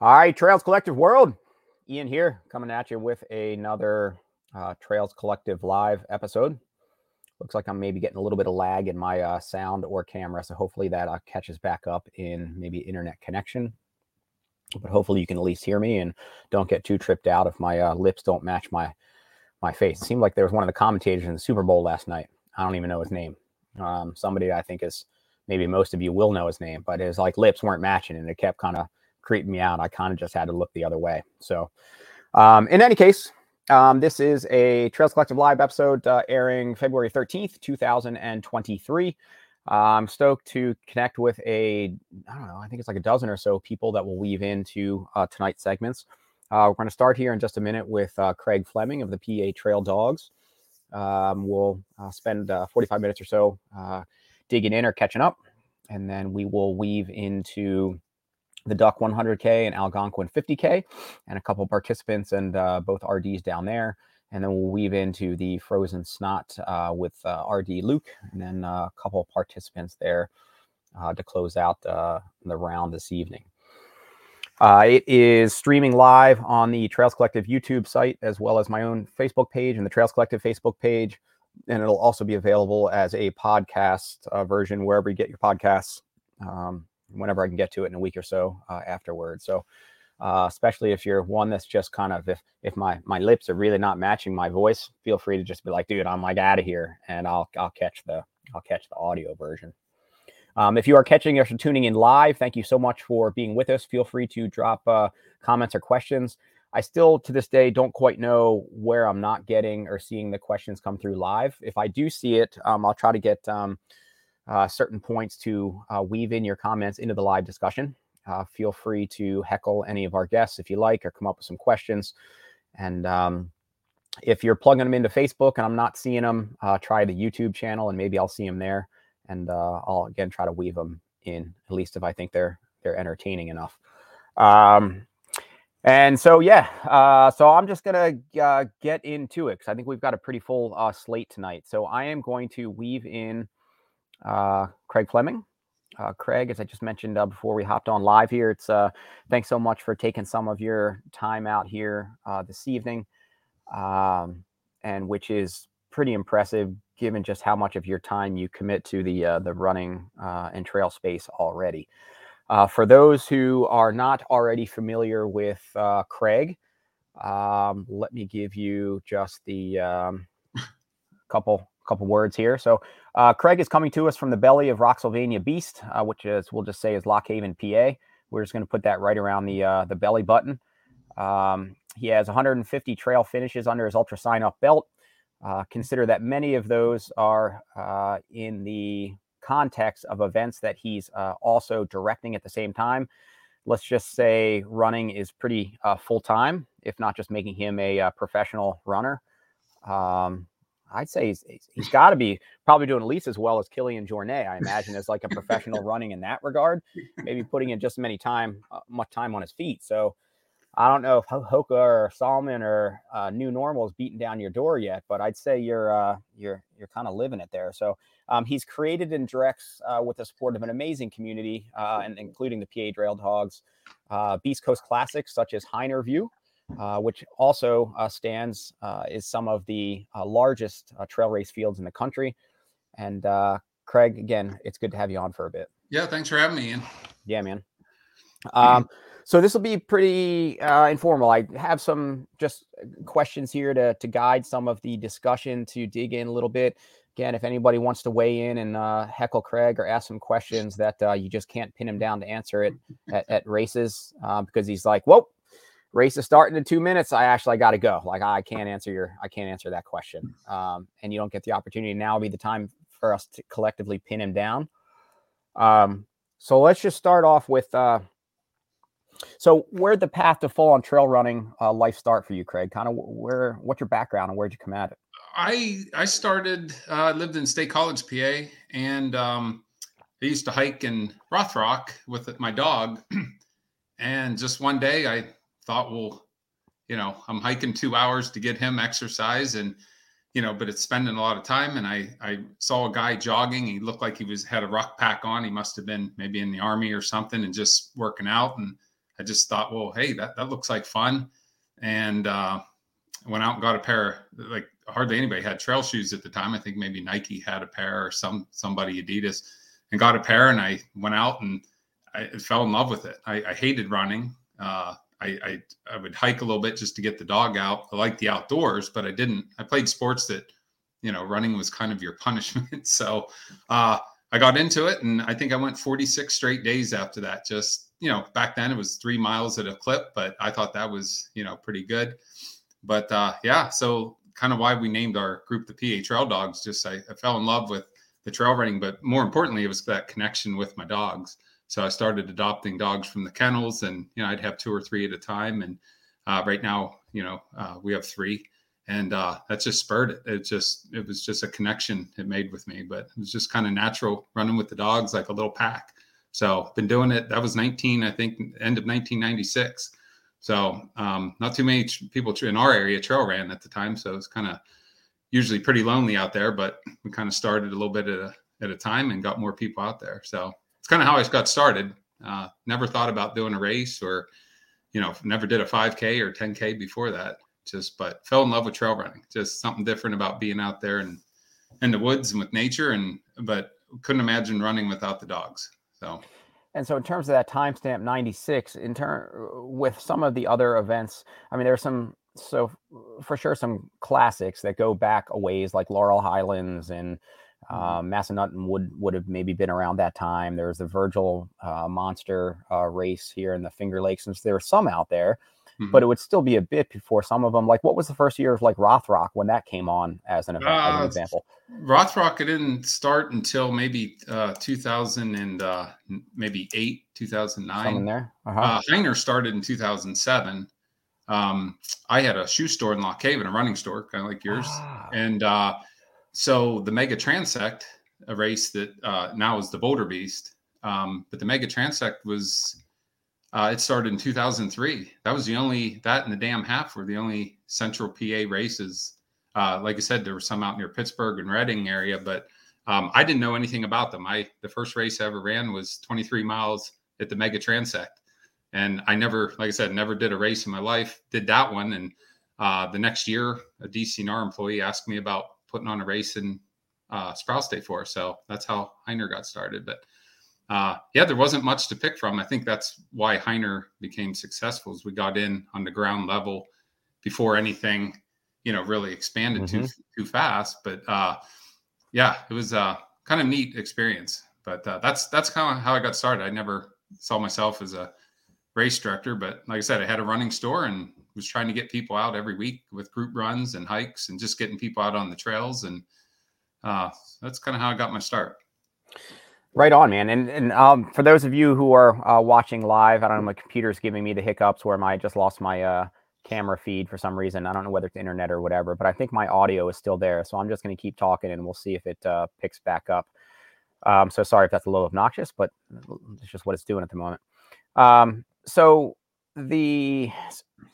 All right, Trails Collective World. Ian here, coming at you with another uh, Trails Collective live episode. Looks like I'm maybe getting a little bit of lag in my uh, sound or camera, so hopefully that uh, catches back up in maybe internet connection. But hopefully you can at least hear me and don't get too tripped out if my uh, lips don't match my my face. It seemed like there was one of the commentators in the Super Bowl last night. I don't even know his name. Um, somebody I think is maybe most of you will know his name, but his like lips weren't matching, and it kept kind of creeped me out. I kind of just had to look the other way. So, um, in any case, um, this is a Trails Collective Live episode uh, airing February 13th, 2023. Uh, I'm stoked to connect with a, I don't know, I think it's like a dozen or so people that will weave into uh, tonight's segments. Uh, we're going to start here in just a minute with uh, Craig Fleming of the PA Trail Dogs. Um, we'll uh, spend 45 minutes or so digging in or catching up, and then we will weave into the DUC 100K and Algonquin 50K, and a couple participants and uh, both RDs down there. And then we'll weave into the Frozen Snot uh, with uh, RD Luke, and then uh, a couple participants there uh, to close out uh, the round this evening. it is streaming live on the Trails Collective YouTube site, as well as my own Facebook page and the Trails Collective Facebook page. And it'll also be available as a podcast version wherever you get your podcasts. Um, whenever I can get to it in a week or so uh, afterwards. So, uh, especially if you're one that's just kind of if if my my lips are really not matching my voice, feel free to just be like, dude, I'm like out of here, and I'll I'll catch the I'll catch the audio version. Um, if you are catching us or tuning in live, thank you so much for being with us. Feel free to drop uh, comments or questions. I still, to this day, don't quite know where I'm not getting or seeing the questions come through live. If I do see it, um, I'll try to get um, certain points to uh, weave in your comments into the live discussion. Uh, feel free to heckle any of our guests if you like, or come up with some questions. And um, if you're plugging them into Facebook and I'm not seeing them, uh, try the YouTube channel and maybe I'll see them there. And uh, I'll again try to weave them in, at least if I think they're they're entertaining enough. Um, and so yeah, uh, so I'm just gonna get into it because I think we've got a pretty full slate tonight. So I am going to weave in uh, Craig Fleming. Uh, Craig, as I just mentioned uh, before we hopped on live here, it's uh, thanks so much for taking some of your time out here uh, this evening, um, and which is pretty impressive given just how much of your time you commit to the uh, the running uh, and trail space already. Uh, for those who are not already familiar with uh, Craig, um, let me give you just the um, couple couple words here. So uh, Craig is coming to us from the belly of Rocksylvania Beast, uh, which is we'll just say is Lock Haven, PA. We're just going to put that right around the uh, the belly button. Um, he has 150 trail finishes under his ultra sign up belt. Uh, consider that many of those are uh, in the context of events that he's uh, also directing at the same time. Let's just say running is pretty full time, if not just making him a professional runner. Um, I'd say he's he's got to be probably doing at least as well as Kilian Jornet. I imagine as like a professional running in that regard, maybe putting in just as many time uh, much time on his feet. So I don't know if Hoka or Salomon or uh, New Normal is beating down your door yet, but I'd say you're uh, you're you're kind of living it there. So um, he's created and directs uh, with the support of an amazing community, uh, and including the PA Trail Dogs, uh, Beast Coast Classics such as Hyner View uh, which also uh, stands uh, is some of the uh, largest uh, trail race fields in the country. And Craig, again, it's good to have you on for a bit. Yeah, thanks for having me, Ian. Yeah, man. Um, so this will be pretty informal. I have some just questions here to to guide some of the discussion to dig in a little bit. Again, if anybody wants to weigh in and heckle Craig or ask some questions that you just can't pin him down to answer it at, at races because he's like, "Whoa, race is starting in two minutes. I actually got to go. Like I can't answer your, I can't answer that question. Um, and you don't get the opportunity. Now be the time for us to collectively pin him down. Um, so let's just start off with, uh, so where'd the path to full on trail running uh, life start for you, Craig? Kind of where, what's your background and where'd you come at it? I, I started, uh, lived in State College, PA, and um, I used to hike in Rothrock with my dog. and just one day I thought, well, you know, I'm hiking two hours to get him exercise and, you know, but it's spending a lot of time. And I, I saw a guy jogging. He looked like he was had a ruck pack on. He must have been maybe in the army or something and just working out. And I just thought, well, hey, that that looks like fun, and uh, went out and got a pair. Like hardly anybody had trail shoes at the time. I think maybe Nike had a pair or some somebody Adidas, and got a pair. And I went out and I fell in love with it. I, I hated running. Uh, I, I, I would hike a little bit just to get the dog out. I like the outdoors, but I didn't. I played sports that, you know, running was kind of your punishment. so uh, I got into it, and I think I went 46 straight days after that. Just you know, back then it was three miles at a clip, but I thought that was you know pretty good. But uh, yeah, so kind of why we named our group the PA Trail Dogs. Just I, I fell in love with the trail running, but more importantly, it was that connection with my dogs. So I started adopting dogs from the kennels, and you know I'd have two or three at a time. And uh, right now, you know, uh, we have three, and uh, that just spurred it. It just it was just a connection it made with me. But it was just kind of natural running with the dogs like a little pack. So been doing it. That was 19, I think, end of 1996. So um, not too many people in our area trail ran at the time. So it's kind of usually pretty lonely out there. But we kind of started a little bit at a at a time and got more people out there. So it's kind of how I got started. Uh, never thought about doing a race or, you know, never did a 5K or 10K before that. Just, but fell in love with trail running. Just something different about being out there and in the woods and with nature. And, but couldn't imagine running without the dogs. So, and so in terms of that timestamp 96, in turn with some of the other events, I mean, there's some, so for sure, some classics that go back a ways like Laurel Highlands and, um, Massanutten would would have maybe been around that time. There was the Virgil uh, Monster uh, race here in the Finger Lakes, and there were some out there, mm-hmm. but it would still be a bit before some of them. Like, what was the first year of like Rothrock when that came on as an event, uh, as an uh, example? Rothrock it didn't start until maybe uh, 2000 and uh, maybe eight, 2009. Something there. Uh-huh. Hyner started in 2007. Um, I had a shoe store in Lock Haven, a running store, kind of like yours, ah. and so the Mega Transect, a race that uh, now is the Boulder Beast, um, but the Mega Transect was uh, it started in 2003. That was the only that and the damn Half were the only Central PA races. Uh, like I said, there were some out near Pittsburgh and Reading area, but um, I didn't know anything about them. I the first race I ever ran was 23 miles at the Mega Transect, and I never, like I said, never did a race in my life. Did that one, and uh, the next year, a DCNR employee asked me about putting on a race in uh, Sproul State for. So that's how Hyner got started. But uh, yeah, there wasn't much to pick from. I think that's why Hyner became successful. As we got in on the ground level before anything, you know, really expanded mm-hmm. too too fast. But uh, yeah, it was a kind of neat experience. But uh, that's that's kind of how I got started. I never saw myself as a race director, but like I said, I had a running store and was trying to get people out every week with group runs and hikes and just getting people out on the trails. And uh, that's kind of how I got my start. Right on, man. And and um, for those of you who are uh, watching live, I don't know, my computer's giving me the hiccups where my I just lost my uh, camera feed for some reason. I don't know whether it's internet or whatever, but I think my audio is still there. So I'm just going to keep talking and we'll see if it uh, picks back up. Um, so sorry if that's a little obnoxious, but it's just what it's doing at the moment. Um, so the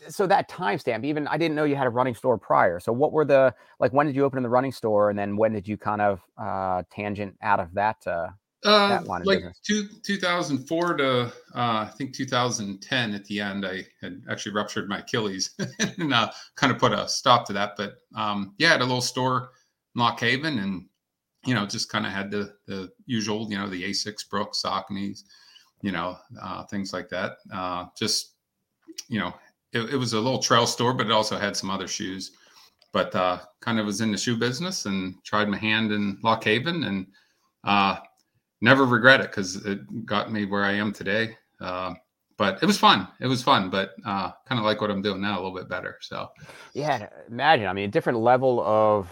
so that timestamp even i didn't know you had a running store prior so what were the like when did you open in the running store and then when did you kind of uh tangent out of that uh, uh that line like two, 2004 to uh i think 2010 at the end i had actually ruptured my achilles and uh, kind of put a stop to that but um yeah had a little store in lock haven and you know just kind of had the the usual you know the asics brooks sauconys you know uh things like that uh just you know, it, it, was a little trail store, but it also had some other shoes. But uh, kind of was in the shoe business and tried my hand in Lock Haven and uh, never regret it because it got me where I am today. Uh, but it was fun. It was fun, but uh, kind of like what I'm doing now a little bit better. So, yeah, imagine. I mean, a different level of.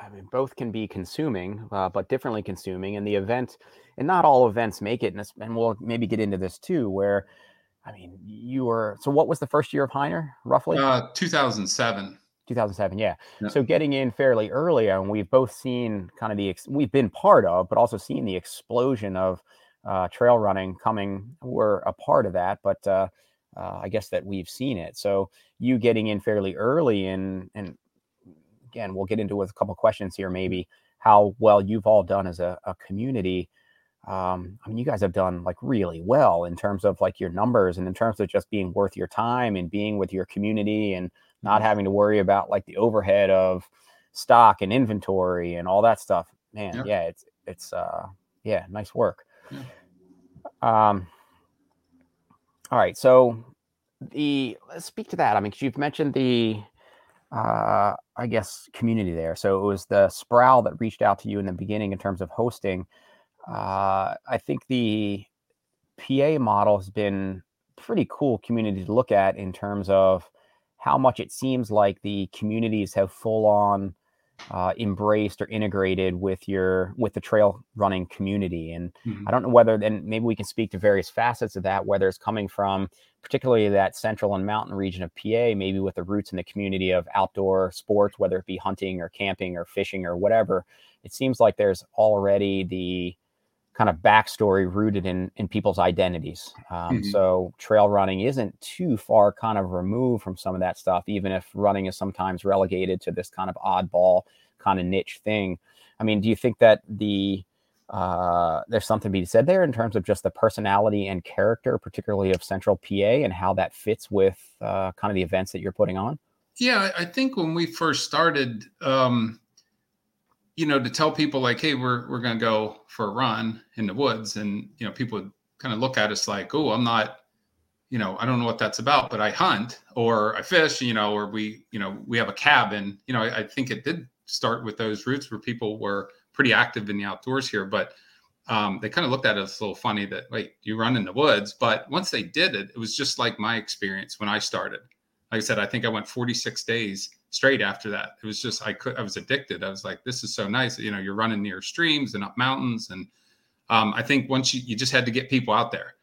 I mean, both can be consuming, uh, but differently consuming. And the event, and not all events make it. And, and we'll maybe get into this too, where I mean, you were so. What was the first year of Hyner, roughly? Uh, 2007. 2007, yeah. yeah. So getting in fairly early, and we've both seen kind of the ex- we've been part of, but also seen the explosion of uh, trail running coming. We're a part of that, but uh, uh, I guess that we've seen it. So you getting in fairly early, and and again, we'll get into with a couple questions here, maybe how well you've all done as a, a community um, I mean, you guys have done like really well in terms of like your numbers and in terms of just being worth your time and being with your community and not mm-hmm. having to worry about like the overhead of stock and inventory and all that stuff. Man, yeah, yeah it's it's uh yeah, nice work. Yeah. Um all right, so the let's speak to that. I mean, because you've mentioned the uh I guess community there. So it was the Sproul that reached out to you in the beginning in terms of hosting uh, I think the PA model has been pretty cool community to look at in terms of how much it seems like the communities have full on uh, embraced or integrated with your with the trail running community and mm-hmm. i don't know whether then maybe we can speak to various facets of that whether it's coming from particularly that central and mountain region of pa maybe with the roots in the community of outdoor sports whether it be hunting or camping or fishing or whatever it seems like there's already the kind of backstory rooted in in people's identities. Um, mm-hmm. So trail running isn't too far kind of removed from some of that stuff, even if running is sometimes relegated to this kind of oddball kind of niche thing. I mean, do you think that the uh, there's something to be said there in terms of just the personality and character, particularly of Central PA, and how that fits with uh, kind of the events that you're putting on? Yeah, I think when we first started, um, you know, to tell people like, hey, we're we're gonna go for a run in the woods, and you know, people would kind of look at us like, oh, I'm not, you know, I don't know what that's about, but I hunt or I fish, you know, or we, you know, we have a cabin. You know, I, I think it did start with those roots where people were pretty active in the outdoors here, but um, they kind of looked at us a little funny that wait, you run in the woods. But once they did it, it was just like my experience when I started. Like I said, I think I went 46 days straight after that. It was just I could I was addicted. I was like, this is so nice. You know, you're running near streams and up mountains, and um, I think once you you just had to get people out there,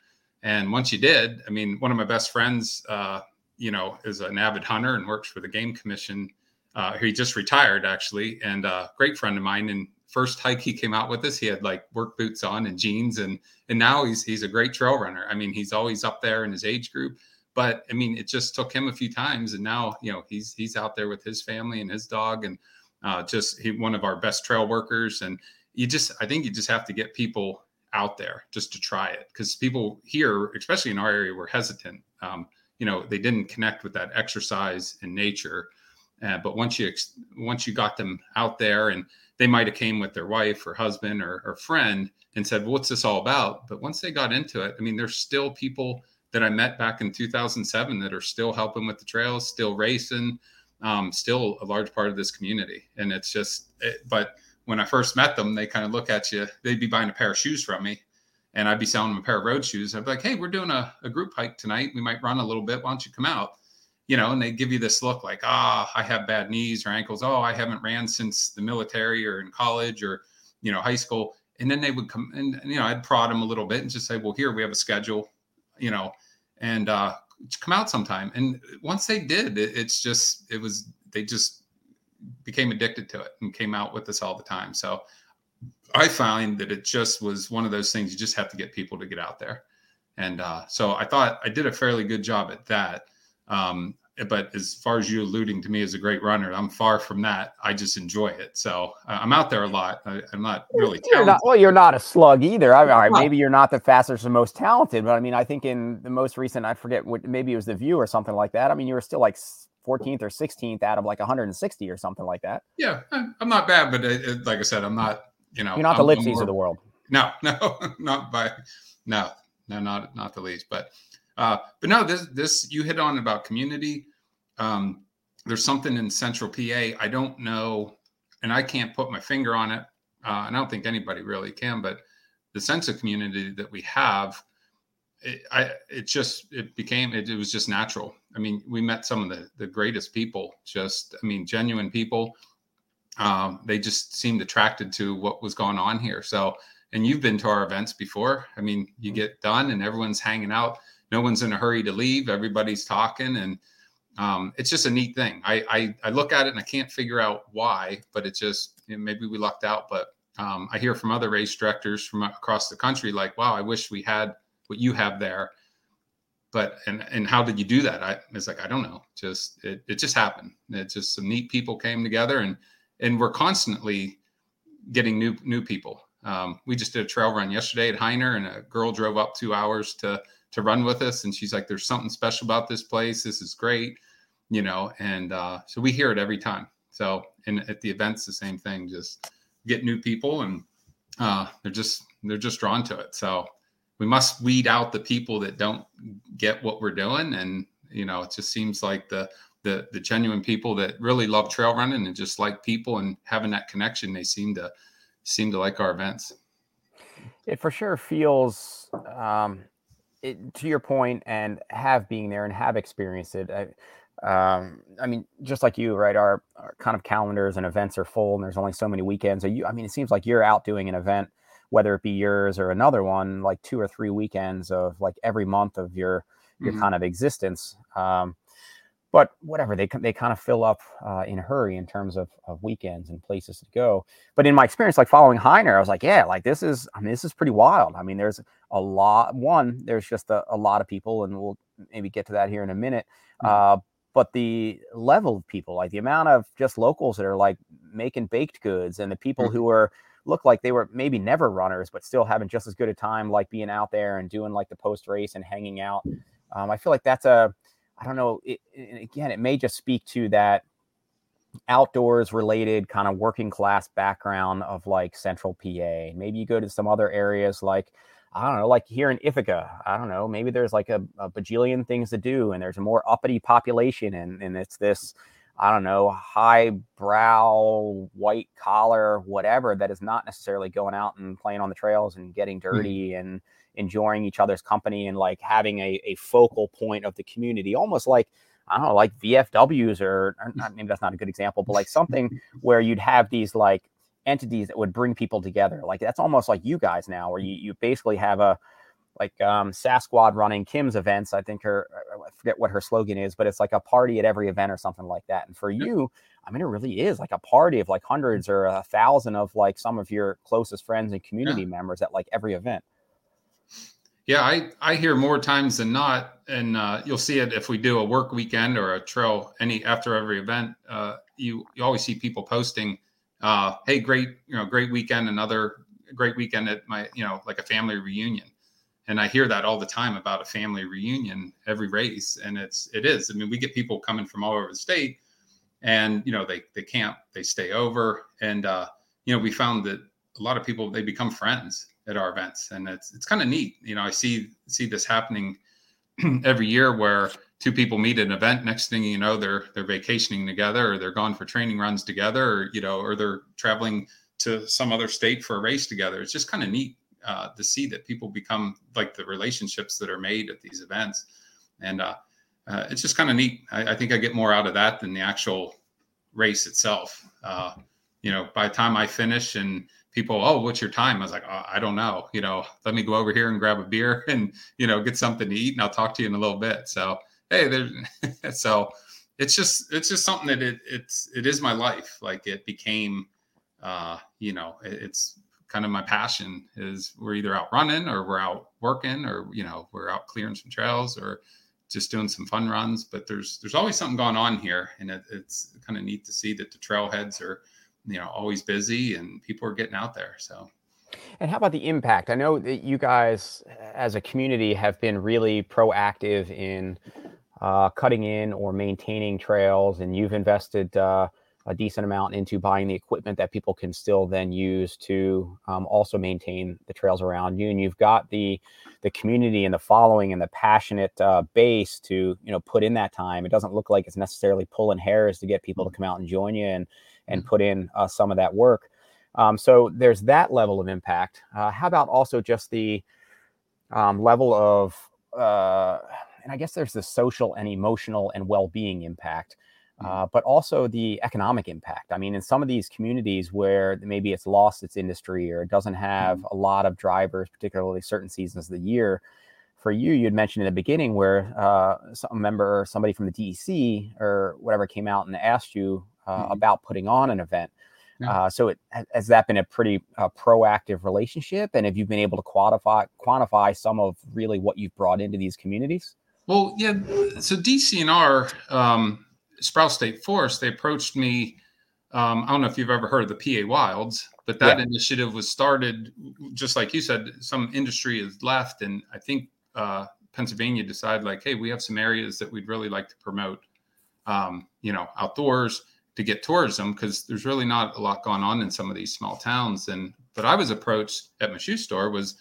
and once you did, I mean, one of my best friends, uh, you know, is an avid hunter and works for the Game Commission. Uh, he just retired actually, and a uh, great friend of mine. And first hike he came out with us, he had like work boots on and jeans, and and now he's he's a great trail runner. I mean, he's always up there in his age group but I mean, it just took him a few times, and now you know he's he's out there with his family and his dog, and uh, just he, one of our best trail workers. And you just, I think you just have to get people out there just to try it because people here, especially in our area, were hesitant. Um, you know, they didn't connect with that exercise in nature. Uh, but once you once you got them out there, and they might have came with their wife or husband or, or friend and said, well, "What's this all about?" But once they got into it, I mean, there's still people that I met back in 2007 that are still helping with the trails, still racing, um, still a large part of this community. And it's just, it, but when I first met them, they kind of look at you, they'd be buying a pair of shoes from me and I'd be selling them a pair of road shoes. I'd be like, Hey, we're doing a, a group hike tonight. We might run a little bit. Why don't you come out? You know, and they give you this look like, ah, I have bad knees or ankles. Oh, I haven't ran since the military or in college or, you know, high school. And then they would come and, you know, I'd prod them a little bit and just say, well, here we have a schedule you know, and uh, come out sometime. And once they did, it, it's just it was they just became addicted to it and came out with us all the time. So I find that it just was one of those things you just have to get people to get out there. And uh, so I thought I did a fairly good job at that. Um, but as far as you alluding to me as a great runner, I'm far from that. I just enjoy it. So uh, I'm out there a lot. I, am not really you're not, well, you're not a slug either. I mean, all right, maybe you're not the fastest or most talented, but I mean, I think in the most recent, I forget what, maybe it was the view or something like that. I mean, you were still like 14th or 16th out of like 160 or something like that. Yeah, I'm not bad, but it, it, like I said, I'm not, you know, you're not I'm, the Lipsies of the world. No, no, not by, no, no, not, not the least, but, uh, but no, this, this, you hit on about community um, there's something in central PA. I don't know, and I can't put my finger on it. Uh, and I don't think anybody really can, but the sense of community that we have, it, I, it just, it became, it, it was just natural. I mean, we met some of the, the greatest people, just, I mean, genuine people. Um, they just seemed attracted to what was going on here. So, and you've been to our events before. I mean, you mm-hmm. get done and everyone's hanging out. No one's in a hurry to leave. Everybody's talking and, um, it's just a neat thing. I, I, I look at it and I can't figure out why, but it's just you know, maybe we lucked out. But um, I hear from other race directors from across the country like, "Wow, I wish we had what you have there." But and and how did you do that? I it's like I don't know. Just it it just happened. It just some neat people came together and and we're constantly getting new new people. Um, we just did a trail run yesterday at Hyner, and a girl drove up two hours to to run with us, and she's like, "There's something special about this place. This is great." You know, and uh, so we hear it every time. So, and at the events, the same thing. Just get new people, and uh, they're just they're just drawn to it. So we must weed out the people that don't get what we're doing, and you know, it just seems like the the the genuine people that really love trail running and just like people and having that connection. They seem to seem to like our events. It for sure feels. Um, it, to your point, and have being there and have experienced it. I, um, I mean, just like you, right? Our, our, kind of calendars and events are full, and there's only so many weekends. Are you? I mean, it seems like you're out doing an event, whether it be yours or another one, like two or three weekends of like every month of your your mm-hmm. kind of existence. Um, but whatever they they kind of fill up uh, in a hurry in terms of, of weekends and places to go. But in my experience, like following Hyner, I was like, yeah, like this is I mean this is pretty wild. I mean, there's a lot. One, there's just a, a lot of people, and we'll maybe get to that here in a minute. Mm-hmm. Uh, but the level of people, like the amount of just locals that are like making baked goods, and the people mm-hmm. who are look like they were maybe never runners, but still having just as good a time, like being out there and doing like the post race and hanging out. Um, I feel like that's a I don't know. It, again, it may just speak to that outdoors related kind of working class background of like central PA. Maybe you go to some other areas like, I don't know, like here in Ithaca, I don't know, maybe there's like a, a bajillion things to do and there's a more uppity population and, and it's this, I don't know, high brow, white collar, whatever that is not necessarily going out and playing on the trails and getting mm-hmm. dirty mm-hmm. and enjoying each other's company and like having a, a focal point of the community, almost like I don't know, like VFWs or, or not, maybe that's not a good example, but like something where you'd have these like entities that would bring people together. Like that's almost like you guys now, where you, you basically have a like um Sasquad running Kim's events. I think her I forget what her slogan is, but it's like a party at every event or something like that. And for you, I mean, it really is like a party of like hundreds or a thousand of like some of your closest friends and community yeah. members at like every event. Yeah, I, I hear more times than not, and uh, you'll see it if we do a work weekend or a trail any after every event. Uh, you you always see people posting, uh, "Hey, great you know great weekend, another great weekend at my you know like a family reunion," and I hear that all the time about a family reunion every race, and it's it is. I mean, we get people coming from all over the state, and you know they they camp, they stay over, and uh, you know we found that a lot of people they become friends at our events, and it's it's kind of neat. You know, I see see this happening every year where two people meet at an event. Next thing you know, they're they're vacationing together, or they're gone for training runs together, or you know, or they're traveling to some other state for a race together. It's just kind of neat uh, to see that people become like the relationships that are made at these events, and uh, uh, it's just kind of neat. I, I, think I get more out of that than the actual race itself. Uh, you know, by the time I finish and people, oh, what's your time? I was like, oh, I don't know. You know, let me go over here and grab a beer and you know get something to eat, and I'll talk to you in a little bit. So hey, there's so it's just it's just something that it it's it is my life. Like it became, uh, you know, it, it's kind of my passion. Is we're either out running or we're out working or you know we're out clearing some trails or just doing some fun runs. But there's there's always something going on here, and it, it's kind of neat to see that the trailheads are you know always busy and people are getting out there so. And how about the impact? I know that you guys as a community have been really proactive in uh, cutting in or maintaining trails and you've invested uh, a decent amount into buying the equipment that people can still then use to um, also maintain the trails around you. And you've got the the community and the following and the passionate uh, base to you know put in that time. It doesn't look like it's necessarily pulling hairs to get people to mm-hmm. come out and join you. And and put in uh, some of that work. Um, so there's that level of impact. Uh, how about also just the um, level of, uh, and I guess there's the social and emotional and well-being impact, mm. uh, but also the economic impact. I mean, in some of these communities where maybe it's lost its industry or it doesn't have mm. a lot of drivers, particularly certain seasons of the year. For you, you'd mentioned in the beginning where uh, some member or somebody from the DEC or whatever came out and asked you uh, mm-hmm. about putting on an event. Yeah. Uh, so it, has that been a pretty uh, proactive relationship, and have you been able to quantify quantify some of really what you've brought into these communities? Well, yeah. So DCNR, um, Sproul State Forest, they approached me. Um, I don't know if you've ever heard of the PA Wilds, but that yeah. initiative was started just like you said. Some industry has left, and I think uh, Pennsylvania decided like, hey, we have some areas that we'd really like to promote. Um, you know, outdoors to get tourism because there's really not a lot going on in some of these small towns. And but I was approached at my shoe store was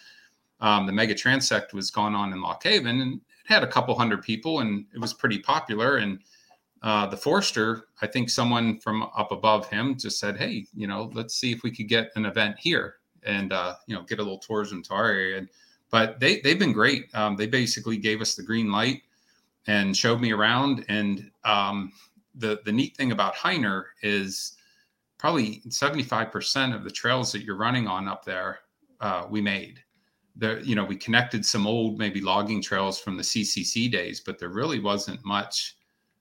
um, the mega transect was going on in Lock Haven and it had a couple hundred people and it was pretty popular. And uh, the Forester, I think someone from up above him just said, "Hey, you know, let's see if we could get an event here and uh, you know get a little tourism to our area." And, but they they've been great. Um, they basically gave us the green light and showed me around. And um, the the neat thing about Hyner is probably 75% of the trails that you're running on up there uh, we made. There you know we connected some old maybe logging trails from the ccc days but there really wasn't much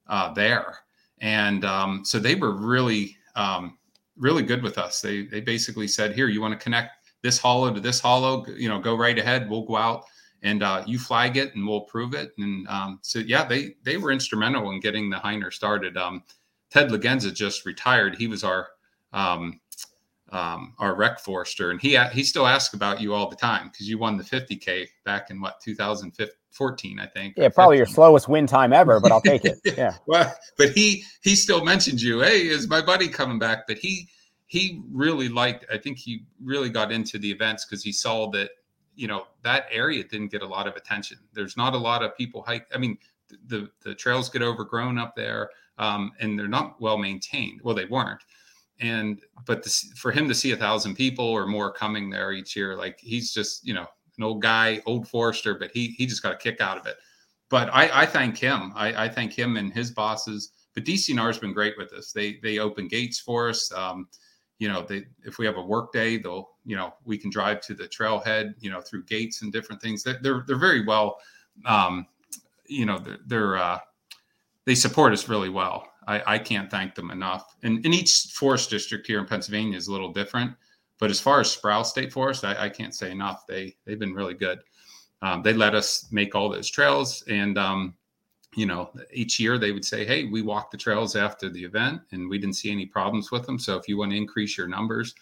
uh, there. And um, so they were really um, really good with us. They they basically said here you want to connect this hollow to this hollow? You know go right ahead. We'll go out and uh, you flag it and we'll approve it and um, so yeah they they were instrumental in getting the hyner started um, ted lagenza just retired he was our um, um, our rec forester, and he he still asks about you all the time because you won the 50k back in what 2014, I think. Yeah, probably 15. your slowest win time ever, but I'll take it. Yeah. well, but he he still mentions you. Hey, is my buddy coming back? But he he really liked. I think he really got into the events because he saw that you know that area didn't get a lot of attention. There's not a lot of people hike. I mean, the the trails get overgrown up there, um, and they're not well maintained. Well, they weren't and but this, for him to see a thousand people or more coming there each year like he's just you know an old guy old forester but he he just got a kick out of it but i i thank him i i thank him and his bosses but dcnr has been great with us they they open gates for us um, you know they if we have a work day they'll you know we can drive to the trailhead you know through gates and different things they're they're, they're very well um, you know they're, they're uh, they support us really well I, I can't thank them enough. And, and each forest district here in Pennsylvania is a little different. But as far as Sproul State Forest, I, I can't say enough. They they've been really good. Um, they let us make all those trails, and um, you know, each year they would say, "Hey, we walked the trails after the event, and we didn't see any problems with them. So if you want to increase your numbers,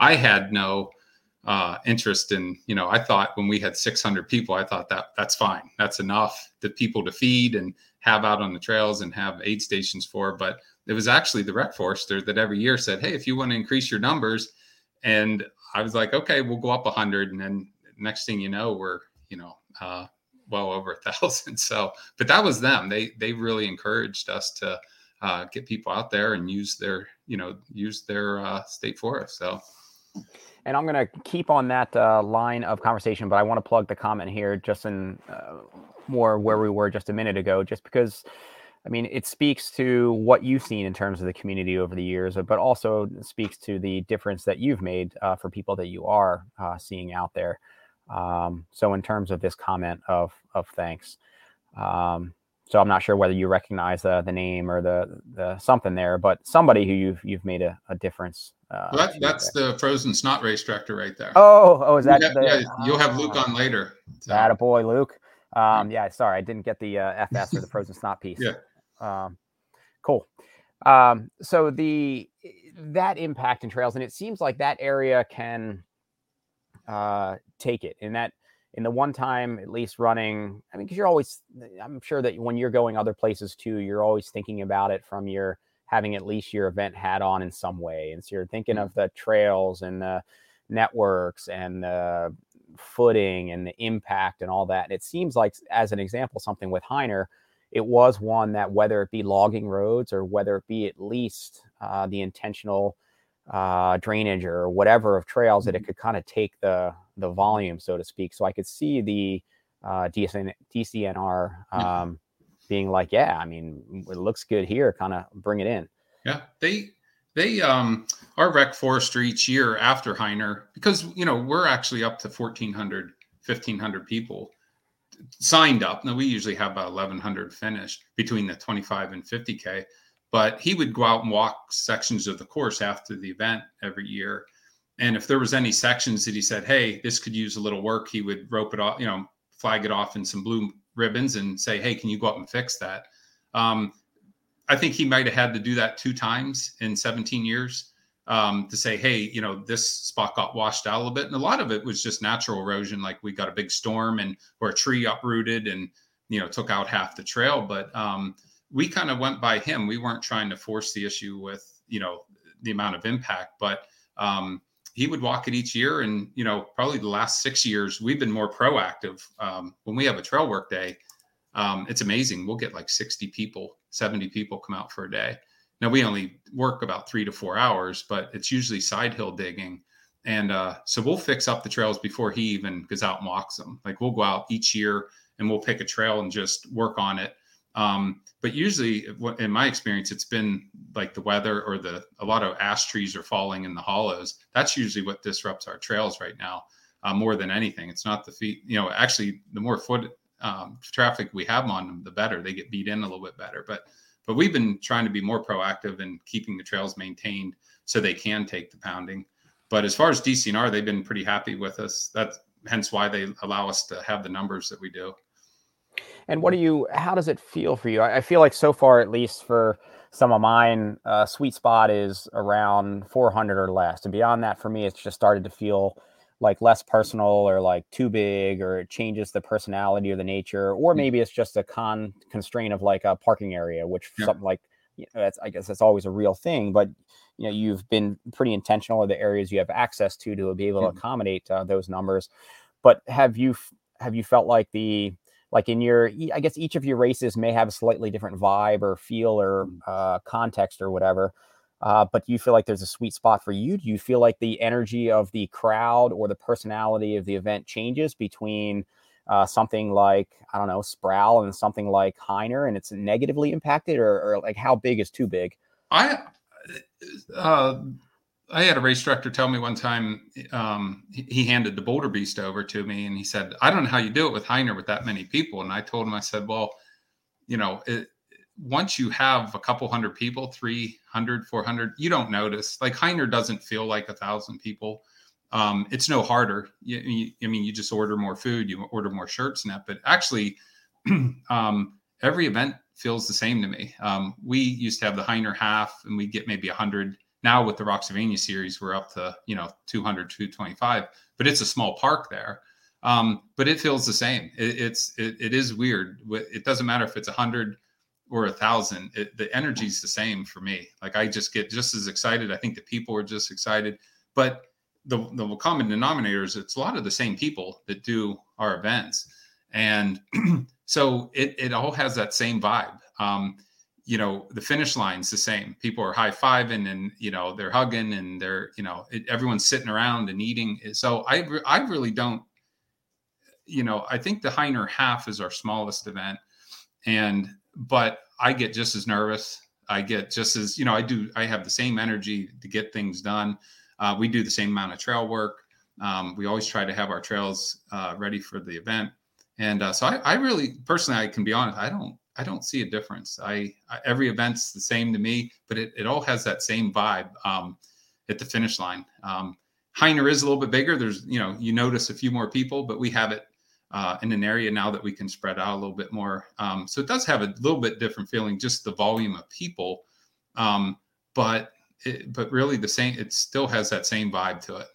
I had no uh, interest in, you know, I thought when we had 600 people, I thought that that's fine, that's enough the people to feed and have out on the trails and have aid stations for. But it was actually the rec forester that every year said, "Hey, if you want to increase your numbers," and I was like, "Okay, we'll go up 100." And then next thing you know, we're you know uh, well over a thousand. So, but that was them. They they really encouraged us to uh, get people out there and use their you know use their uh, state forest. So. And I'm going to keep on that uh, line of conversation, but I want to plug the comment here just in uh, more where we were just a minute ago, just because I mean, it speaks to what you've seen in terms of the community over the years, but also speaks to the difference that you've made uh, for people that you are uh, seeing out there. Um, so, in terms of this comment of of thanks, um, so I'm not sure whether you recognize the the name or the the something there, but somebody who you've you've made a, a difference. Uh, well, that, that's there. the frozen snot race director right there. Oh, oh, is that? Yeah, the, yeah you'll have Luke on later. So. That a boy, Luke. Um, yeah, sorry, I didn't get the uh, FS or the frozen snot piece. Yeah. Um, cool. Um, so the that impact in trails, and it seems like that area can uh, take it. In that, in the one time, at least running. I mean, because you're always. I'm sure that when you're going other places too, you're always thinking about it from your having at least your event hat on in some way, and so you're thinking mm-hmm. of the trails and the networks and the footing and the impact and all that. And it seems like, as an example, something with Hyner, it was one that whether it be logging roads or whether it be at least uh, the intentional uh, drainage or whatever of trails that it mm-hmm. could kind of take the the volume, so to speak. So I could see the uh, DCN, DCNR um, being like, yeah, I mean, it looks good here. Kind of bring it in. Yeah, they they um our rec forester each year after Hyner, because you know, we're actually up to 1400, 1500 people signed up. Now we usually have about 1100 finished between the 25 and 50K, but he would go out and walk sections of the course after the event every year. And if there was any sections that he said, Hey, this could use a little work, he would rope it off, you know, flag it off in some blue ribbons and say, Hey, can you go up and fix that? Um, I think he might have had to do that two times in 17 years. um, to say, hey, you know, this spot got washed out a little bit, and a lot of it was just natural erosion, like we got a big storm and or a tree uprooted and you know took out half the trail. But um, we kind of went by him. We weren't trying to force the issue with you know the amount of impact, but um, he would walk it each year. And you know, probably the last six years, we've been more proactive. Um, when we have a trail work day, um, it's amazing. We'll get like sixty people, seventy people come out for a day now we only work about three to four hours, but it's usually side hill digging. And uh, so we'll fix up the trails before he even goes out and walks them. Like we'll go out each year and we'll pick a trail and just work on it. Um, but usually, in my experience, it's been like the weather or the a lot of ash trees are falling in the hollows. That's usually what disrupts our trails right now uh, more than anything. It's not the feet. You know, actually, the more foot um, traffic we have on them, the better. They get beat in a little bit better. But but we've been trying to be more proactive in keeping the trails maintained so they can take the pounding. But as far as DCNR, they've been pretty happy with us. That's hence why they allow us to have the numbers that we do. And what do you? How does it feel for you? I, feel like so far, at least for some of mine, uh, sweet spot is around 400 or less. And beyond that, for me, it's just started to feel like less personal or like too big or it changes the personality or the nature or mm. maybe it's just a con constraint of like a parking area which yeah. something like you know, that's i guess that's always a real thing but you know you've been pretty intentional of the areas you have access to to be able to accommodate uh, those numbers but have you have you felt like the like in your i guess each of your races may have a slightly different vibe or feel or mm. uh, context or whatever uh, but do you feel like there's a sweet spot for you? Do you feel like the energy of the crowd or the personality of the event changes between uh, something like I don't know Sproul and something like Hyner, and it's negatively impacted, or, or like how big is too big? I uh, I had a race director tell me one time um, he handed the Boulder Beast over to me, and he said, "I don't know how you do it with Hyner with that many people." And I told him, I said, "Well, you know, it, once you have a couple hundred people 300 400 you don't notice. Like hyner doesn't feel like a thousand people. Um, it's no harder. You, you, i mean you just order more food you order more shirts and that but actually um, every event feels the same to me. Um, we used to have the hyner half and we get maybe 100 now with the Rocksylvania series we're up to you know 200 225 but it's a small park there um, but it feels the same it, it's it, it is weird it doesn't matter if it's a 100 or a thousand, the energy is the same for me. Like I just get just as excited. I think the people are just excited, but the the common denominators, it's a lot of the same people that do our events, and so it it all has that same vibe. Um, you know, the finish line's the same. People are high fiving and you know they're hugging and they're you know it, everyone's sitting around and eating. So I I really don't. You know, I think the Hyner half is our smallest event, and but I get just as nervous. I get just as you know. I do. I have the same energy to get things done. Uh, we do the same amount of trail work. Um, we always try to have our trails uh, ready for the event, and uh, so I, I, really, personally, I can be honest. I don't. I don't see a difference. I, I every event's the same to me, but it, it all has that same vibe um, at the finish line. Um, Hyner is a little bit bigger. There's you know you notice a few more people, but we have it uh, in an area now that we can spread out a little bit more. Um, so it does have a little bit different feeling, just the volume of people. Um, but it, but really the same. It still has that same vibe to it.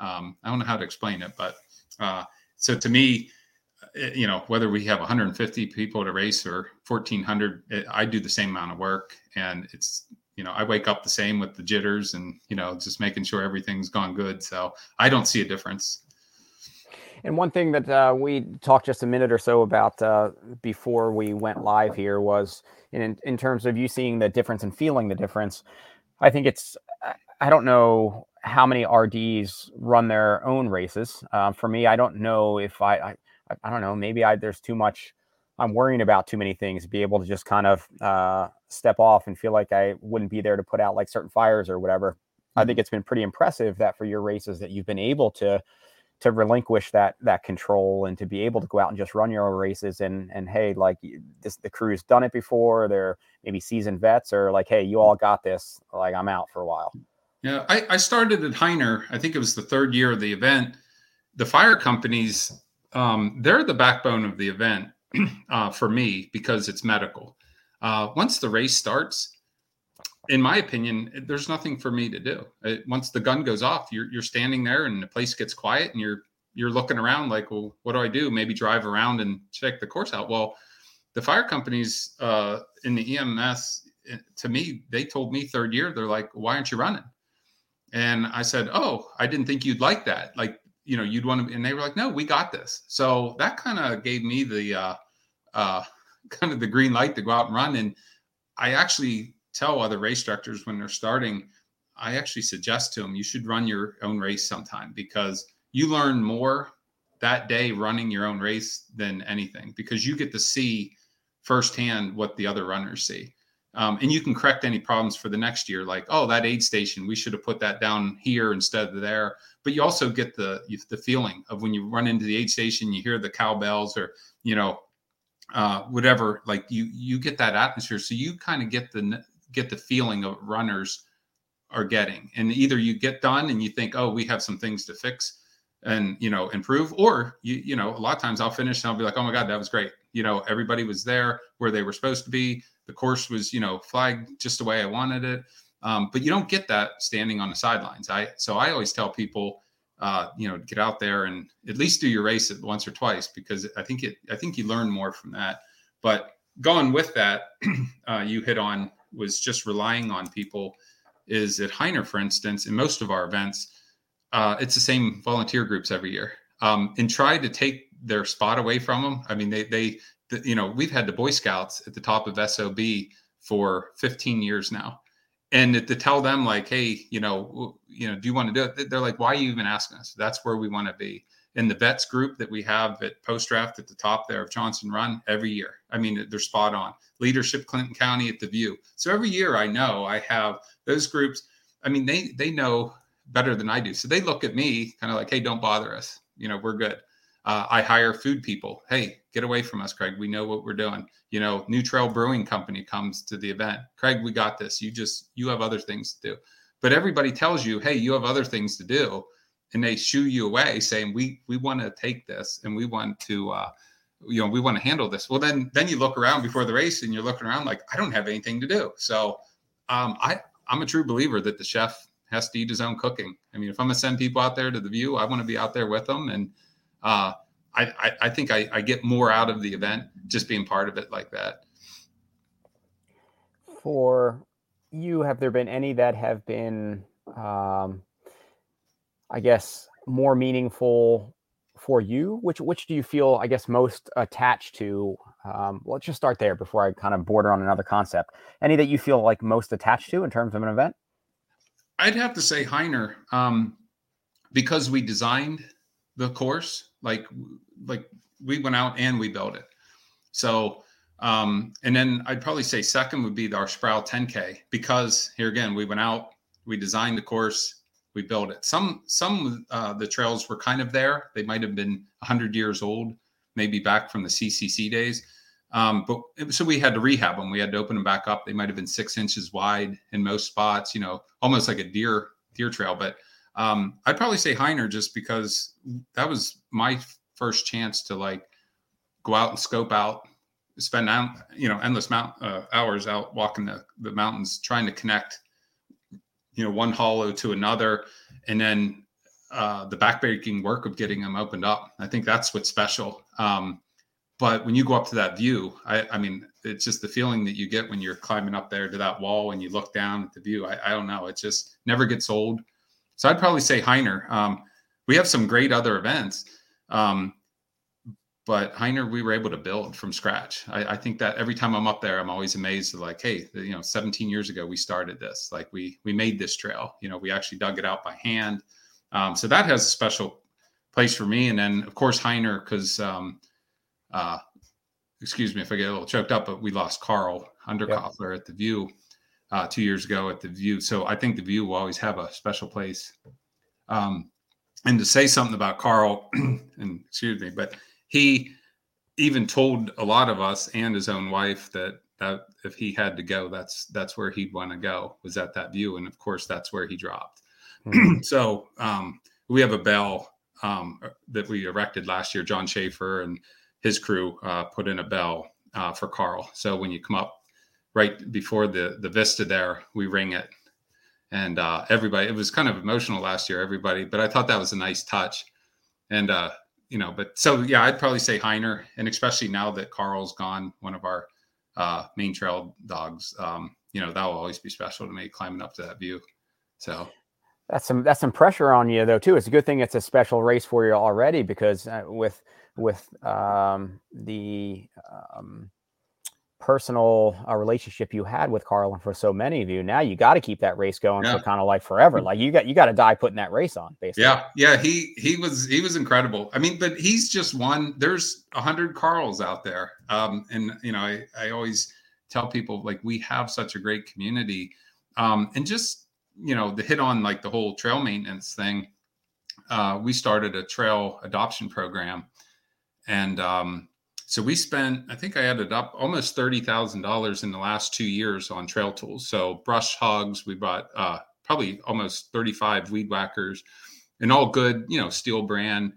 Um, I don't know how to explain it, but uh, so to me, you know, whether we have 150 people a race or 1,400, it, I do the same amount of work, and it's you know I wake up the same with the jitters and you know just making sure everything's gone good. So I don't see a difference. And one thing that uh, we talked just a minute or so about uh, before we went live here was in in terms of you seeing the difference and feeling the difference. I think it's I don't know how many RDs run their own races. Uh, for me, I don't know if I, I I don't know maybe I there's too much. I'm worrying about too many things. Be able to just kind of uh, step off and feel like I wouldn't be there to put out like certain fires or whatever. Mm-hmm. I think it's been pretty impressive that for your races that you've been able to to relinquish that that control and to be able to go out and just run your own races and and hey like this the crew's done it before they're maybe seasoned vets or like hey you all got this like i'm out for a while yeah i, I started at hyner i think it was the third year of the event the fire companies um, they're the backbone of the event uh, for me because it's medical uh, once the race starts in my opinion, there's nothing for me to do. It, once the gun goes off, you're you're standing there and the place gets quiet and you're you're looking around like, well, what do I do? Maybe drive around and check the course out. Well, the fire companies uh, in the EMS, eh, to me, they told me third year, they're like, why aren't you running? And I said, oh, I didn't think you'd like that. Like, you know, you'd want to. And they were like, no, we got this. So that kind of gave me the uh, uh, kind of the green light to go out and run. And I actually tell other race directors when they're starting, I actually suggest to them you should run your own race sometime because you learn more that day running your own race than anything because you get to see firsthand what the other runners see. Um, and you can correct any problems for the next year, like, oh, that aid station, we should have put that down here instead of there. But you also get the the feeling of when you run into the aid station, you hear the cowbells or you know uh, whatever. Like you you get that atmosphere, so you kind of get the get the feeling of runners are getting. And either you get done and you think, oh, we have some things to fix and you know improve, or you you know a lot of times I'll finish and I'll be like, oh my god, that was great. You know, everybody was there where they were supposed to be. The course was you know flagged just the way I wanted it. Um, but you don't get that standing on the sidelines. I so I always tell people, uh, you know, get out there and at least do your race once or twice because I think it I think you learn more from that. But going with that, uh, you hit on was just relying on people is at Hyner, for instance, in most of our events, uh, it's the same volunteer groups every year. Um, and try to take their spot away from them. I mean, they, they, the, you know, we've had the Boy Scouts at the top of SOB for 15 years now. And to tell them like, hey, you know, you know, do you want to do it? They're like, why are you even asking us? That's where we want to be. In the vets group that we have at post draft at the top there of Johnson Run every year. I mean, they're spot on leadership Clinton County at the View. So every year I know I have those groups. I mean, they they know better than I do. So they look at me kind of like, hey, don't bother us. You know, we're good. Uh, I hire food people. Hey, get away from us, Craig. We know what we're doing. You know, New Trail Brewing Company comes to the event. Craig, we got this. You just you have other things to do. But everybody tells you, hey, you have other things to do, and they shoo you away, saying we we want to take this and we want to uh, you know we want to handle this well then then you look around before the race and you're looking around like i don't have anything to do so um, i i'm a true believer that the chef has to eat his own cooking i mean if i'm to send people out there to the view i want to be out there with them and uh, I, I, I think I, I get more out of the event just being part of it like that for you have there been any that have been um, i guess more meaningful for you? Which which do you feel, I guess, most attached to? Um, let's just start there before I kind of border on another concept. Any that you feel like most attached to in terms of an event? I'd have to say Hyner, um, because we designed the course, like like we went out and we built it. So um, and then I'd probably say second would be our Sproul 10K because here again we went out, we designed the course, we built it. Some some uh, the trails were kind of there. They might have been 100 years old, maybe back from the CCC days. Um, but so we had to rehab them. We had to open them back up. They might have been six inches wide in most spots. You know, almost like a deer deer trail. But um, I'd probably say Hyner just because that was my first chance to like go out and scope out, spend out you know endless mount uh, hours out walking the, the mountains trying to connect you know one hollow to another. And then uh, the backbreaking work of getting them opened up i think that's what's special. Um, but when you go up to that view I, I, mean it's just the feeling that you get when you're climbing up there to that wall and you look down at the view. I, I don't know. It just never gets old so i'd probably say hyner um, we have some great other events um, but Hyner, we were able to build from scratch. I, I, think that every time I'm up there, I'm always amazed. Like, hey, you know, 17 years ago we started this. Like, we we made this trail. You know, we actually dug it out by hand. Um, so that has a special place for me. And then, of course, Hyner, because, um, uh, excuse me if I get a little choked up, but we lost Carl Underkoffler yep. at the View uh, two years ago at the View. So I think the View will always have a special place. Um, and to say something about Carl, and excuse me, but he even told a lot of us and his own wife that that if he had to go, that's that's where he'd want to go was at that view, and of course that's where he dropped. Mm-hmm. so um, we have a bell um, that we erected last year. John Schaefer and his crew uh, put in a bell uh, for Carl. So when you come up right before the the vista there, we ring it, and uh, everybody. It was kind of emotional last year, everybody, but I thought that was a nice touch, and uh, you know, but so yeah, I'd probably say Hyner, and especially now that Carl's gone, one of our uh, main trail dogs. Um, you know, that will always be special to me climbing up to that view. So that's some that's some pressure on you though too. It's a good thing it's a special race for you already because uh, with with um, the um, personal uh, relationship you had with Carl and for so many of you, now you got to keep that race going yeah. for kind of like forever. Like you got you got to die putting that race on. Basically. Yeah, yeah. He he was he was incredible. I mean, but he's just one. There's a hundred Carls out there, um, and you know, I I always tell people like we have such a great community, um, and just you know, the hit on like the whole trail maintenance thing. Uh, we started a trail adoption program and um, so we spent, I think I added up almost $30,000 in the last two years on trail tools. So brush hogs, we bought uh, probably almost 35 weed whackers and all good, you know, steel brand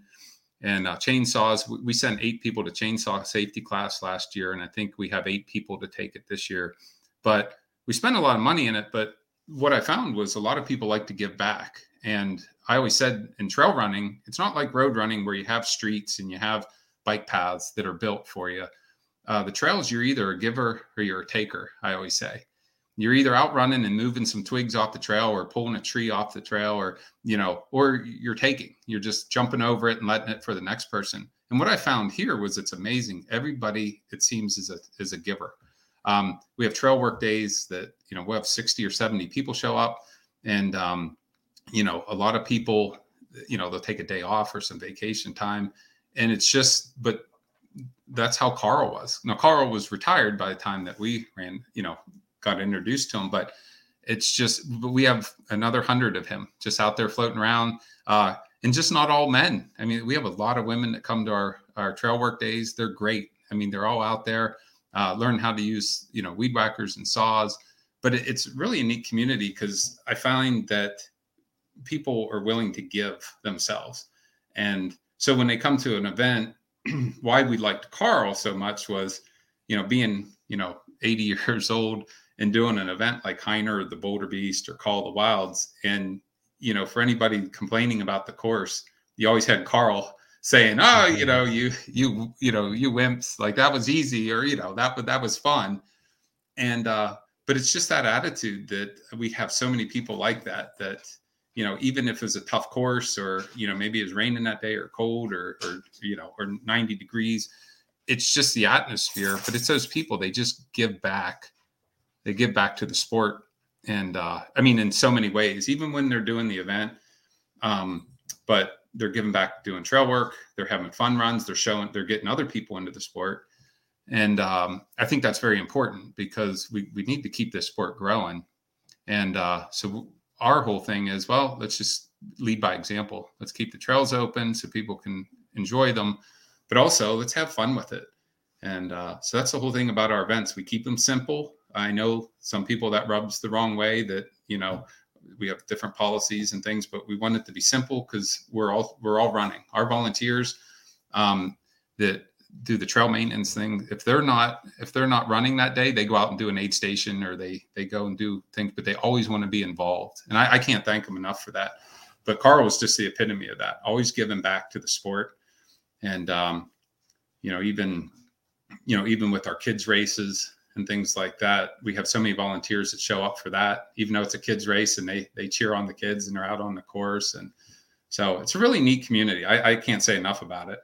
and uh, chainsaws. We, we sent eight people to chainsaw safety class last year. And I think we have eight people to take it this year. But we spent a lot of money in it. But what I found was a lot of people like to give back. And I always said in trail running, it's not like road running where you have streets and you have – bike paths that are built for you. Uh, the trails, you're either a giver or you're a taker. I always say. You're either out running and moving some twigs off the trail or pulling a tree off the trail or you know or you're taking. You're just jumping over it and letting it for the next person. And what i found here was it's amazing. Everybody it seems is a is a giver. Um, we have trail work days that you know we'll have 60 or 70 people show up and um, you know a lot of people you know they'll take a day off or some vacation time and it's just but that's how Carl was. Now Carl was retired by the time that we ran, you know, got introduced to him, but it's just we have another hundred of him just out there floating around. Uh, and just not all men. I mean, we have a lot of women that come to our our trail work days. They're great. I mean, they're all out there uh, learning how to use you know weed whackers and saws. But it, it's really a neat community because I find that people are willing to give themselves, and so when they come to an event, why we liked Carl so much was, you know, being, you know, 80 years old and doing an event like Hyner, the Boulder Beast, or Call the Wilds. And, you know, for anybody complaining about the course, you always had Carl saying, Oh, you know, you you you know, you wimps, like that was easy, or you know, that that was fun. And uh, but it's just that attitude that we have so many people like that that you know, even if it's a tough course or, you know, maybe it's raining that day or cold or, or, you know, or 90 degrees, it's just the atmosphere. But it's those people, they just give back. They give back to the sport. And uh, I mean, in so many ways, even when they're doing the event, um, but they're giving back doing trail work, they're having fun runs, they're showing, they're getting other people into the sport. And um, I think that's very important because we, we need to keep this sport growing. And uh, so our whole thing is well let's just lead by example. Let's keep the trails open so people can enjoy them but also let's have fun with it. And uh, so that's the whole thing about our events. We keep them simple. I know some people that rubs the wrong way that you know we have different policies and things but we want it to be simple because we're all we're all running. Our volunteers um, that do the trail maintenance thing. If they're not if they're not running that day they go out and do an aid station or they they go and do things but they always want to be involved. And I, I can't thank them enough for that. But carl was just the epitome of that always giving back to the sport. And um you know even you know even with our kids races and things like that we have so many volunteers that show up for that even though it's a kids race and they they cheer on the kids and they're out on the course. And so it's a really neat community. I, I can't say enough about it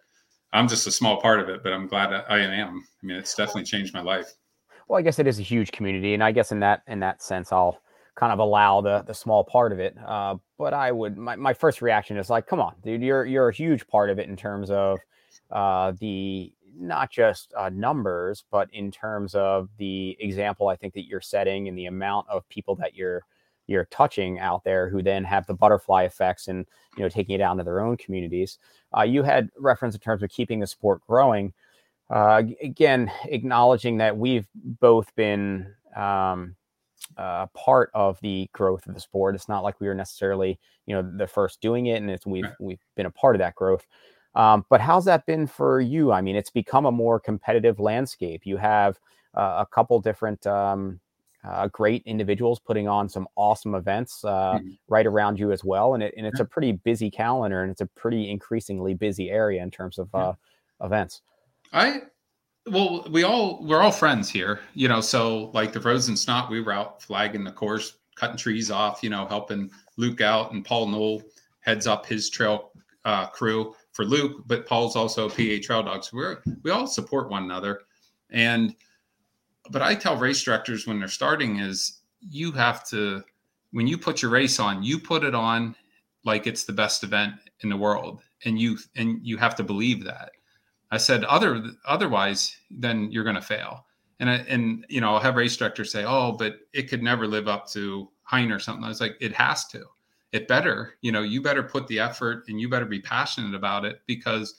I'm just a small part of it, but I'm glad I am. I mean, it's definitely changed my life. Well, I guess it is a huge community, and I guess in that in that sense, I'll kind of allow the the small part of it. Uh, but I would my, my first reaction is like, come on, dude, you're you're a huge part of it in terms of uh, the not just uh, numbers, but in terms of the example I think that you're setting and the amount of people that you're you're touching out there who then have the butterfly effects and you know taking it down to their own communities. Uh, you had reference in terms of keeping the sport growing. Uh, again acknowledging that we've both been um, uh, part of the growth of the sport. It's not like we were necessarily you know the first doing it and it's we've we've been a part of that growth. Um, but how's that been for you? I mean it's become a more competitive landscape. You have uh, a couple different um, uh, great individuals putting on some awesome events uh, mm-hmm. right around you as well. And, it, and it's a pretty busy calendar and it's a pretty increasingly busy area in terms of uh, events. I, well, we all, we're all friends here, you know, so like the Frozen Snot, we were out flagging the course, cutting trees off, you know, helping Luke out and Paul Knoll heads up his trail uh, crew for Luke, but Paul's also a PA trail dog. So we're, we all support one another. And, but I tell race directors when they're starting is you have to when you put your race on, you put it on like it's the best event in the world, and you and you have to believe that. I said other otherwise, then you're going to fail. And I, and you know, I'll have race directors say, "Oh, but it could never live up to Hein or something." I was like, "It has to. It better. You know, you better put the effort, and you better be passionate about it because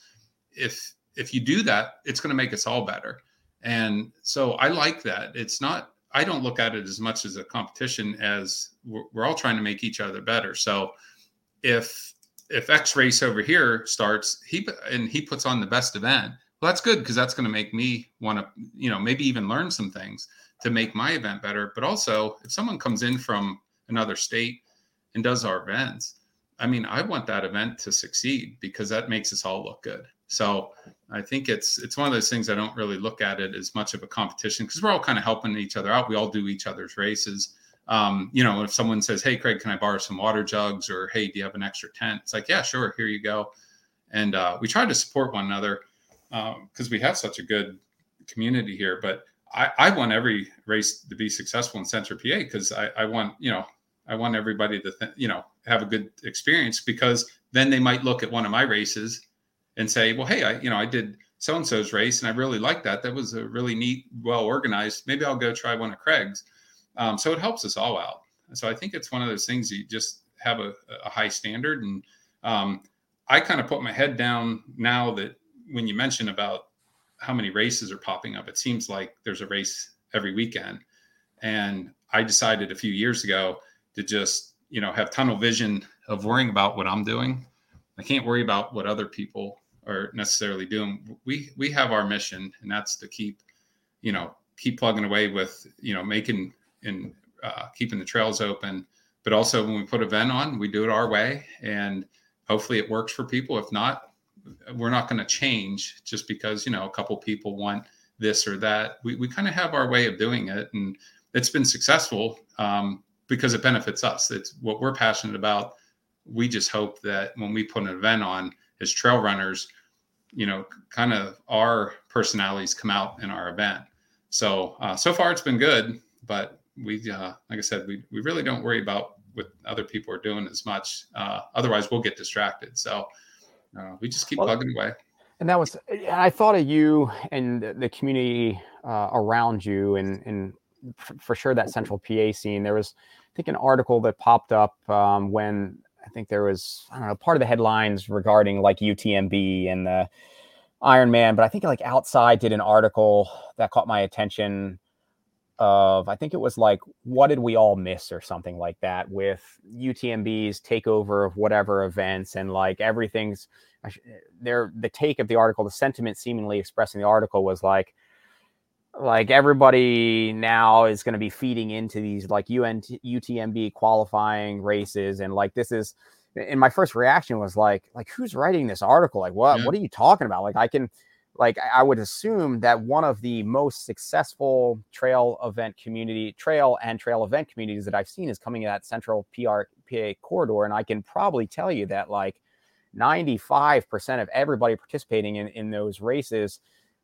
if if you do that, it's going to make us all better." And so I like that. It's not, I don't look at it as much as a competition as we're, we're all trying to make each other better. So if, if X race over here starts, he and he puts on the best event, well, that's good because that's going to make me want to, you know, maybe even learn some things to make my event better. But also, if someone comes in from another state and does our events, I mean, I want that event to succeed because that makes us all look good. So I think it's it's one of those things I don't really look at it as much of a competition because we're all kind of helping each other out. We all do each other's races. Um, you know, if someone says, "Hey, Craig, can I borrow some water jugs?" or "Hey, do you have an extra tent?" It's like, "Yeah, sure, here you go." And uh, we try to support one another because um, we have such a good community here. But I, I, want every race to be successful in Central PA because I, I, want you know I want everybody to th- you know have a good experience because then they might look at one of my races and say, well, hey, I, you know, I did so and so's race and I really like that. That was a really neat, well organized. Maybe I'll go try one of Craig's. Um, so it helps us all out. So I think it's one of those things you just have a, a high standard. And um, I kind of put my head down now that when you mention about how many races are popping up, it seems like there's a race every weekend. And I decided a few years ago to just, you know, have tunnel vision of worrying about what I'm doing. I can't worry about what other people are necessarily doing. We we have our mission, and that's to keep, you know, keep plugging away with, you know, making and uh, keeping the trails open. But also, when we put a vent on, we do it our way, and hopefully, it works for people. If not, we're not going to change just because you know a couple people want this or that. We we kind of have our way of doing it, and it's been successful um, because it benefits us. It's what we're passionate about. We just hope that when we put an event on as trail runners, you know, kind of our personalities come out in our event. So uh, so far it's been good, but we, uh, like I said, we we really don't worry about what other people are doing as much. Uh, otherwise, we'll get distracted. So uh, we just keep well, plugging away. And that was, I thought of you and the community uh, around you, and and for sure that Central PA scene. There was, I think, an article that popped up um, when I think there was I don't know part of the headlines regarding like UTMB and the Ironman, but I think like Outside did an article that caught my attention of I think it was like what did we all miss or something like that with UTMB's takeover of whatever events and like everything's eh, there the take of the article the sentiment seemingly expressing the article was like like everybody now is going to be feeding into these like UNT, UTMB qualifying races and like this is and my first reaction was like like who's writing this article like what yeah. what are you talking about like I can like I would assume that one of the most successful trail event community trail and trail event communities that I've seen is coming in that central PR PA corridor and I can probably tell you that like 95% of everybody participating in in those races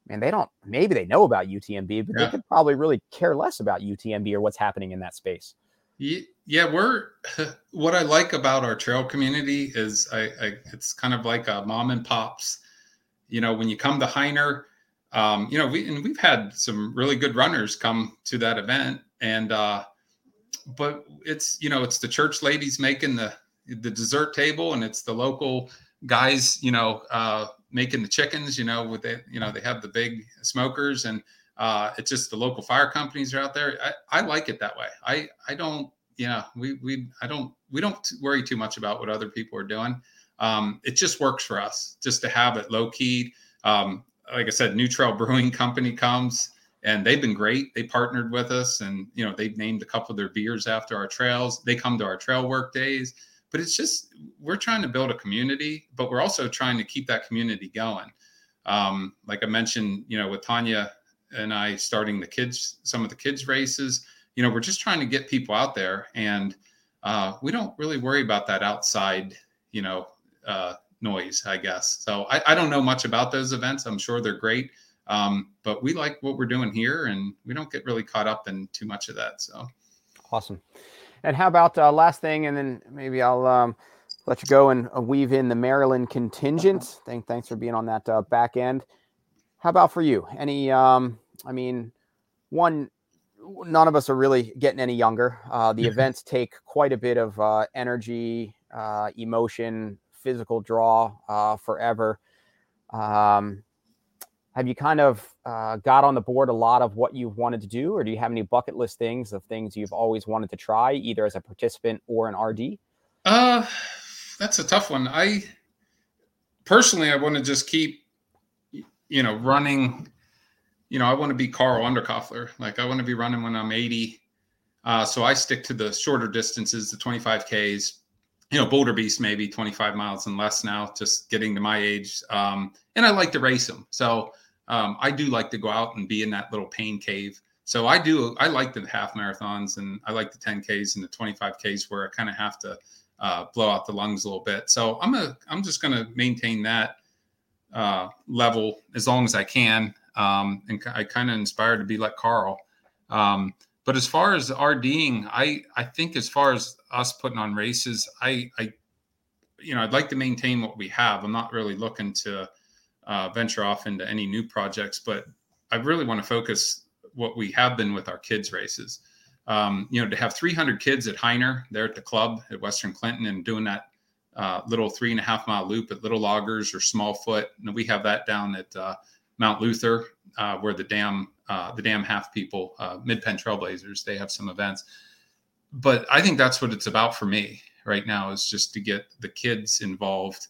man, they don't maybe they know about UTMB, but yeah. they could probably really care less about UTMB or what's happening in that space. Yeah, we're what I like about our trail community is I, I it's kind of like a mom and pops. You know, when you come to Hyner, um, you know, we and we've had some really good runners come to that event, and uh, but it's you know it's the church ladies making the the dessert table, and it's the local guys, you know, uh, making the chickens, you know, with it, you know, they have the big smokers and uh, it's just the local fire companies are out there. I, I like it that way. I, I don't, you know, we, we, I don't, we don't worry too much about what other people are doing. Um, it just works for us just to have it low key. Um, like I said, New Trail Brewing Company comes and they've been great. They partnered with us, and you know they've named a couple of their beers after our trails. They come to our trail work days, but it's just we're trying to build a community, but we're also trying to keep that community going. Um, like I mentioned, you know, with Tanya and I starting the kids, some of the kids races, you know, we're just trying to get people out there, and uh, we don't really worry about that outside, you know, uh, noise, I guess. So I, I don't know much about those events. I'm sure they're great um, but we like what we're doing here, and we don't get really caught up in too much of that. So awesome. And how about uh, last thing, and then maybe I'll um, let you go and uh, weave in the Maryland contingent. Thank, thanks for being on that uh, back end. How about for you? Any? Um, I mean, one, none of us are really getting any younger. Uh, the events take quite a bit of uh, energy, uh, emotion, physical draw uh, forever. Um, have you kind of uh, got on the board a lot of what you've wanted to do, or do you have any bucket list things of things you've always wanted to try, either as a participant or an RD? Uh, that's a tough one. I personally, I want to just keep, you know, running. You know, I want to be Carl Underkoffler. Like I want to be running when I'm 80. Uh, so I stick to the shorter distances, the 25Ks, you know, Boulder Beast maybe 25 miles and less now, just getting to my age. Um, and I like to race them. So um, I do like to go out and be in that little pain cave. So I do. I like the half marathons and I like the 10ks and the 25ks where I kind of have to uh, blow out the lungs a little bit. So I'm a. I'm just to maintain that uh, level as long as I can. Um, and I kind of inspired to be like Carl. Um, but as far as RDing, I I think as far as us putting on races, I I you know I'd like to maintain what we have. I'm not really looking to uh, venture off into any new projects, but I really want to focus what we have been with our kids races. Um, you know, to have 300 kids at Hyner there at the club at Western Clinton and doing that uh, little three and a half mile loop at Little Loggers or Smallfoot. And we have that down at uh, Mount Luther, uh, where the dam, uh, the dam half people, uh, Mid Penn Trailblazers, they have some events. But I think that's what it's about for me right now is just to get the kids involved.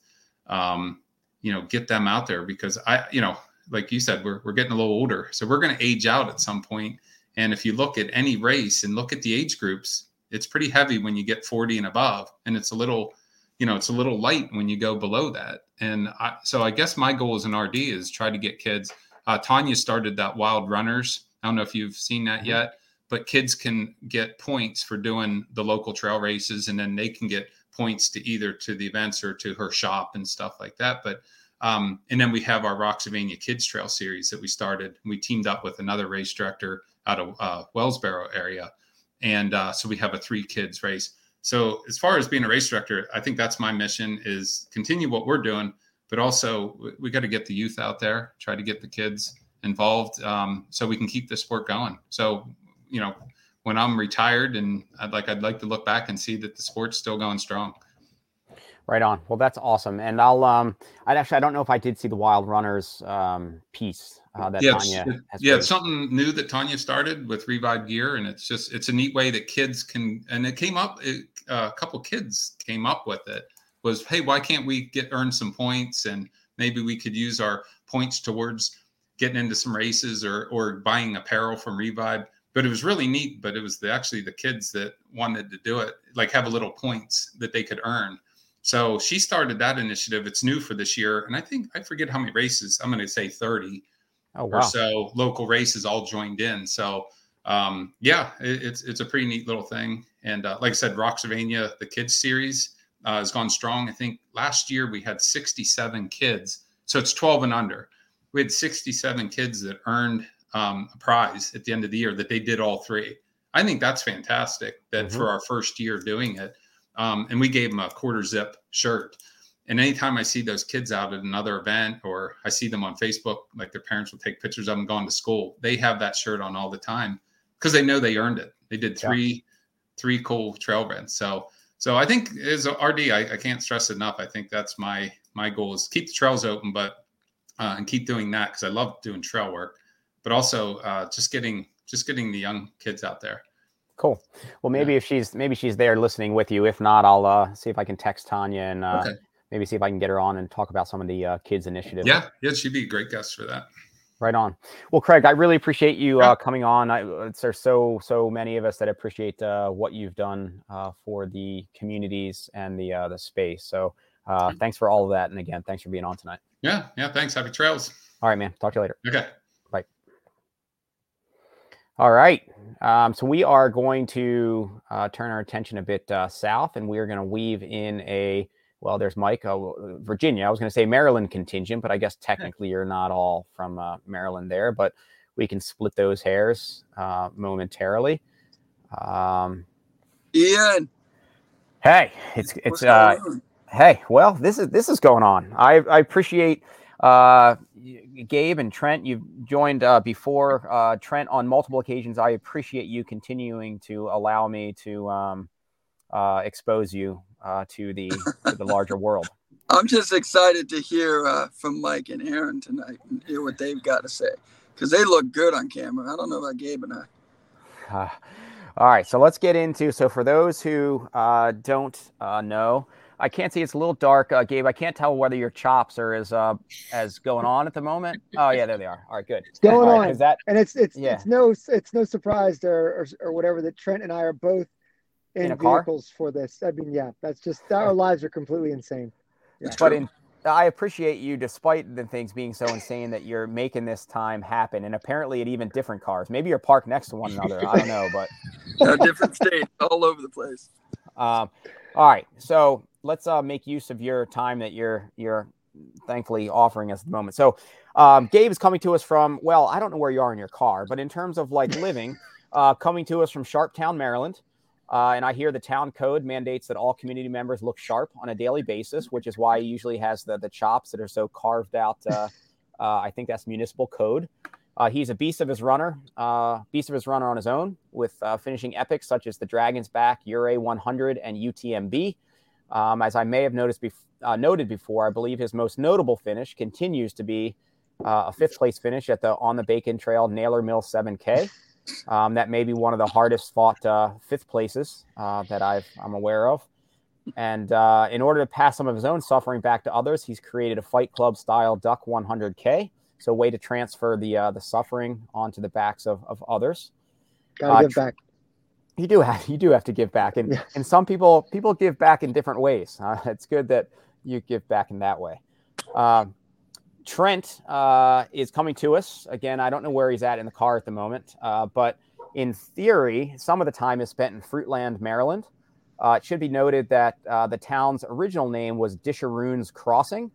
Um, you know get them out there because i you know like you said we're, we're getting a little older. So we're going to age out at some point. And if you look at any race and look at the age groups it's pretty heavy when you get 40 and above. And it's a little you know it's a little light when you go below that. And I, so i guess my goal as an rd is try to get kids uh, tanya started that wild runners. I don't know if you've seen that mm-hmm. yet but kids can get points for doing the local trail races and then they can get points to either to the events or to her shop and stuff like that. But um, and then we have our Rocksylvania Kids Trail series that we started. We teamed up with another race director out of uh, Wellsboro area, and uh, so we have a three kids race. So as far as being a race director, I think that's my mission: is continue what we're doing, but also we got to get the youth out there, try to get the kids involved, um, so we can keep the sport going. So you know, when I'm retired and I'd like I'd like to look back and see that the sport's still going strong. Right on. Well, that's awesome. And I'll um I actually I don't know if I did see the Wild Runners um piece uh, that yeah, Tanya yeah, it's something new that Tanya started with Revive Gear, and it's just it's a neat way that kids can and it came up it, uh, a couple kids came up with it was hey why can't we get earn some points and maybe we could use our points towards getting into some races or or buying apparel from Revive but it was really neat. But it was the, actually the kids that wanted to do it, like have a little points that they could earn. So she started that initiative. It's new for this year, and I think I forget how many races. I'm going to say 30 oh, wow. or so local races all joined in. So um, yeah, it, it's it's a pretty neat little thing. And uh, like I said, Rocksylvania, the kids series uh, has gone strong. I think last year we had 67 kids, so it's 12 and under. We had 67 kids that earned um, a prize at the end of the year that they did all three. I think that's fantastic that mm-hmm. for our first year doing it. Um, and we gave them a quarter zip shirt. And anytime I see those kids out at another event or I see them on Facebook, like their parents will take pictures of them going to school, they have that shirt on all the time because they know they earned it. They did three, yeah. three cool trail runs. So, so I think as RD, I, I, can't stress enough. I think that's my my goal is keep the trails open, but uh, and keep doing that because I love doing trail work but also uh, just getting just getting the young kids out there. Cool. Well, maybe yeah. if she's maybe she's there listening with you. If not, I'll uh, see if I can text Tanya and uh, okay. maybe see if I can get her on and talk about some of the uh, kids initiative. Yeah, yeah, she'd be a great guest for that. Right on. Well, Craig, I really appreciate you uh, coming on. I, there's so so many of us that appreciate uh, what you've done uh, for the communities and the uh, the space. So uh, thanks for all of that. And again, thanks for being on tonight. Yeah, yeah. Thanks. Happy trails. All right, man. Talk to you later. Okay. Bye. All right. Um, so we are going to uh, turn our attention a bit south, and we are going to weave in a well, there's Mike, uh, Virginia. I was going to say Maryland contingent, but I guess technically you're not all from uh, Maryland there, but we can split those hairs uh, momentarily. Um, Ian. Hey, it's it's uh, hey, well, this is this is going on. I I appreciate uh, Gabe and Trent. You've joined uh, before uh, Trent on multiple occasions. I appreciate you continuing to allow me to um, uh, expose you uh, to the to the larger world. I'm just excited to hear uh, from Mike and Erin tonight and hear what they've got to say because they look good on camera. I don't know about Gabe and I. All right, so let's get into. So for those who uh, don't uh, know, I can't see. It's a little dark, uh, Gabe. I can't tell whether your chops are as uh, as going on at the moment. Oh yeah, there they are. All right, good. It's going All on. right, that and it's it's yeah. it's no it's no surprise or, or, or whatever that Trent and I are both in, In a car? vehicles for this. I mean, yeah, that's just our lives are completely insane. Yeah. but in I appreciate you, despite the things being so insane, that you're making this time happen, and apparently at even different cars. Maybe you're parked next to one another. I don't know, but Uh, different states, all over the place. Um, all right, so let's uh, make use of your time that you're you're thankfully offering us at the moment. So, um, Gabe is coming to us from well, I don't know where you are in your car, but in terms of like living, uh, coming to us from Sharptown, Maryland. Uh, and I hear the town code mandates that all community members look sharp on a daily basis, which is why he usually has the the chops that are so carved out. Uh, uh, I think that's municipal code. Uh, he's a beast of his runner, uh, beast of his runner on his own, with uh, finishing epics such as the Dragon's Back, Ure 100, and UTMB. Um, as I may have noticed bef- uh, noted before, I believe his most notable finish continues to be uh, a fifth place finish at the On the Bacon Trail Naylor Mill 7K. Um, that may be one of the hardest fought uh, fifth places uh, that I've, I'm aware of. And uh, in order to pass some of his own suffering back to others, he's created a Fight Club style DUC 100K. So, a way to transfer the uh, the suffering onto the backs of, of others. Gotta give back. You do have you do have to give back, and Yeah. and some people people give back in different ways. Uh, it's good that you give back in that way. Um, Trent uh, is coming to us again. I don't know where he's at in the car at the moment, uh, but in theory, some of the time is spent in Fruitland, Maryland. Uh, it should be noted that uh, the town's original name was Disharoon's Crossing,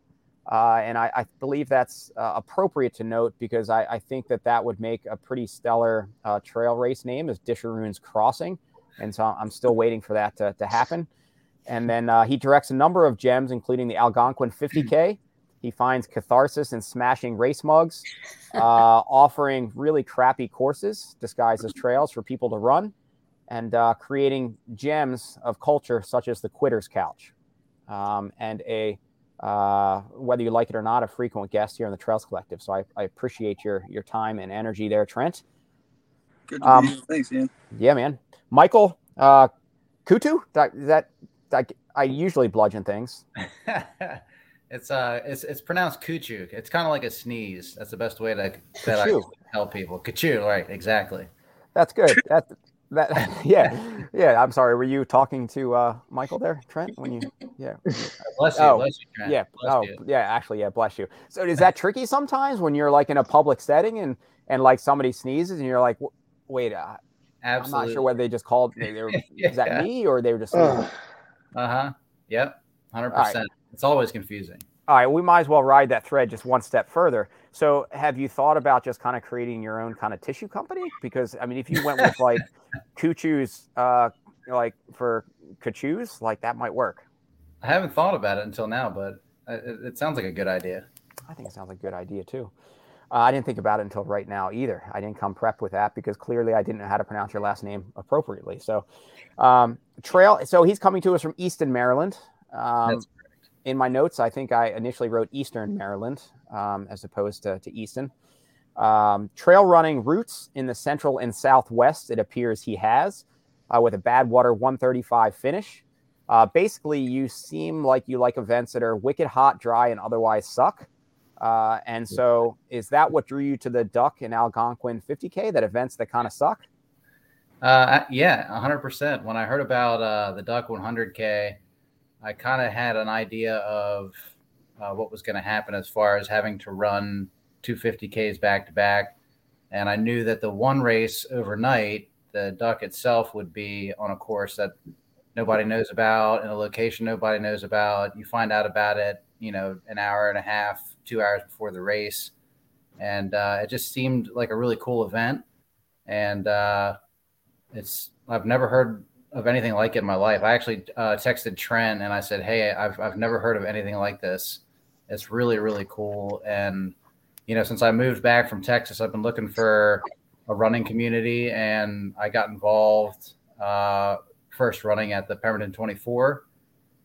uh, and I, I believe that's uh, appropriate to note because I, I think that that would make a pretty stellar uh, trail race name as Disharoon's Crossing, and so I'm still waiting for that to, to happen. And then uh, he directs a number of gems, including the Algonquin 50K. He finds catharsis in smashing race mugs, uh, offering really crappy courses disguised as trails for people to run, and uh, creating gems of culture such as the Quitter's Couch, um, and a uh, whether you like it or not, a frequent guest here in the Trails Collective. So I, I appreciate your your time and energy there, Trent. Good to Um, be here. Thanks, Ian. Yeah, man. Michael uh, Coutu, that, that, that I usually bludgeon things. it's uh, it's it's pronounced kuchu. It's kind of like a sneeze. That's the best way to that I tell people. Kuchu, right? Exactly. That's good. That that yeah yeah. I'm sorry. Were you talking to uh, Michael there, Trent? When you yeah Bless you. Oh, bless you, Trent. yeah Bless oh you. yeah actually yeah bless you. So is that tricky sometimes when you're like in a public setting and and like somebody sneezes and you're like wait uh, I'm not sure whether they just called they, they were, is that me or they were just sneezing? Uh huh. Yep. Hundred right. percent. It's always confusing. All right, we might as well ride that thread just one step further. So, have you thought about just kind of creating your own kind of tissue company? Because I mean, if you went with like Kuchu's, uh, like for Kuchu's, like that might work. I haven't thought about it until now, but it, it- it sounds like a good idea. I think it sounds like a good idea too. Uh, I didn't think about it until right now either. I didn't come prepped with that because clearly I didn't know how to pronounce your last name appropriately. So, um, Trail. So he's coming to us from Easton, Maryland. Um, That's in my notes, I think I initially wrote Eastern Maryland um, as opposed to, to Easton. Um, trail running routes in the central and southwest, it appears he has, uh, with a Badwater 135 finish. Uh, basically, you seem like you like events that are wicked hot, dry, and otherwise suck. Uh, and so, is that what drew you to the DUC and Algonquin 50K? That events that kind of suck? Uh, yeah, 100%. When I heard about uh, the DUC 100K, I kind of had an idea of uh, what was going to happen as far as having to run 250Ks back to back. And I knew that the one race overnight, the DUC itself would be on a course that nobody knows about in a location nobody knows about. You find out about it, you know, an hour and a half, two hours before the race. And uh, it just seemed like a really cool event. And uh, it's, I've never heard of anything like it in my life. I actually uh, texted Trent and I said, Hey, I've, I've never heard of anything like this. It's really, really cool. And, you know, since I moved back from Texas, I've been looking for a running community and I got involved uh, first running at the Pemberton 24.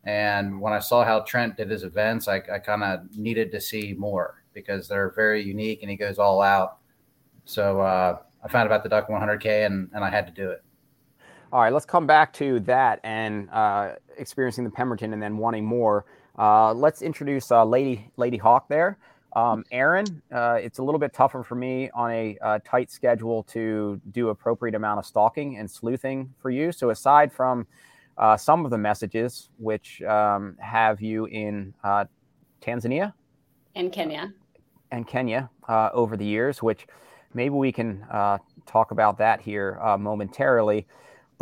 And when I saw how Trent did his events, I, I kind of needed to see more because they're very unique and he goes all out. So uh, I found about the DUC 100K and, and I had to do it. All right, let's come back to that and uh, experiencing the Pemberton and then wanting more. Uh, let's introduce uh, Lady Lady Hawk there. Um, Erin, uh, it's a little bit tougher for me on a uh, tight schedule to do appropriate amount of stalking and sleuthing for you. So aside from uh, some of the messages which um, have you in Tanzania and Kenya and Kenya over the years, which maybe we can talk about that here momentarily.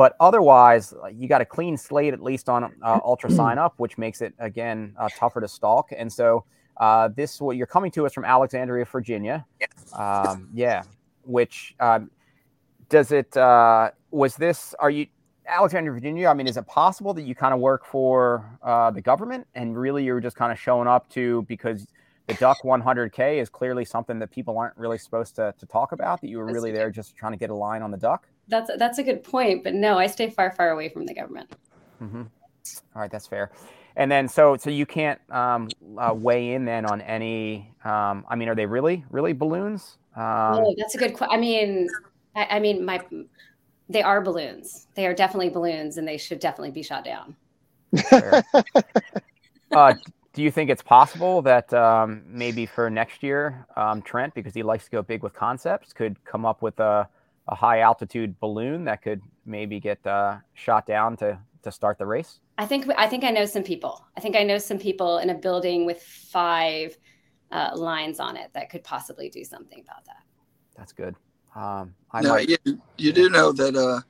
But otherwise, you got a clean slate at least on uh, Ultra Sign Up, which makes it again uh, tougher to stalk. And so uh, this what you're coming to us from Alexandria, Virginia. Um, yeah, which um, does it? Uh, was this? Are you Alexandria, Virginia? I mean, is it possible that you kind of work for uh, the government and really you're just kind of showing up to because the DUC 100K is clearly something that people aren't really supposed to, to talk about. That you were really there just trying to get a line on the DUC that's that's a good point. But no, I stay far, far away from the government. Mm-hmm. All right, that's fair. And then so so you can't um, uh, weigh in then on any. Um, I mean, are they really really balloons? Um, oh, that's a good question. I mean, I, I, mean, my they are balloons. They are definitely balloons, and they should definitely be shot down. uh, do you think it's possible that um, maybe for next year, um, Trent, because he likes to go big with concepts, could come up with a a high altitude balloon that could maybe get uh, shot down to to start the race? I think I think I know some people. I think I know some people in a building with five uh, lines on it that could possibly do something about that. That's good. Um, I now, might, you, you do know that uh,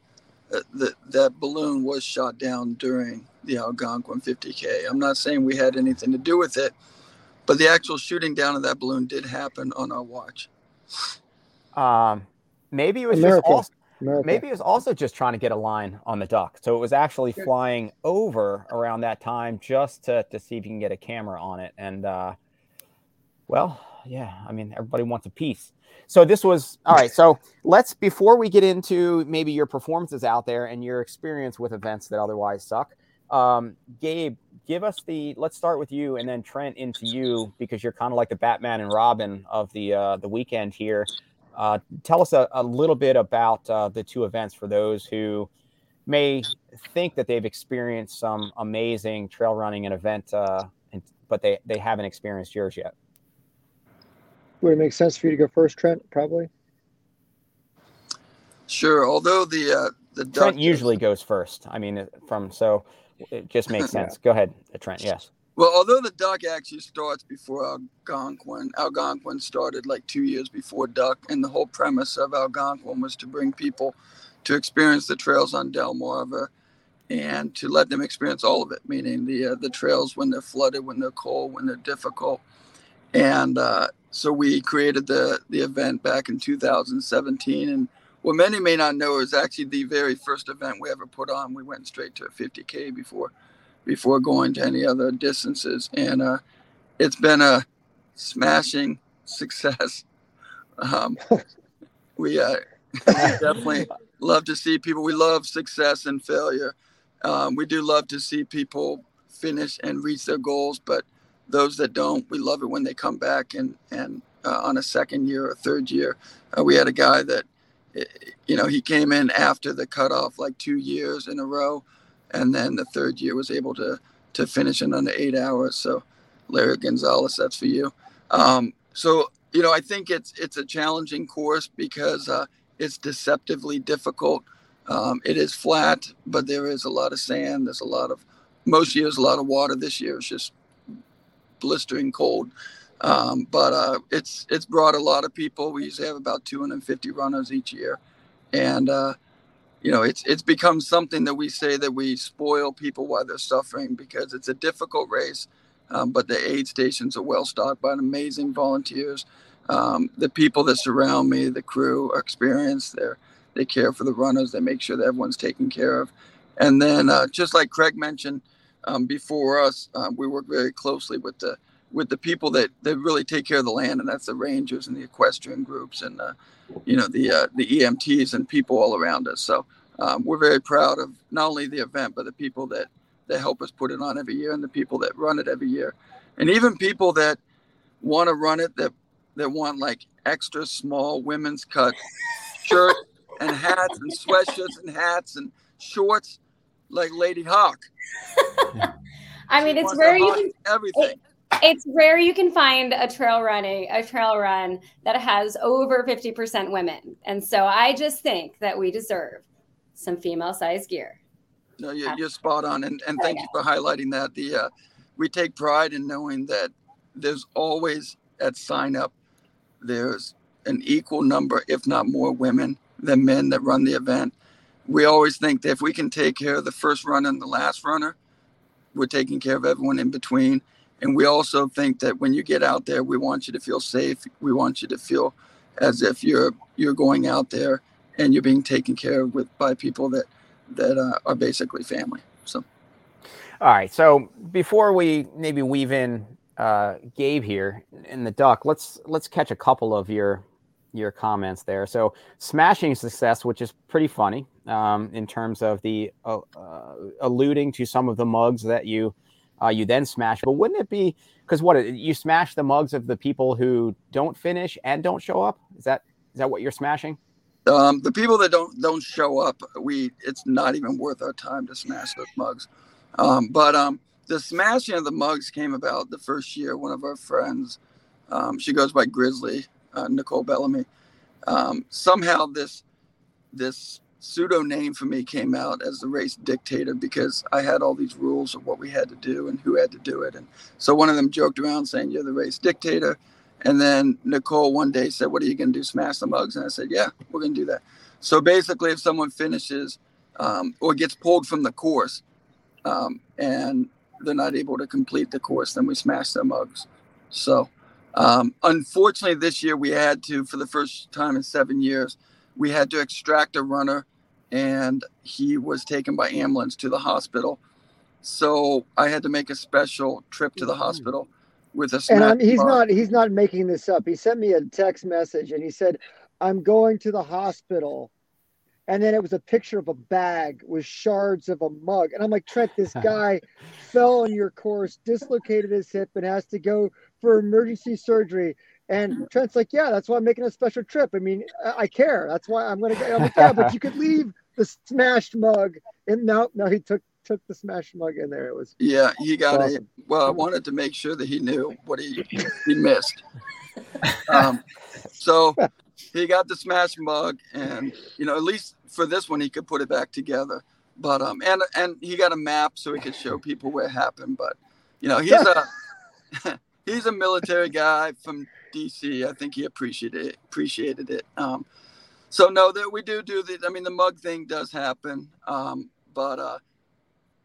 that that balloon was shot down during the Algonquin 50K. I'm not saying we had anything to do with it, but the actual shooting down of that balloon did happen on our watch. Um, Maybe it was America. just also, America. maybe it was also just trying to get a line on the DUC. So it was actually flying over around that time just to to see if you can get a camera on it. And uh, well, yeah, I mean everybody wants a piece. So this was all right. So let's before we get into maybe your performances out there and your experience with events that otherwise suck. Um, Gabe, give us the. Let's start with you, and then Trent into you because you're kind of like the Batman and Robin of the uh, the weekend here. Uh, tell us a, a, little bit about uh, the two events for those who may think that they've experienced some amazing trail running and event, uh, and, but they, they haven't experienced yours yet. Would it make sense for you to go first, Trent? Probably. Sure. Although the uh, the Trent usually goes first. I mean, from so it just makes sense. yeah. Go ahead, Trent. Yes. Well, although the DUC actually starts before Algonquin, Algonquin started like two years before DUC, and the whole premise of Algonquin was to bring people to experience the trails on Delmarva and to let them experience all of it, meaning the uh, the trails when they're flooded, when they're cold, when they're difficult. And uh, so we created the the event back in 2017. And what many may not know is actually the very first event we ever put on. We went straight to a 50k before before going to any other distances. And uh, it's been a smashing success. Um, we, uh, we definitely love to see people. We love success and failure. Um, we do love to see people finish and reach their goals, but those that don't, we love it when they come back and and uh, on a second year or third year. Uh, we had a guy that, eh, you know, he came in after the cutoff like two years in a row and then the third year was able to to finish in under eight hours. So, Larry Gonzalez, that's for you. Um, so you know, I think it's it's a challenging course because uh, it's deceptively difficult. Um, it is flat, but there is a lot of sand. There's a lot of most years a lot of water. This year it's just blistering cold. Um, but uh, it's it's brought a lot of people. We usually have about 250 runners each year, and uh, you know it's it's become something that we say that we spoil people while they're suffering because it's a difficult race. Um, but the aid stations are well stocked by amazing volunteers. Um, the people that surround me, the crew, are experienced. They they care for the runners. They make sure that everyone's taken care of. And then, uh, just like Craig mentioned um, before us, uh, we work very closely with the with the people that, that really take care of the land, and that's the rangers and the equestrian groups, and uh, you know the uh, the EMTs and people all around us. So um, we're very proud of not only the event, but the people that that help us put it on every year, and the people that run it every year, and even people that want to run it that that want like extra small women's cut shirts and hats and sweatshirts and hats and shorts like Lady Hawk. I mean, it's rare you can everything. It, it's rare you can find a trail running a trail run that has over 50% women. And so I just think that we deserve some female size gear. No, you're, you're spot on, and and thank you for highlighting that. The uh, we take pride in knowing that there's always at sign up there's an equal number, if not more, women than men that run the event. We always think that if we can take care of the first runner and the last runner, we're taking care of everyone in between. And we also think that when you get out there, we want you to feel safe. We want you to feel as if you're you're going out there and you're being taken care of with by people that that uh, are basically family. So, all right. So before we maybe weave in uh, Gabe here in the DUC, let's let's catch a couple of your your comments there. So smashing success, which is pretty funny um, in terms of the uh, uh, alluding to some of the mugs that you uh, you then smash. But wouldn't it be because what you smash the mugs of the people who don't finish and don't show up? Is that is that what you're smashing? Um, the people that don't don't show up, we it's not even worth our time to smash those mugs. Um, but um, the smashing of the mugs came about the first year. One of our friends, um, she goes by Grizzly, uh, Nicole Bellamy. Um, somehow this this pseudo name for me came out as the race dictator because I had all these rules of what we had to do and who had to do it. And so one of them joked around saying, You're the race dictator. And then Nicole one day said, What are you going to do? Smash the mugs? And I said, Yeah, we're going to do that. So basically, if someone finishes um, or gets pulled from the course um, and they're not able to complete the course, then we smash their mugs. So, um, unfortunately, this year we had to, for the first time in seven years, we had to extract a runner, and he was taken by ambulance to the hospital. So I had to make a special trip to the mm-hmm. hospital with a. And I'm, he's not he's not making this up. He sent me a text message, and he said, "I'm going to the hospital." and then it was a picture of a bag with shards of a mug. And I'm like, Trent, this guy fell on your course, dislocated his hip, and has to go for emergency surgery. And Trent's like, yeah, that's why I'm making a special trip. I mean, I, I care. That's why I'm going to go. I'm like, yeah, but you could leave the smashed mug. And no, no, he took took the smashed mug in there. It was yeah, he got awesome. it. Well, I wanted to make sure that he knew what he he missed. Um, so he got the smashed mug, and you know, at least for this one, he could put it back together. But um, and and he got a map so he could show people where it happened. But you know, he's a he's a military guy from DC. I think he appreciated it. Appreciated it. Um, so no, that we do do the. I mean, the mug thing does happen. Um, but uh,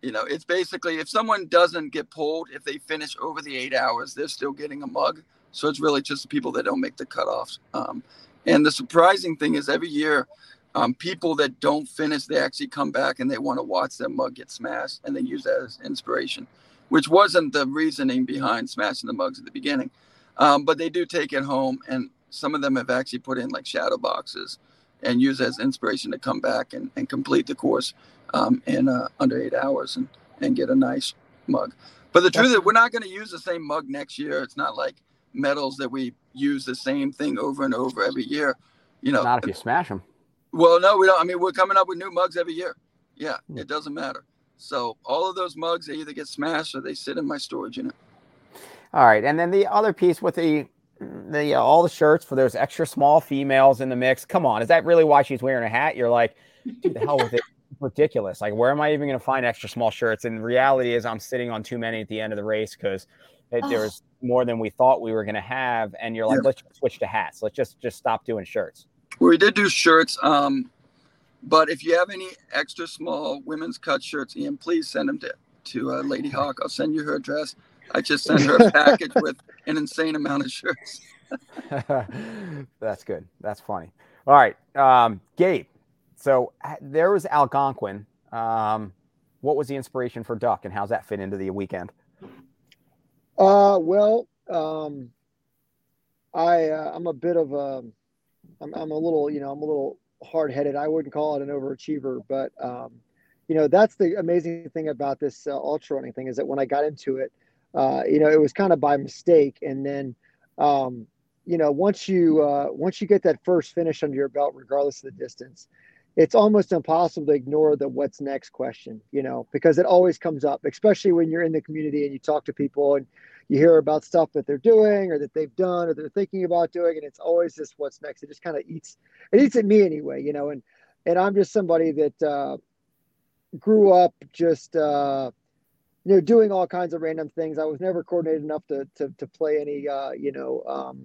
you know, it's basically if someone doesn't get pulled, if they finish over the eight hours, they're still getting a mug. So it's really just the people that don't make the cutoffs. Um, and the surprising thing is every year, um, people that don't finish, they actually come back and they want to watch their mug get smashed and they use that as inspiration, which wasn't the reasoning behind smashing the mugs at the beginning. Um, but they do take it home and some of them have actually put in like shadow boxes and use as inspiration to come back and, and complete the course um, in uh, under eight hours and, and get a nice mug. But the truth is, we're not going to use the same mug next year. It's not like medals that we use the same thing over and over every year. You know, not if you smash them. Well, no, we don't. I mean, we're coming up with new mugs every year. Yeah, hmm. it doesn't matter. So all of those mugs, they either get smashed or they sit in my storage unit. All right, and then the other piece with the the uh, all the shirts for those extra small females in the mix. Come on, is that really why she's wearing a hat? You're like, dude, the hell with it. ridiculous. Like, where am I even going to find extra small shirts? And the reality is, I'm sitting on too many at the end of the race because oh. there was more than we thought we were going to have. And you're like, yeah. let's switch to hats. Let's just just stop doing shirts. We did do shirts. Um, but if you have any extra small women's cut shirts, Ian, please send them to to uh, Lady Hawk. I'll send you her address. I just sent her a package with an insane amount of shirts. That's good. That's funny. All right, um, Gabe. So there was Algonquin. Um, what was the inspiration for DUC, and how's that fit into the weekend? Uh, well, um, I uh, I'm a bit of a I'm, I'm a little you know I'm a little hard headed. I wouldn't call it an overachiever, but um, you know that's the amazing thing about this uh, ultra running thing is that when I got into it, uh, you know, it was kind of by mistake, and then um, you know once you uh, once you get that first finish under your belt, regardless of the distance, it's almost impossible to ignore the what's next question, you know, because it always comes up, especially when you're in the community and you talk to people and you hear about stuff that they're doing or that they've done or they're thinking about doing. And it's always this what's next. It just kind of eats, it eats at me anyway, you know, and, and I'm just somebody that uh, grew up just, uh, you know, doing all kinds of random things. I was never coordinated enough to, to, to play any, uh, you know, um,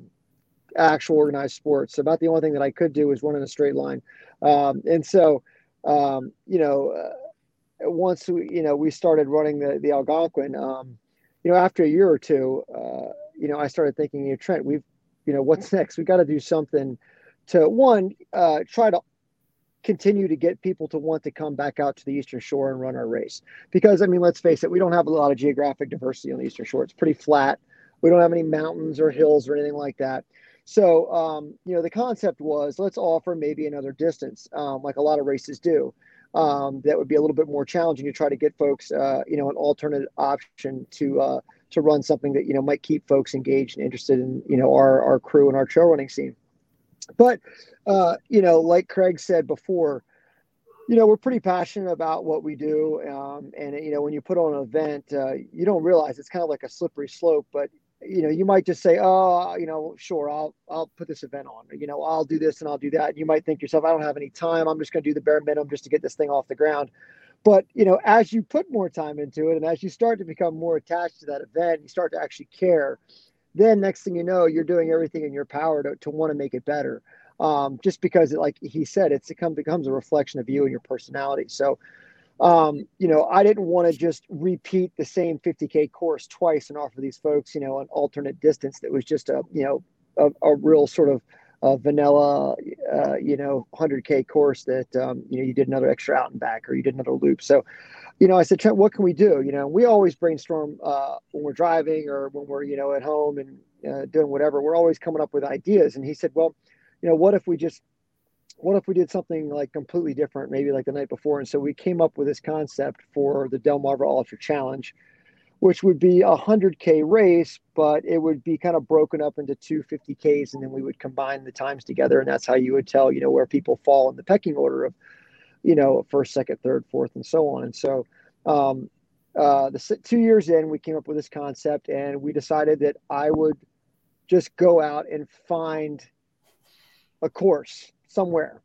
actual organized sports. About the only thing that I could do was run in a straight line. Um, and so, um, you know, uh, once we, you know, we started running the, the Algonquin, um, you know, after a year or two, uh, you know, I started thinking, you know, Trent, we've, you know, what's next? We got to do something to one, uh, try to continue to get people to want to come back out to the Eastern Shore and run our race. Because, I mean, let's face it, we don't have a lot of geographic diversity on the Eastern Shore. It's pretty flat. We don't have any mountains or hills or anything like that. So, um, you know, the concept was let's offer maybe another distance, um, like a lot of races do. Um, that would be a little bit more challenging to try to get folks, uh, you know, an alternate option to uh, to run something that you know might keep folks engaged and interested in, you know, our our crew and our trail running scene. But, uh, you know, like Craig said before, you know, we're pretty passionate about what we do. Um, and, you know, when you put on an event, uh, you don't realize it's kind of like a slippery slope, but you know, you might just say, "Oh, you know, sure, I'll I'll put this event on. you know, I'll do this and I'll do that." And you might think yourself, "I don't have any time. I'm just going to do the bare minimum just to get this thing off the ground." But you know, as you put more time into it, and as you start to become more attached to that event, you start to actually care. Then next thing you know, you're doing everything in your power to to want to make it better. Um, just because, it, like he said, it's it becomes a reflection of you and your personality. So um, you know, I didn't want to just repeat the same 50K course twice and offer these folks, you know, an alternate distance that was just a, you know, a, a real sort of vanilla, uh, you know, 100K course that, um, you know, you did another extra out and back or you did another loop. So, you know, I said, Trent, what can we do? You know, we always brainstorm uh, when we're driving or when we're, you know, at home and uh, doing whatever. We're always coming up with ideas. And he said, well, you know, what if we just what if we did something like completely different, maybe like the night before? And so we came up with this concept for the Del Delmarva Ultra Challenge, which would be a 100K race, but it would be kind of broken up into two 50Ks, and then we would combine the times together. And that's how you would tell, you know, where people fall in the pecking order of, you know, first, second, third, fourth, and so on. And so, um, uh, the two years in, we came up with this concept, and we decided that I would just go out and find a course somewhere,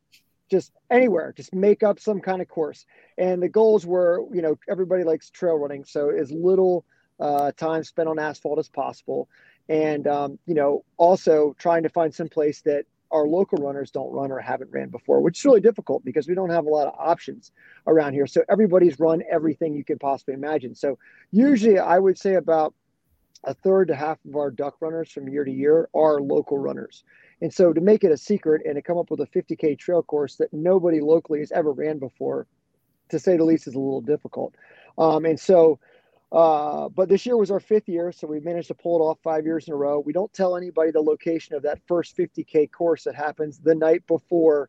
just anywhere, just make up some kind of course. And the goals were, you know, everybody likes trail running, so as little uh, time spent on asphalt as possible, and um, you know, also trying to find some place that our local runners don't run or haven't ran before, which is really difficult because we don't have a lot of options around here. So everybody's run everything you can possibly imagine. So usually, I would say about a third to half of our DUC runners from year to year are local runners. And so to make it a secret and to come up with a 50K trail course that nobody locally has ever ran before, to say the least, is a little difficult. Um, and so, uh, but this year was our fifth year, so we managed to pull it off five years in a row. We don't tell anybody the location of that first 50K course that happens the night before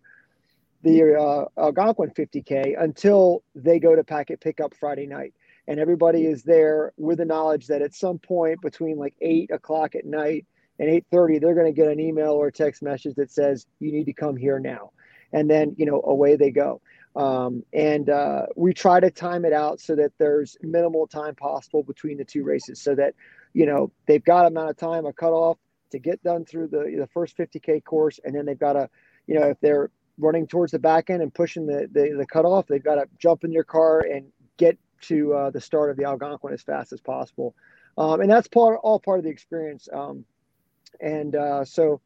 the uh, Algonquin 50K until they go to packet pickup Friday night. And everybody is there with the knowledge that at some point between like eight o'clock at night and 8.30 they're going to get an email or a text message that says you need to come here now and then you know away they go um, and uh, we try to time it out so that there's minimal time possible between the two races so that you know they've got amount of time a cutoff to get done through the the first 50k course, and then they've got to, you know, if they're running towards the back end and pushing the the, the cutoff, they've got to jump in your car and get to uh, the start of the Algonquin as fast as possible, um, and that's part all part of the experience. Um, and uh, so,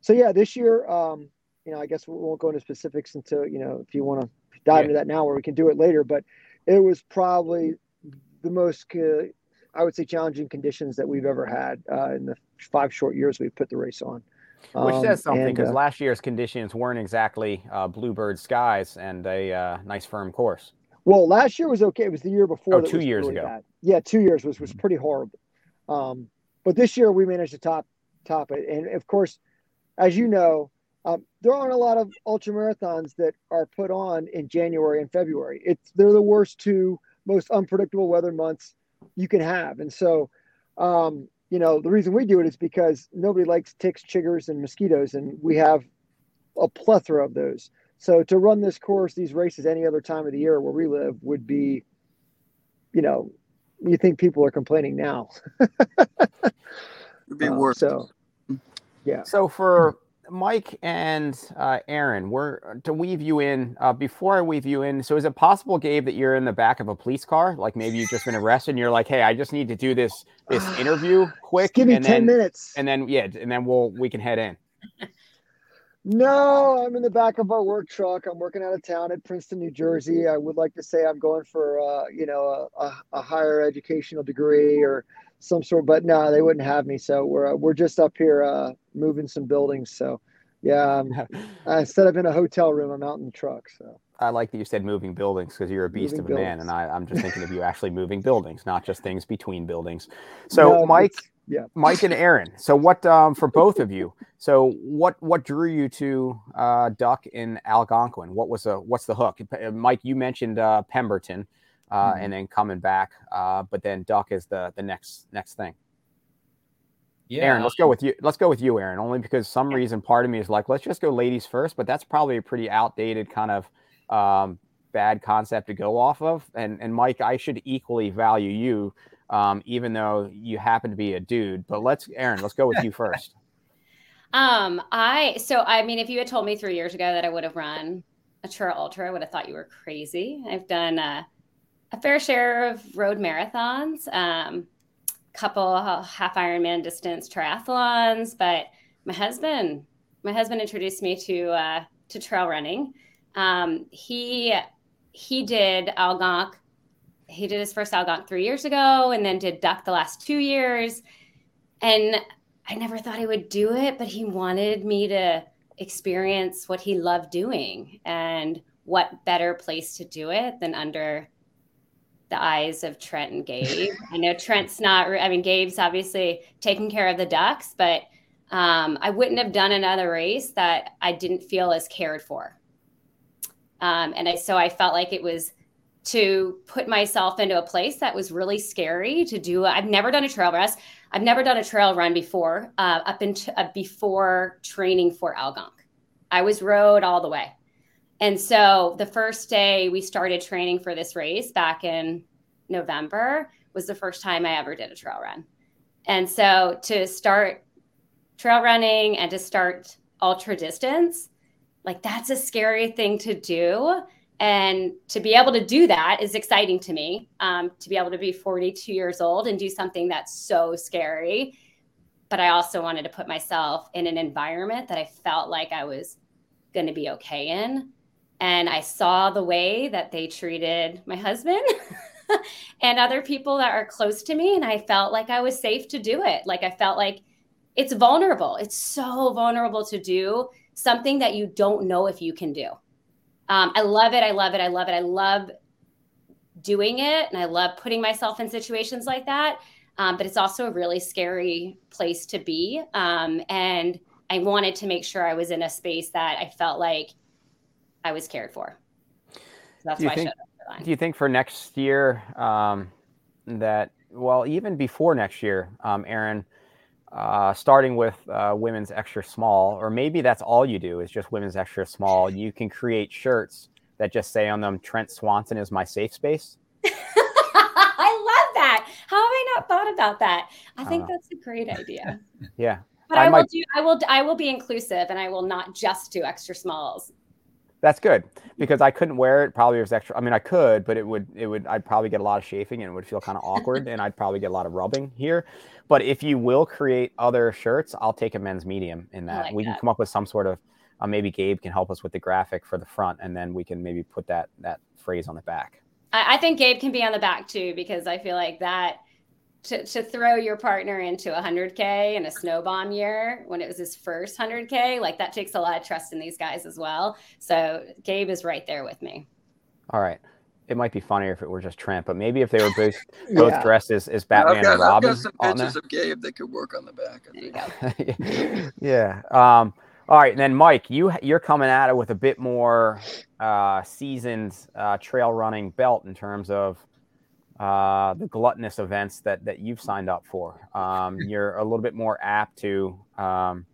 so yeah, this year, um, you know, I guess we won't go into specifics until you know if you want to dive yeah. into that now, or we can do it later. But it was probably the most, uh, I would say, challenging conditions that we've ever had uh, in the five short years we've put the race on. Which um, says something because uh, last year's conditions weren't exactly uh, bluebird skies and a uh, nice firm course. Well, last year was okay. It was the year before. Oh, two years really ago. Bad. Yeah, two years was was pretty horrible. Um, but this year we managed to top top it, and of course, as you know, um, there aren't a lot of ultra marathons that are put on in January and February. It's they're the worst two most unpredictable weather months you can have, and so um, you know the reason we do it is because nobody likes ticks, chiggers, and mosquitoes, and we have a plethora of those. So to run this course, these races any other time of the year where we live would be, you know, you think people are complaining now. It'd be um, worse. So, yeah. So for Mike and uh, Erin, we're to weave you in. Uh, before I weave you in, so is it possible, Gabe, that you're in the back of a police car? Like maybe you've just been arrested, and you're like, "Hey, I just need to do this this interview quick." Just give me ten then, minutes, and then yeah, and then we'll we can head in. No, I'm in the back of our work truck. I'm working out of town at Princeton, New Jersey. I would like to say I'm going for, uh, you know, a, a, higher educational degree or some sort, but no, they wouldn't have me. So we're uh, we're just up here uh, moving some buildings. So yeah, um, instead of in a hotel room, I'm out in the truck. So I like that you said moving buildings because you're a beast moving of a buildings. man, and I, I'm just thinking of you actually moving buildings, not just things between buildings. So no, Mike yeah mike and erin so what um, for both of you so what what drew you to uh, DUC in algonquin what was a what's the hook uh, mike you mentioned uh, pemberton uh, mm-hmm. and then coming back uh, but then DUC is the the next next thing yeah erin let's go with you let's go with you erin only because some reason part of me is like let's just go ladies first but that's probably a pretty outdated kind of um, bad concept to go off of and and mike i should equally value you um, even though you happen to be a dude. But let's, Erin, let's go with you first. Um, I so I mean, if you had told me three years ago that I would have run a trail ultra, I would have thought you were crazy. I've done a, a fair share of road marathons, um, couple half Ironman distance triathlons, but my husband, my husband introduced me to uh, to trail running. Um, he he did Algonquin he did his first Algonquin three years ago and then did DUC the last two years. And I never thought he would do it, but he wanted me to experience what he loved doing. And what better place to do it than under the eyes of Trent and Gabe? I know Trent's not, I mean, Gabe's obviously taking care of the Ducks, but um, I wouldn't have done another race that I didn't feel as cared for. Um, and I, so I felt like it was to put myself into a place that was really scary to do. I've never done a trail rest. I've never done a trail run before, uh, up into uh, before training for Algonquin. I was road all the way. And so the first day we started training for this race back in November was the first time I ever did a trail run. And so to start trail running and to start ultra distance, like that's a scary thing to do and to be able to do that is exciting to me. Um, to be able to be 42 years old and do something that's so scary. But I also wanted to put myself in an environment that I felt like I was going to be okay in. And I saw the way that they treated my husband and other people that are close to me. And I felt like I was safe to do it. Like I felt like it's vulnerable. It's so vulnerable to do something that you don't know if you can do. Um, I love it. I love it. I love it. I love doing it and I love putting myself in situations like that. Um, but it's also a really scary place to be. Um, and I wanted to make sure I was in a space that I felt like I was cared for. So that's why think, I showed up. Do you think for next year um, that, well, even before next year, um, Erin, uh, starting with uh, women's extra small, or maybe that's all you do is just women's extra small. You can create shirts that just say on them, Trent Swanson is my safe space. I love that. How have I not thought about that? I think that's a great idea. yeah. but I, I will do. I will. I will be inclusive, and I will not just do extra smalls. That's good because I couldn't wear it. Probably it was extra. I mean, I could, but it would. It would. I'd probably get a lot of chafing and it would feel kind of awkward, and I'd probably get a lot of rubbing here. But if you will create other shirts, I'll take a men's medium in that. Like we that. can come up with some sort of. Uh, maybe Gabe can help us with the graphic for the front, and then we can maybe put that that phrase on the back. I, I think Gabe can be on the back too because I feel like that to, to throw your partner into a 100k in a snow bomb year when it was his first 100k like that takes a lot of trust in these guys as well so gabe is right there with me all right it might be funnier if it were just Trent, but maybe if they were both both yeah. dressed as, as Batman got, and Robin. I've got some pictures of Gabe that could work on the back. yeah. Um, all right, and then Mike, you you're coming at it with a bit more uh, seasoned uh, trail running belt in terms of uh, the gluttonous events that that you've signed up for. Um, you're a little bit more apt to um,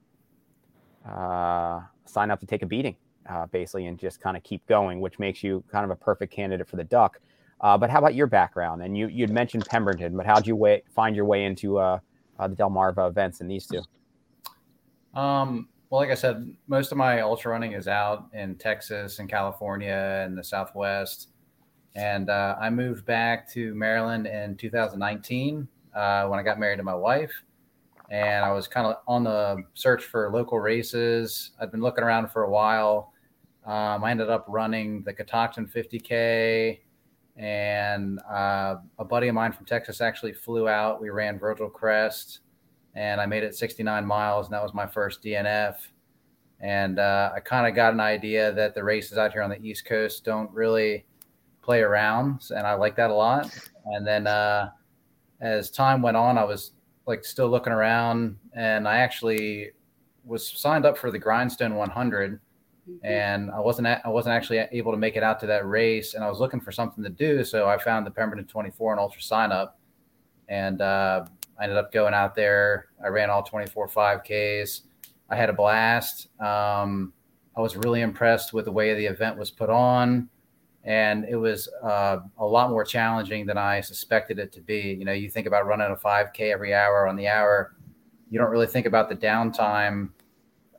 uh, sign up to take a beating, uh, basically, and just kind of keep going, which makes you kind of a perfect candidate for the DUC. Uh, but how about your background? And you you'd mentioned Pemberton, but how'd you way, find your way into uh, uh, the Delmarva events in these two? Um, well, like I said, most of my ultra running is out in Texas and California and the Southwest. And uh, I moved back to Maryland in 2019 uh, when I got married to my wife. And I was kind of on the search for local races. I'd been looking around for a while. Um, I ended up running the Catoctin 50K. And uh, a buddy of mine from Texas actually flew out. We ran Virgil Crest and I made it 69 miles. And that was my first DNF. And uh, I kind of got an idea that the races out here on the East Coast don't really play around, and I like that a lot. And then uh, as time went on, I was like still looking around, and I actually was signed up for the Grindstone 100, mm-hmm. and I wasn't I wasn't actually able to make it out to that race, and I was looking for something to do, so I found the Pemberton 24 and Ultra sign up, and uh, I ended up going out there. I ran all 24 5Ks. I had a blast. Um, I was really impressed with the way the event was put on and it was uh, a lot more challenging than I suspected it to be. You know, you think about running a 5K every hour on the hour, you don't really think about the downtime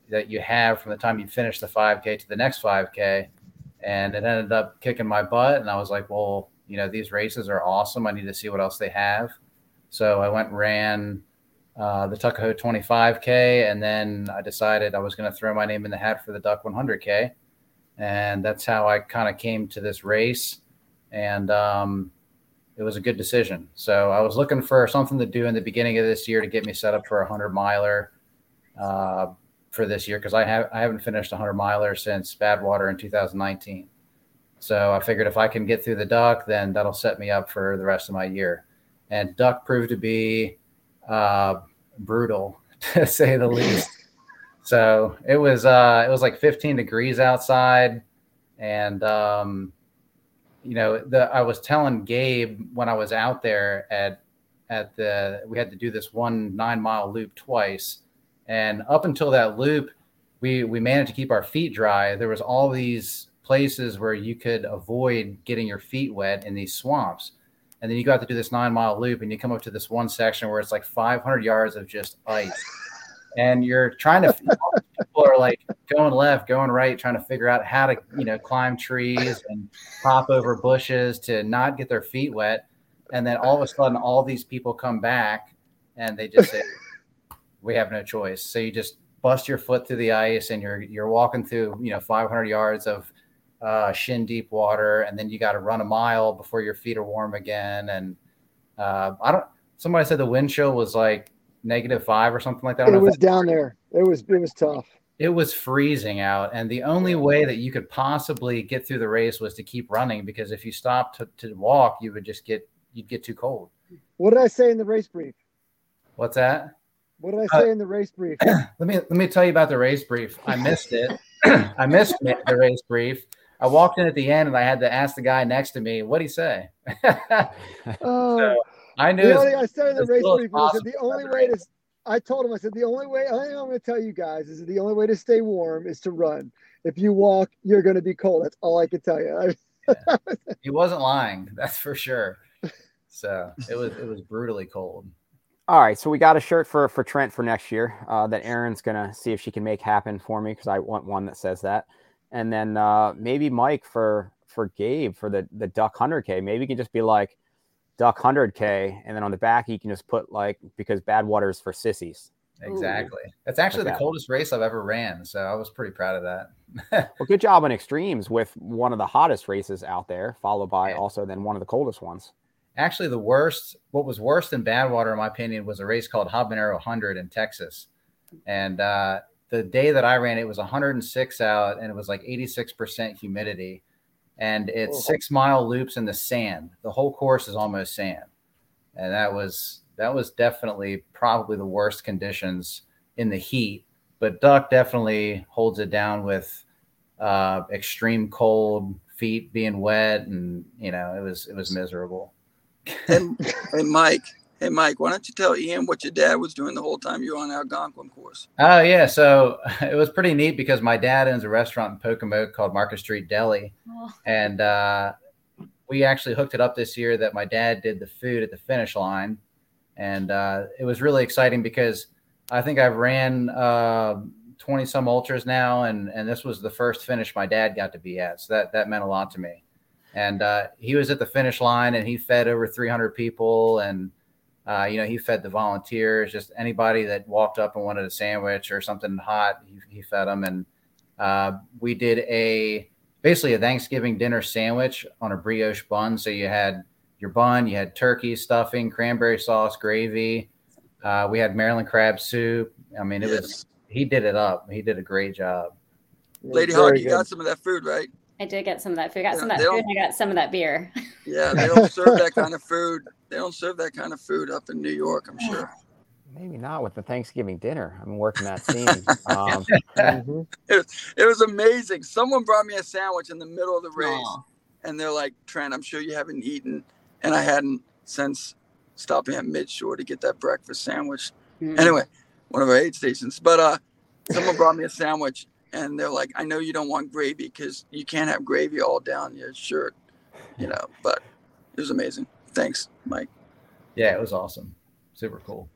that you have from the time you finish the 5K to the next 5K. And it ended up kicking my butt. And I was like, well, you know, these races are awesome. I need to see what else they have. So I went and ran uh, the Tuckahoe 25K. And then I decided I was going to throw my name in the hat for the DUC 100K and that's how I kind of came to this race. And um, it was a good decision. So I was looking for something to do in the beginning of this year to get me set up for a hundred miler uh, for this year because I have I haven't finished a hundred miler since Badwater in 2019. So I figured if I can get through the DUC, then that'll set me up for the rest of my year. And DUC proved to be uh, brutal to say the least. So it was uh, it was like 15 degrees outside, and um, you know the I was telling Gabe when I was out there at at the we had to do this one nine mile loop twice, and up until that loop, we we managed to keep our feet dry. There was all these places where you could avoid getting your feet wet in these swamps. And then you got to do this nine mile loop and you come up to this one section where it's like 500 yards of just ice and you're trying to people are like going left going right trying to figure out how to you know climb trees and hop over bushes to not get their feet wet. And then all of a sudden all these people come back and they just say we have no choice. So you just bust your foot through the ice and you're you're walking through you know 500 yards of uh, shin deep water. And then you got to run a mile before your feet are warm again. And uh, i don't somebody said the wind chill was like negative five or something like that. It was down there. It was it was tough. It was freezing out, and the only way that you could possibly get through the race was to keep running because if you stopped to, to walk, you would just get you'd get too cold. What did I say in the race brief? What's that? What did I say uh, in the race brief? let me let me tell you about the race brief. I missed it. I missed the race brief. I walked in at the end and I had to ask the guy next to me, "What'd he say?" oh. So, I knew. The only, I said in the race brief, I said the only way to. I told him, I said the only way. Only thing I'm going to tell you guys is the only way to stay warm is to run. If you walk, you're going to be cold. That's all I can tell you. yeah. He wasn't lying. That's for sure. So it was it was brutally cold. All right, so we got a shirt for for Trent for next year uh, that Erin's gonna see if she can make happen for me because I want one that says that, and then uh, maybe Mike for for Gabe for the the DUC Hundred K. Maybe you can just be like DUC Hundred K, and then on the back you can just put like because Badwater is for sissies. Exactly. Ooh. That's actually like the that. coldest race I've ever ran, so I was pretty proud of that. well, good job on extremes with one of the hottest races out there, followed by yeah. also then one of the coldest ones. Actually, the worst, what was worse than Badwater, in my opinion, was a race called Habanero 100 in Texas. And uh, the day that I ran, it was 106 out and it was like 86% humidity. And it's oh. six mile loops in the sand. The whole course is almost sand. And that was that was definitely probably the worst conditions in the heat. But DUC definitely holds it down with uh, extreme cold, feet being wet, and you know it was it was miserable and, hey, Mike. Hey, Mike, why don't you tell Ian what your dad was doing the whole time you were on Algonquin course? Oh, yeah. So it was pretty neat because my dad owns a restaurant in Pocomoke called Market Street Deli. Oh. And uh, we actually hooked it up this year that my dad did the food at the finish line. And uh, it was really exciting because I think I've ran 20 uh, some ultras now. And, and this was the first finish my dad got to be at. So that, that meant a lot to me and uh, he was at the finish line and he fed over 300 people and uh, you know he fed the volunteers just anybody that walked up and wanted a sandwich or something hot he, he fed them and uh, we did a basically a thanksgiving dinner sandwich on a brioche bun so you had your bun you had turkey stuffing cranberry sauce gravy uh, we had maryland crab soup i mean it yes. was he did it up he did a great job lady hawk you got some of that food right I did get some of that food. I got yeah, some of that food. I got some of that beer. Yeah, they don't serve that kind of food. They don't serve that kind of food up in New York. I'm sure. Maybe not with the Thanksgiving dinner. I'm working that scene. Um, mm-hmm. it, was, it was amazing. Someone brought me a sandwich in the middle of the race, Aww. and they're like, "Trent, I'm sure you haven't eaten," and I hadn't since stopping at Midshore to get that breakfast sandwich. Mm-hmm. Anyway, one of our aid stations. But uh, someone brought me a sandwich, and they're like, I know you don't want gravy because you can't have gravy all down your shirt, you know, but it was amazing. Thanks, Mike. Yeah, it was awesome. Super cool.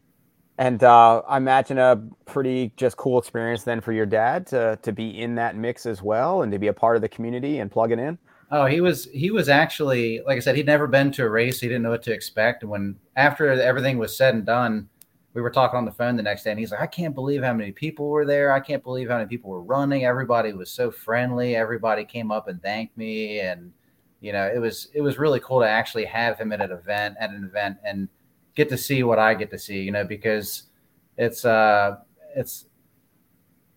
And uh, I imagine a pretty just cool experience then for your dad to to be in that mix as well and to be a part of the community and plugging in. Oh, he was he was actually like I said, he'd never been to a race. He didn't know what to expect. And when after everything was said and done, we were talking on the phone the next day and he's like, I can't believe how many people were there. I can't believe how many people were running. Everybody was so friendly. Everybody came up and thanked me. And, you know, it was, it was really cool to actually have him at an event, at an event and get to see what I get to see, you know, because it's, uh, it's,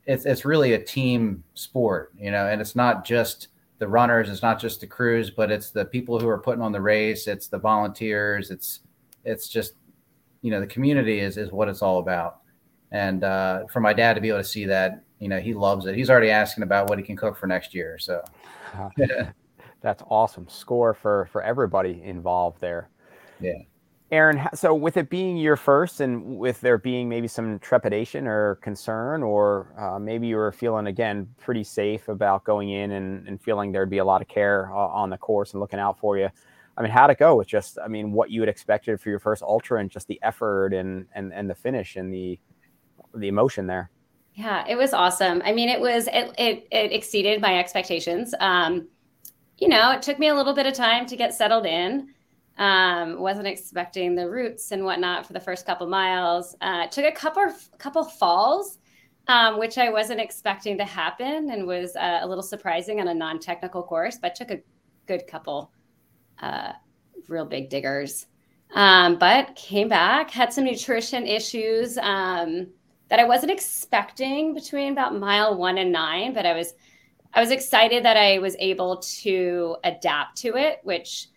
it's, it's really a team sport, you know, and it's not just the runners, it's not just the crews, but it's the people who are putting on the race. It's the volunteers. It's, it's just you know the community is is what it's all about and uh, for my dad to be able to see that you know he loves it he's already asking about what he can cook for next year so that's awesome score for for everybody involved there yeah Erin, so with it being your first and with there being maybe some trepidation or concern, or uh, maybe you were feeling again pretty safe about going in and, and feeling there'd be a lot of care uh, on the course and looking out for you. I mean, how'd it go with just, I mean, what you had expected for your first ultra and just the effort and and and the finish and the the emotion there? Yeah, it was awesome. I mean, it was it it, it exceeded my expectations. Um, you know, it took me a little bit of time to get settled in. Um, wasn't expecting the routes and whatnot for the first couple miles. Uh, took a couple couple falls, um, which I wasn't expecting to happen, and was uh, a little surprising on a non technical course. But took a good couple uh, real big diggers. Um, but came back, had some nutrition issues um, that I wasn't expecting between about mile one and nine, but I was I was excited that I was able to adapt to it, which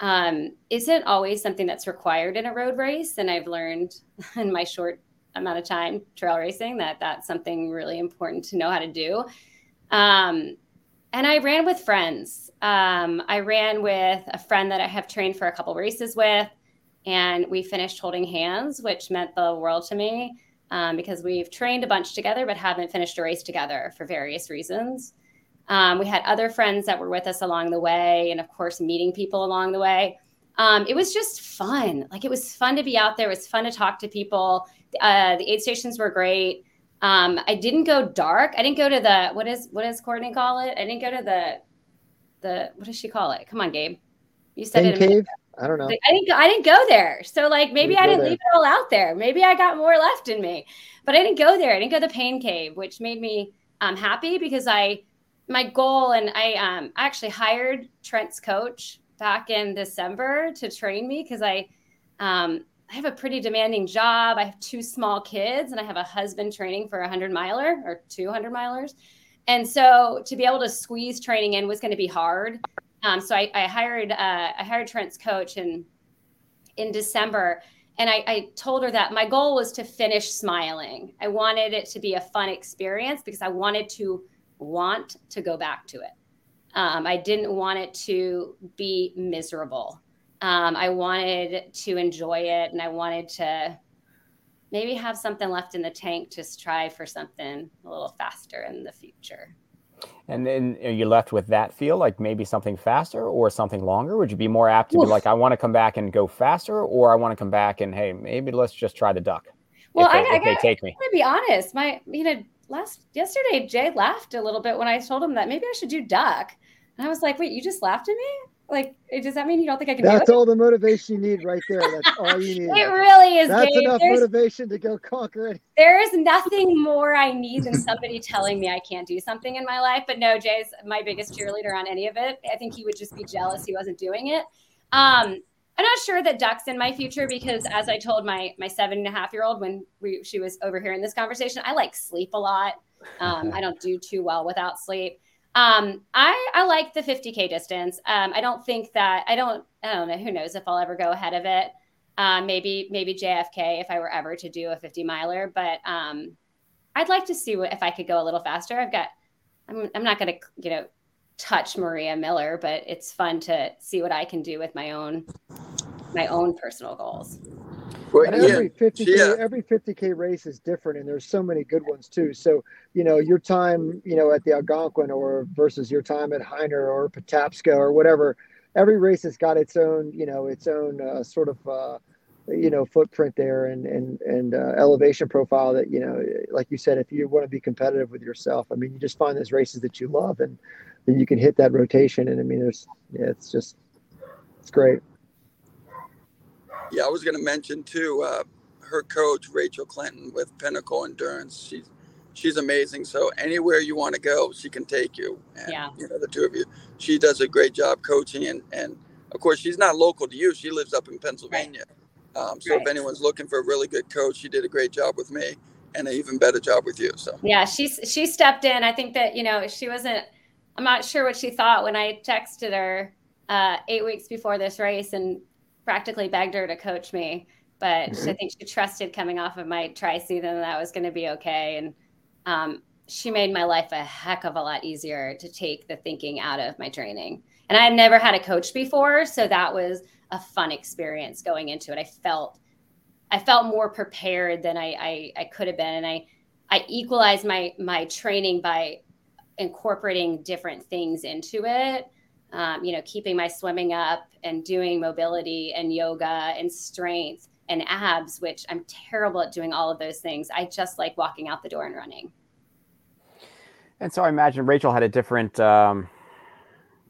um, isn't always something that's required in a road race. And I've learned in my short amount of time trail racing that that's something really important to know how to do. Um, and I ran with friends. Um, I ran with a friend that I have trained for a couple races with, and we finished holding hands, which meant the world to me um, because we've trained a bunch together but haven't finished a race together for various reasons. Um, we had other friends that were with us along the way, and of course, meeting people along the way. um, it was just fun. Like it was fun to be out there. It was fun to talk to people. Uh, the aid stations were great. Um, I didn't go dark. I didn't go to the what is what does Courtney call it? I didn't go to the the what does she call it? Come on, Gabe. You said Pain it. Cave. I don't know. I didn't. I didn't go there. So like maybe I didn't leave it all out there. Maybe I got more left in me, but I didn't go there. I didn't go to the pain cave, which made me um, happy because I my goal and I um, actually hired Trent's coach back in December to train me because I um, I have a pretty demanding job. I have two small kids and I have a husband training for a hundred miler or 200 milers. And so to be able to squeeze training in was going to be hard. Um, so I, I hired uh, I hired Trent's coach in in December, and I, I told her that my goal was to finish smiling. I wanted it to be a fun experience because I wanted to want to go back to it. Um, I didn't want it to be miserable. Um, I wanted to enjoy it, and I wanted to maybe have something left in the tank to strive for something a little faster in the future. And then are you left with that feel like maybe something faster or something longer? Would you be more apt to be like, I want to come back and go faster, or I want to come back and hey, maybe let's just try the DUC? Well, they, I, I gotta, take me. to be honest. My, you know, last yesterday Jay laughed a little bit when I told him that maybe I should do DUC, and I was like, wait, you just laughed at me? Like, does that mean you don't think I can? That's all the motivation you need right there. That's all you need. it really is. That's enough There's, motivation to go conquer it. There is nothing more I need than somebody telling me I can't do something in my life. But no, Jay's my biggest cheerleader on any of it. I think he would just be jealous he wasn't doing it. Um, I'm not sure that DUC's in my future because, as I told my my seven and a half year old when we she was overhearing this conversation, I like sleep a lot. Um, I don't do too well without sleep. Um, I I like the 50k distance. Um, I don't think that I don't I don't know who knows if I'll ever go ahead of it. Um, maybe maybe JFK if I were ever to do a 50 miler, but um, I'd like to see what, if I could go a little faster. I've got I'm I'm not going to you know touch Maria Miller, but it's fun to see what I can do with my own my own personal goals. Well, every 50k yeah. every 50k race is different, and there's so many good ones too. So you know your time, you know, at the Algonquin or versus your time at Hyner or Patapsco or whatever. Every race has got its own, you know, its own uh, sort of, uh, you know, footprint there and and and uh, elevation profile that you know, like you said, if you want to be competitive with yourself, I mean, you just find those races that you love, and then you can hit that rotation. And I mean, there's, yeah, it's just, it's great. Yeah, I was going to mention too. Uh, her coach Rachel Clinton with Pinnacle Endurance. She's she's amazing. So anywhere you want to go, she can take you. And, yeah. You know the two of you. She does a great job coaching, and and of course she's not local to you. She lives up in Pennsylvania. Right. Um, so right. if anyone's looking for a really good coach, she did a great job with me, and an even better job with you. So yeah, she's she stepped in. I think that you know she wasn't. I'm not sure what she thought when I texted her uh, eight weeks before this race and practically begged her to coach me, but mm-hmm. I think she trusted coming off of my tri season that I was going to be okay. And um, she made my life a heck of a lot easier to take the thinking out of my training. And I had never had a coach before, so that was a fun experience going into it. I felt I felt more prepared than I, I, I could have been, and I I equalized my my training by incorporating different things into it um, you know, keeping my swimming up and doing mobility and yoga and strength and abs, which I'm terrible at doing all of those things. I just like walking out the door and running. And so I imagine Rachel had a different um,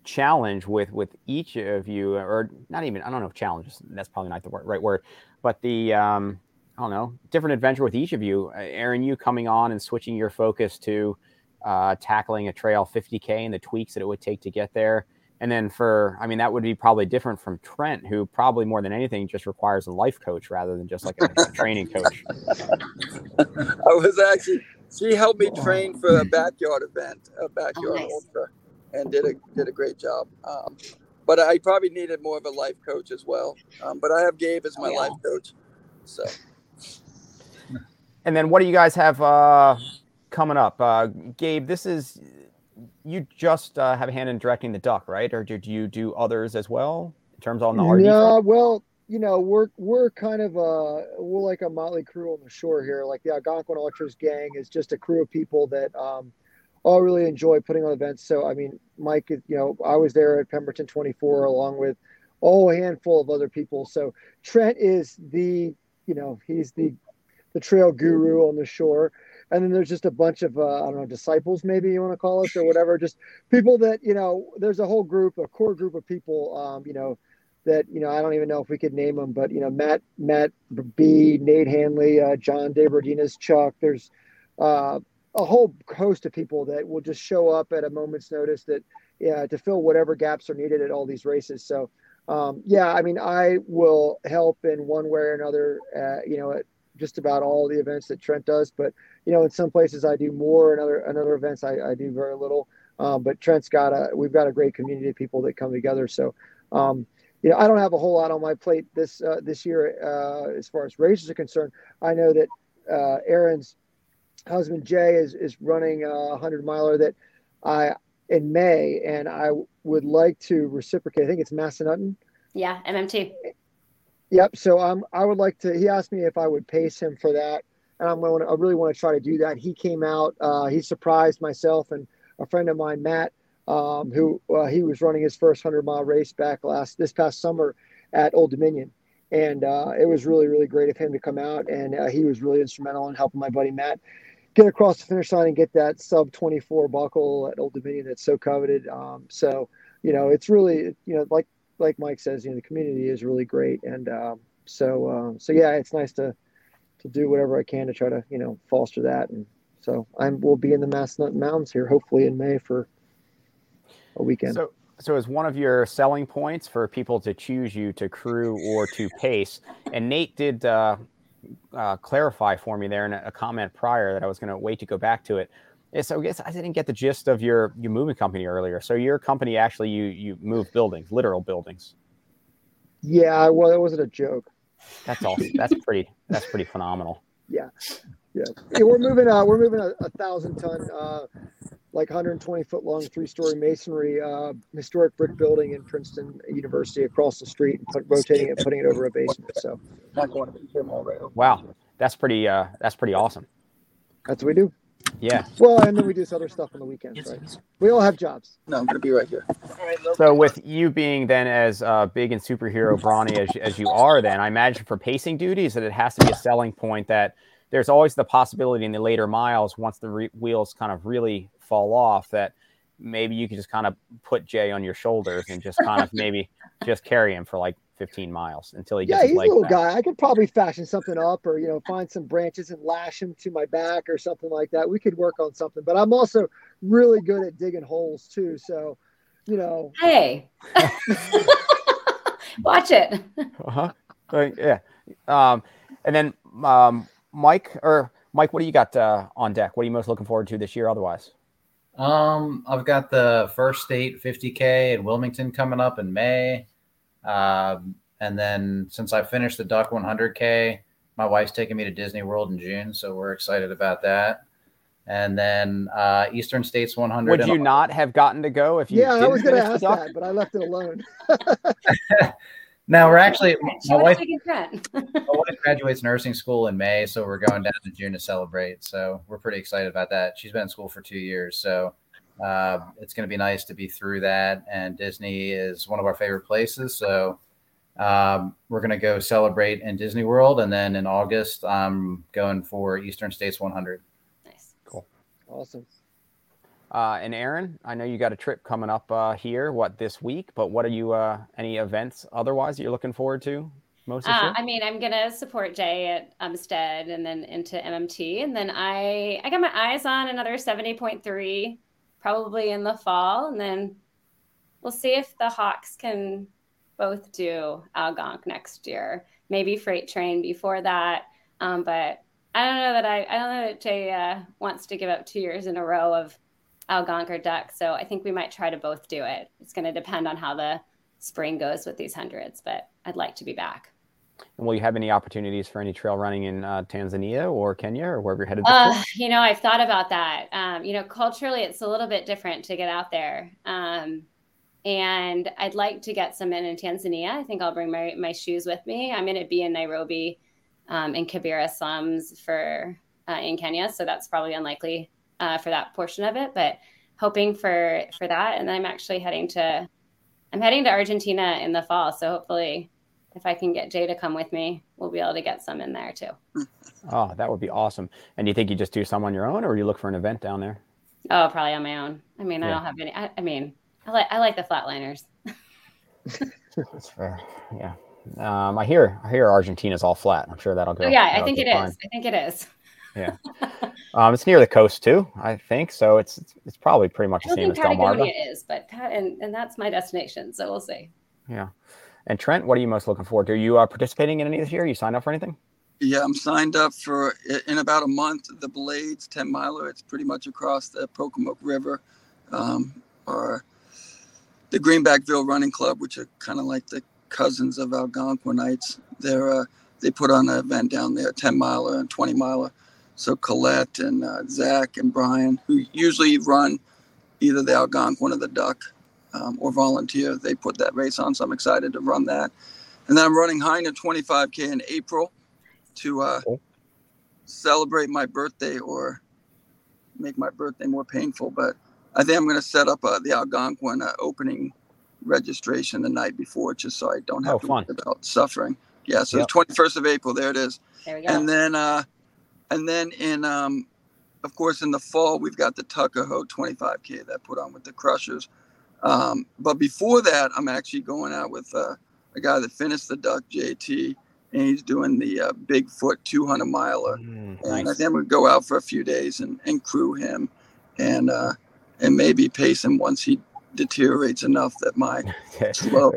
challenge with with each of you, or not even I don't know if challenge that's probably not the right word, but the um, I don't know different adventure with each of you. Erin, you coming on and switching your focus to uh, tackling a trail 50k and the tweaks that it would take to get there. And then for, I mean, that would be probably different from Trent, who probably more than anything just requires a life coach rather than just like a, a training coach. I was actually, she helped me train for a backyard event, a backyard oh, nice. ultra, and did a did a great job. Um, but I probably needed more of a life coach as well. Um, but I have Gabe as my oh, yeah. life coach, so. And then, what do you guys have uh, coming up, uh, Gabe? This is you just uh, have a hand in directing the DUC, right? Or did you do others as well in terms on the RD? Yeah, well, you know, we're we're kind of a we're like a motley crew on the shore here. Like the Algonquin Ultras gang is just a crew of people that um, all really enjoy putting on events. So I mean, Mike, you know, I was there at Pemberton 24 along with a whole handful of other people. So Trent is the, you know, he's the the trail guru on the shore. And then there's just a bunch of uh, I don't know disciples, maybe you want to call us or whatever. Just people that you know. There's a whole group, a core group of people, um, you know, that you know I don't even know if we could name them, but you know Matt Matt B, Nate Hanley, uh, John DeBerdinas, Chuck. There's uh, a whole host of people that will just show up at a moment's notice that yeah to fill whatever gaps are needed at all these races. So um, yeah, I mean I will help in one way or another. Uh, you know at just about all the events that Trent does, but you know in some places I do more, and other and other events I, I do very little. Um, but Trent's got a we've got a great community of people that come together. So um, you know, I don't have a whole lot on my plate this uh, this year uh, as far as races are concerned. I know that uh, Erin's husband Jay is is running a hundred miler that I in May, and I would like to reciprocate. I think it's Massanutten. Yeah, MMT. Yep. So um, I would like to. He asked me if I would pace him for that, and I'm going. To, I really want to try to do that. He came out. Uh, he surprised myself and a friend of mine, Matt um, who uh, he was running his first hundred mile race back last this past summer at Old Dominion, and uh, it was really really great of him to come out, and uh, he was really instrumental in helping my buddy Matt get across the finish line and get that sub 24 buckle at Old Dominion that's so coveted. Um, so you know it's really you know like like Mike says, you know the community is really great, and um, so uh, so yeah, it's nice to to do whatever I can to try to you know foster that and. So I'm we'll be in the Massanutten Mountains here hopefully in May for a weekend. So, so is one of your selling points for people to choose you to crew or to pace? And Nate did uh, uh, clarify for me there in a comment prior that I was going to wait to go back to it. So I guess I didn't get the gist of your your moving company earlier. So your company actually you you move buildings, literal buildings. Yeah, well, it wasn't a joke. That's all. That's pretty. That's pretty phenomenal. Yeah, yeah. yeah we're moving. Uh, we're moving a, a thousand ton uh, like 120 foot long three story masonry uh, historic brick building in Princeton University across the street and put, rotating it, putting it over a basement. So not going to be here all right. Wow, that's pretty. Uh, that's pretty awesome. That's what we do. Yeah. Well, and then we do this other stuff on the weekends, right? We all have jobs. No, I'm going to be right here. So, with you being then as uh, big and superhero brawny as, as you are, then I imagine for pacing duties that it has to be a selling point that there's always the possibility in the later miles once the re- wheels kind of really fall off that maybe you could just kind of put Jay on your shoulders and just kind of maybe just carry him for like 15 miles until he gets yeah he's a little back. guy. I could probably fashion something up or you know find some branches and lash him to my back or something like that. We could work on something but i'm also really good at digging holes too. So you know. Hey. Watch it. Uh-huh. Yeah. Um and then um mike or mike what do you got uh, on deck? What are you most looking forward to this year otherwise? Um, I've got the first state 50K in Wilmington coming up in May. Um, and then since I finished the DUC 100K, my wife's taking me to Disney World in June. So we're excited about that. And then uh, Eastern States 100. Would you not have gotten to go if you? Yeah, I was going to ask that, but I left it alone. now we're actually my wife, my wife graduates nursing school in May, so we're going down to June to celebrate. So we're pretty excited about that. She's been in school for two years, so uh, it's going to be nice to be through that. And Disney is one of our favorite places, so um, we're going to go celebrate in Disney World, and then in August I'm going for Eastern States 100. Nice. Cool. Awesome. Uh, and Erin, I know you got a trip coming up uh, here, what this week? But what are you? Uh, any events otherwise that you're looking forward to? Most. Uh, I mean, I'm gonna support Jay at Umstead and then into MMT, and then I I got my eyes on another 70.3 probably in the fall, and then we'll see if the Hawks can both do Algonk next year. Maybe Freight Train before that, um, but I don't know that I, I don't know that Jay uh, wants to give up two years in a row of Algonk or DUC. So I think we might try to both do it. It's going to depend on how the spring goes with these hundreds, but I'd like to be back. And will you have any opportunities for any trail running in uh, Tanzania or Kenya or wherever you're headed? Uh, you know, I've thought about that. Um, you know, culturally, it's a little bit different to get out there. Um, and I'd like to get some in in Tanzania. I think I'll bring my, my shoes with me. I'm going to be in Nairobi um, in Kibera slums for uh, in Kenya, so that's probably unlikely uh, for that portion of it. But hoping for for that, and then I'm actually heading to I'm heading to Argentina in the fall, so hopefully, if I can get Jay to come with me, we'll be able to get some in there too. Oh, that would be awesome. And do you think you just do some on your own, or you look for an event down there? Oh, probably on my own. I mean, I don't have any. I, I mean, I like I like the flatliners. That's fair. Yeah. Um, I hear I hear Argentina's all flat. I'm sure that'll go. Oh yeah, I that'll think go it is. fine. I think it is. Yeah. Um, it's near the coast too, I think. So it's it's, it's probably pretty much I the don't same think as Delmarva. Patagonia is, but Pat- and and that's my destination. So we'll see. Yeah. And Trent, what are you most looking forward to? Are you uh, participating in any this year? Are You signed up for anything? Yeah, I'm signed up for in about a month. The Blades 10 miler. It's pretty much across the Pocomoke River, um, or the Greenbackville Running Club, which are kind of like the cousins of Algonquinites. They're uh, they put on an event down there, 10 miler and 20 miler. So Colette and uh, Zach and Brian, who usually run either the Algonquin or the DUC, um, or volunteer, they put that race on. So I'm excited to run that. And then I'm running Hyner 25K in April to uh, Cool. celebrate my birthday or make my birthday more painful. But I think I'm going to set up uh, the Algonquin uh, opening registration the night before, just so I don't have Oh, to fun. worry about suffering. Yeah, so Yep. the 21st of April, there it is. There we go. And then, uh, and then in, um, of course, in the fall we've got the Tuckahoe 25K that put on with the Crushers. Um, but before that, I'm actually going out with uh, a guy that finished the DUC JT, and he's doing the uh, Bigfoot 200 miler. And I Nice. think we'd go out for a few days and, and crew him, and uh, and maybe pace him once he deteriorates enough that my slow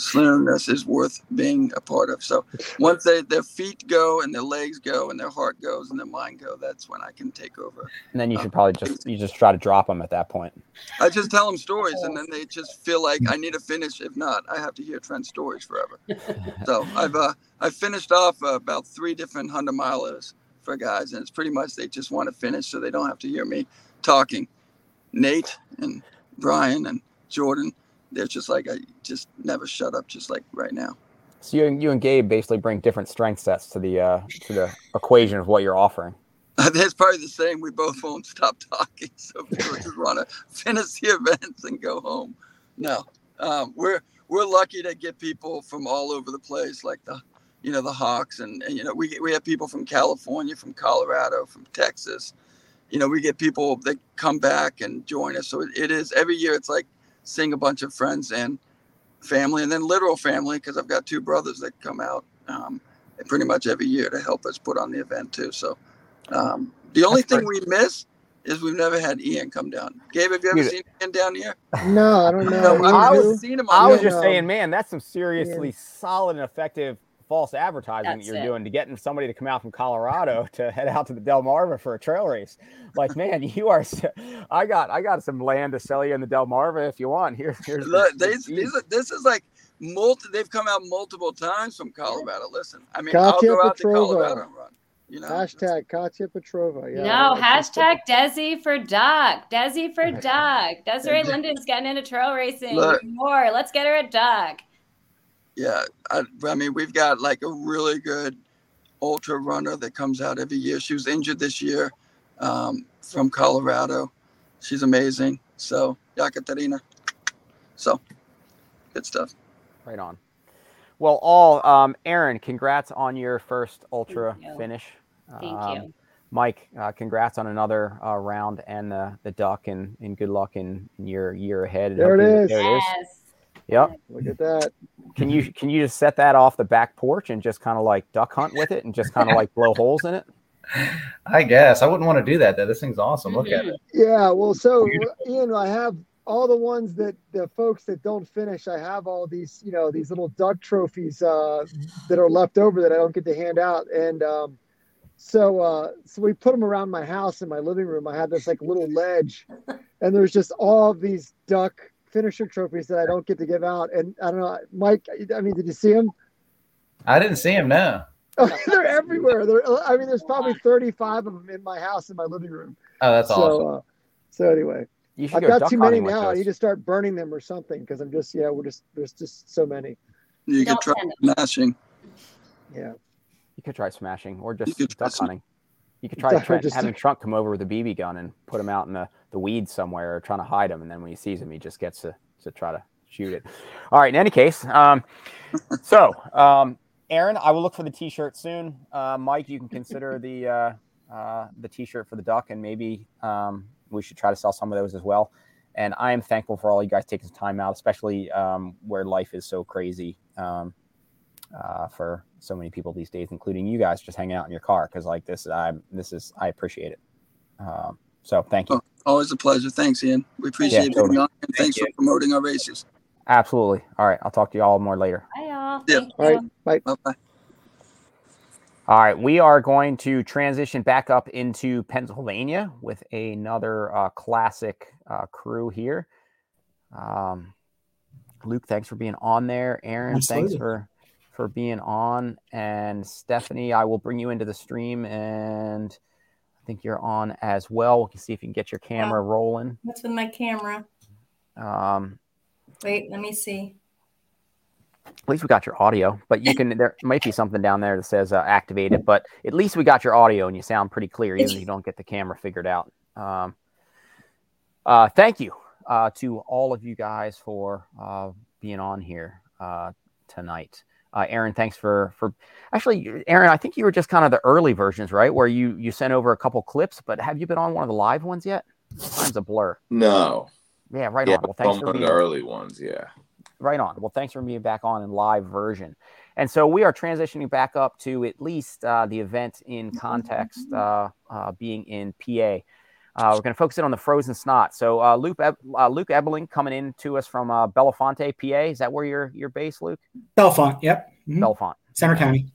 slowness is worth being a part of. So once they their feet go and their legs go and their heart goes and their mind go, that's when I can take over. And then you should probably just you just try to drop them at that point. I just tell them stories and then they just feel like I need to finish. If not, I have to hear Trent's stories forever. so I've uh, I've finished off uh, about three different hundred milers for guys, and it's pretty much they just want to finish so they don't have to hear me talking. Nate and Brian and Jordan, they're just like I just never shut up, just like right now. So you and you and Gabe basically bring different strength sets to the uh, to the equation of what you're offering. That's probably the same. We both won't stop talking, so we just want to finish the events and go home. No, um, we're we're lucky to get people from all over the place, like the, you know, the Hawks, and, and you know, we we have people from California, from Colorado, from Texas. You know, we get people that come back and join us. So it, it is every year. It's like seeing a bunch of friends and family, and then literal family, because I've got two brothers that come out um, pretty much every year to help us put on the event too. So. Um, the only That's thing we miss is we've never had Ian come down. Gabe, have you ever Dude. seen Ian down here? No, I don't know. No, I I've was- seen him. I was just saying, man, that's some seriously solid and effective false advertising That's that you're it. doing to getting somebody to come out from Colorado to head out to the Delmarva for a trail race. Like, man, you are. I got I got some land to sell you in the Delmarva if you want. Here's here's. Look, the these, deed. these are, this is like multi. They've come out multiple times from Colorado. Listen, I mean, Katya I'll go out to Petrova. Colorado and run. You know, Hashtag Katya Petrova. Yeah, no, hashtag Desi for Duck. Desi for Duck. Desiree Linden's getting into trail racing Look. more. Let's get her a duck. Yeah. I, I mean, we've got like a really good ultra runner that comes out every year. She was injured this year um, from Colorado. She's amazing. So, Yakaterina. So, good stuff. Right on. Well, all um, Erin, congrats on your first ultra Thank you. finish. Thank Um, you. Mike, uh, congrats on another uh, round and the the duck, and, and good luck in, in your year ahead. And There it hopefully- is. There it is. Yes. Yep. Look at that. Can you can you just set that off the back porch and just kind of like duck hunt with it and just kind of like blow holes in it? I guess I wouldn't want to do that though. This thing's awesome. Look at it. Yeah, well, so Ian, I have all the ones that the folks that don't finish. I have all these, you know, these little duck trophies uh, that are left over that I don't get to hand out, and um, so uh, so we put them around my house in my living room. I have this like little ledge, and there's just all of these duck finisher trophies that I don't get to give out. And I don't know, Mike. I mean, did you see them? I didn't see them. No. They're everywhere. They're, I mean, there's probably 35 of them in my house in my living room. Oh, that's so, awesome. uh, so anyway. You I've got too many now. I need to start burning them or something because I'm just yeah, we're just there's just so many. You could try smashing. Yeah. You could try smashing or just duck hunting. You could try Or to Trent, just- having Trent come over with a BB gun and put him out in the, the weeds somewhere, or trying to hide him, and then when he sees him, he just gets to, to try to shoot it. All right. In any case, um, so um, Erin, I will look for the T-shirt soon. Uh, Mike, you can consider the uh, uh, the T-shirt for the duck, and maybe um, we should try to sell some of those as well. And I am thankful for all you guys taking some time out, especially um, where life is so crazy um, uh, for so many people these days, including you guys, just hanging out in your car. Because like this, I this is I appreciate it. Um, so thank you. Oh, always a pleasure. Thanks, Ian. We appreciate Yeah, totally. being on, and Thank thanks you. for promoting our races. Absolutely. All right. I'll talk to you all more later. Bye, y'all. Yeah. All right. Bye. Bye bye. All right, we are going to transition back up into Pennsylvania with another uh, classic uh, crew here. Um, Luke, thanks for being on there. Aaron, thanks for for being on, and Stephanie, I will bring you into the stream, and I think you're on as well. We can see if you can get your camera rolling. What's with my camera? Um, Wait, let me see. at least we got your audio, but you can. There might be something down there that says uh, activated, but at least we got your audio and you sound pretty clear, even if you don't get the camera figured out. Um, uh, thank you uh, to all of you guys for uh, being on here uh, tonight. Uh, Aaron, thanks for for actually, Aaron. I think you were just kind of the early versions, right? Where you you sent over a couple clips, but have you been on one of the live ones yet? Time's a blur. No. Yeah, right yeah, on. Well, thanks for one of being the early ones. Yeah. Right on. Well, thanks for being back on in live version. And so we are transitioning back up to at least uh, the event in context uh, uh, being in PA. Uh, we're going to focus in on the frozen snot. So uh, Luke, Eb- uh, Luke Ebeling coming in to us from uh, Belafonte, PA. Is that where you're, you're based, Luke? Bellefonte. Yep. Mhm. Bellefonte. Centre County.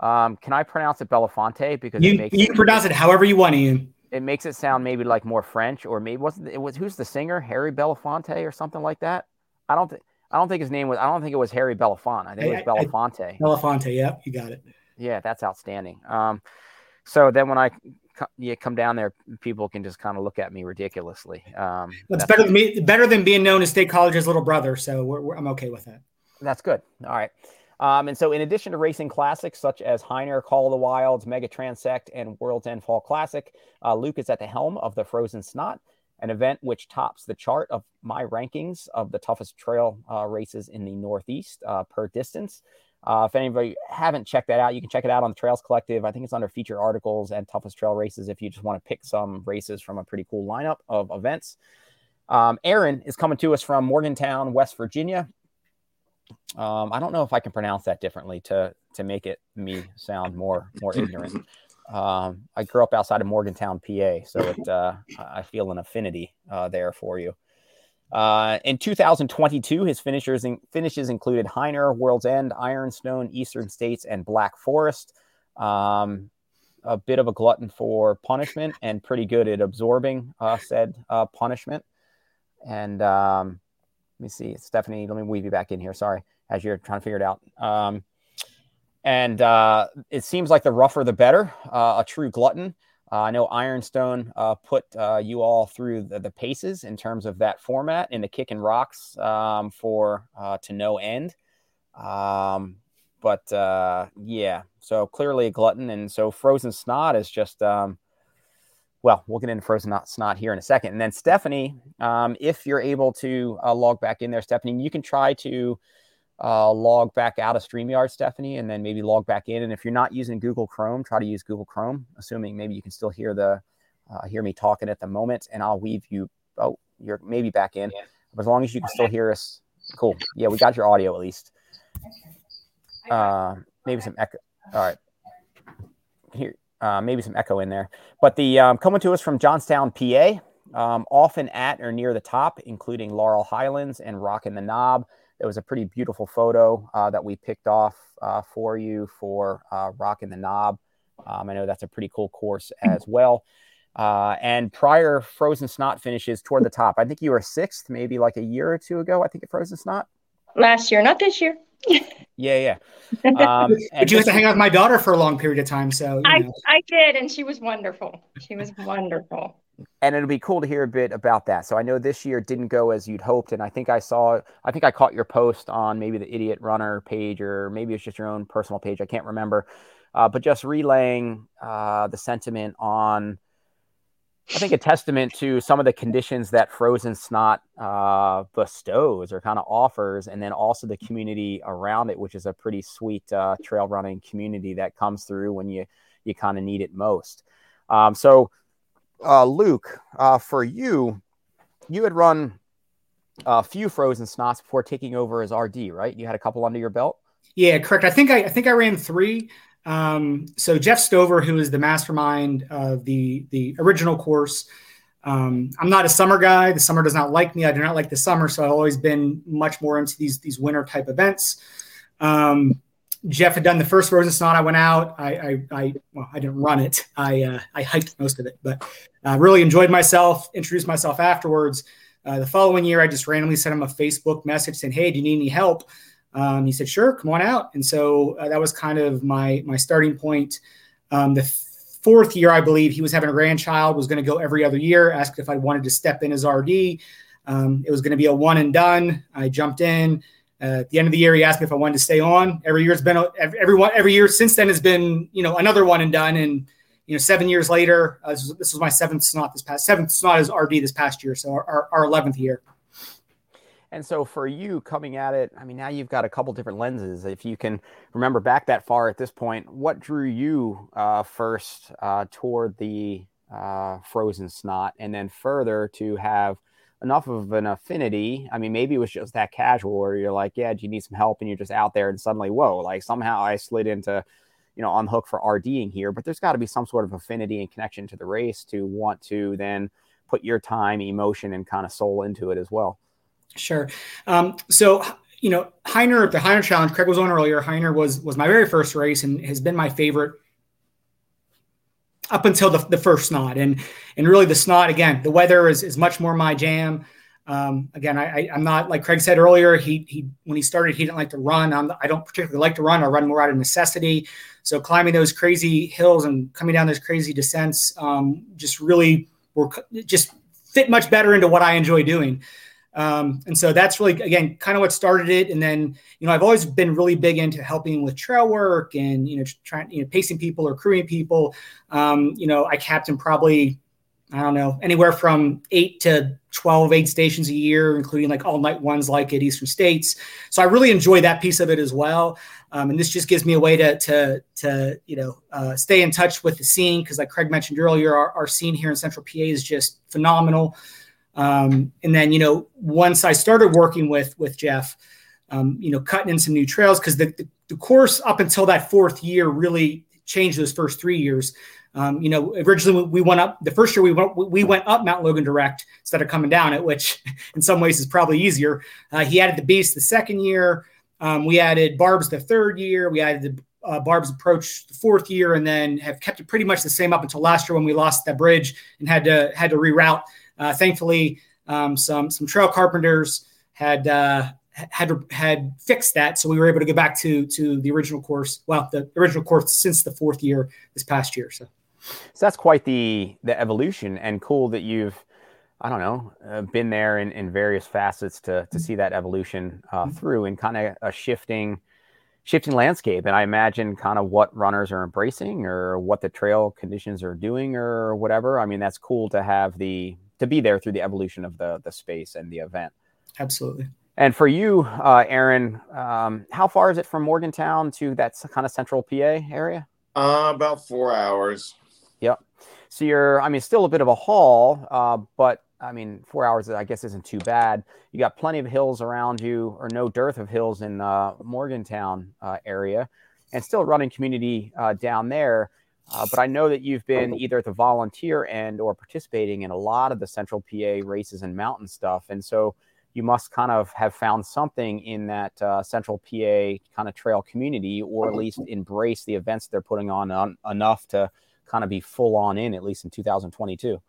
Um, can I pronounce it Belafonte because it You, makes you can pronounce it however you want, Ian. it makes it sound maybe like more French or maybe wasn't it was who's the singer Harry Belafonte or something like that? I don't think I don't think his name was I don't think it was Harry Belafonte. I think it was I- I- Belafonte. Belafonte. Yep. You got it. Yeah, that's outstanding. Um, so then when I yeah, come down there, people can just kind of look at me ridiculously. Um, That's that's, better than me. Better than being known as State College's little brother. So we're, we're, I'm okay with that. that's good. All right. Um, and so in addition to racing classics such as Hyner, Call of the Wilds, Mega Transect, and World's End Fall Classic, uh, Luke is at the helm of the Frozen Snot, an event which tops the chart of my rankings of the toughest trail uh, races in the Northeast uh, per distance. Uh, if anybody haven't checked that out, you can check it out on the Trails Collective. I think it's under feature articles and toughest trail races if you just want to pick some races from a pretty cool lineup of events. Um, Aaron is coming to us from Morgantown, West Virginia. Um, I don't know if I can pronounce that differently to to make it me sound more more ignorant. Um, I grew up outside of Morgantown, PA, so it uh, I feel an affinity uh, there for you. Uh, in 2022, his finishers in, finishes included Hyner, World's End, Ironstone, Eastern States, and Black Forest. Um, a bit of a glutton for punishment and pretty good at absorbing uh, said uh, punishment. And um, let me see, Stephanie, let me weave you back in here. Sorry, as you're trying to figure it out. Um, and uh, it seems like the rougher the better. Uh, a true glutton. Uh, I know Ironstone uh, put uh, you all through the, the paces in terms of that format in the kick and rocks um, for uh, to no end. Um, but uh, yeah, so clearly a glutton, and so frozen snot is just. Um, well, we'll get into frozen Snot- here in a second, and then Stephanie, um, if you're able to uh, log back in there, Stephanie, you can try to uh, log back out of StreamYard, Stephanie, and then maybe log back in. And if you're not using Google Chrome, try to use Google Chrome, assuming maybe you can still hear the uh, hear me talking at the moment, and I'll weave you. Oh, you're maybe back in, but as long as you can still hear us, cool. Yeah, we got your audio at least. Uh, maybe some echo. All right, here, uh, maybe some echo in there. But the um, coming to us from Johnstown, PA, um, often at or near the top, including Laurel Highlands and Rock Rockin' the Knob. It was a pretty beautiful photo uh, that we picked off uh, for you for uh, Rockin' the Knob. Um, I know that's a pretty cool course as well. Uh, and prior Frozen Snot finishes toward the top. I think you were sixth, maybe like a year or two ago. I think at Frozen Snot. Last year, not this year. Yeah, yeah. Um, But you had to hang out with my daughter for a long period of time. So, you I, know. I did, and she was wonderful. She was wonderful. And it'll be cool to hear a bit about that. So I know this year didn't go as you'd hoped, and I think I saw, I think I caught your post on maybe the Idiot Runner page, or maybe it's just your own personal page. I can't remember, uh, but just relaying uh, the sentiment on I think a testament to some of the conditions that Frozen Snot uh, bestows or kind of offers, and then also the community around it, which is a pretty sweet uh, trail running community that comes through when you you kind of need it most. Um, so, uh, Luke, uh, for you, you had run a few Frozen Snots before taking over as RD, right? You had a couple under your belt. Yeah, correct. I think I, I think I ran three. Um, so Jeff Stover, who is the mastermind of the the original course, um, I'm not a summer guy. The summer does not like me. I do not like the summer, so I've always been much more into these these winter type events. Um, Jeff had done the first Frozen Snot. I went out. I, I, I well, I didn't run it. I, uh, I hiked most of it, but uh, really enjoyed myself. Introduced myself afterwards. Uh, the following year, I just randomly sent him a Facebook message saying, "Hey, do you need any help?" Um, he said, "Sure, come on out." And so uh, that was kind of my my starting point. Um, the fourth year, I believe, he was having a grandchild, was going to go every other year. Asked if I wanted to step in as RD. Um, it was going to be a one and done. I jumped in. Uh, at the end of the year, he asked me if I wanted to stay on. Every year it's been every, every one every year since then has been you know another one and done. And you know, seven years later, uh, this, was, this, was, my seventh snot this past seventh snot as RD this past year, so our, our, 11th year. And so for you coming at it, I mean, now you've got a couple different lenses. If you can remember back that far at this point, what drew you uh, first uh, toward the uh, frozen snot, and then further to have enough of an affinity? I mean, maybe it was just that casual where you're like, yeah, do you need some help? And you're just out there, and suddenly, whoa, like somehow I slid into, you know, on the hook for RDing here. But there's got to be some sort of affinity and connection to the race to want to then put your time, emotion, and kind of soul into it as well. Sure. Um, so you know, Hyner, the Hyner Challenge, Craig was on earlier. Hyner was was my very first race and has been my favorite up until the, the first snot. And and really the snot again, the weather is is much more my jam. Um, again, I, am not like Craig said earlier. He he when he started, he didn't like to run. I'm, I do not particularly like to run. I run more out of necessity. So climbing those crazy hills and coming down those crazy descents um, just really were just fit much better into what I enjoy doing. Um, and so that's really, again, kind of what started it. And then, you know, I've always been really big into helping with trail work and, you know, trying, you know, pacing people or crewing people. Um, you know, I captain probably, I don't know, anywhere from eight to 12 aid stations a year, including like all night ones like at Eastern States. So I really enjoy that piece of it as well. Um, and this just gives me a way to, to, to you know, uh, stay in touch with the scene. Cause like Craig mentioned earlier, our, our scene here in Central PA is just phenomenal. Um, and then, you know, once I started working with with Jeff, um, you know, cutting in some new trails because the, the, the course up until that fourth year really changed those first three years. Um, you know, originally we went up the first year we went we went up Mount Logan direct instead of coming down it, which in some ways is probably easier. Uh, he added the beast the second year. Um, we added barbs the third year. We added the uh, barbs approach the fourth year, and then have kept it pretty much the same up until last year when we lost that bridge and had to had to reroute uh, thankfully, um, some some trail carpenters had uh, had had fixed that, so we were able to go back to to the original course. Well, the original course since the fourth year this past year. So, so that's quite the the evolution, and cool that you've. I don't know, uh, been there in, in various facets to to see that evolution uh, mm-hmm. through and kind of a shifting shifting landscape. And I imagine kind of what runners are embracing or what the trail conditions are doing or whatever. I mean, that's cool to have the to be there through the evolution of the the space and the event. Absolutely. And for you, uh, Aaron, um, how far is it from Morgantown to that kind of central PA area? Uh, about four hours. Yep. So you're, I mean, still a bit of a haul, uh, but I mean, four hours, I guess, isn't too bad. You got plenty of hills around you, or no dearth of hills in uh, Morgantown uh, area, and still running community uh, down there. Uh, but I know that you've been either at the volunteer end or participating in a lot of the Central PA races and mountain stuff, and so you must kind of have found something in that uh, Central PA kind of trail community, or at least embrace the events they're putting on, on enough to kind of be full on in at least in 2022.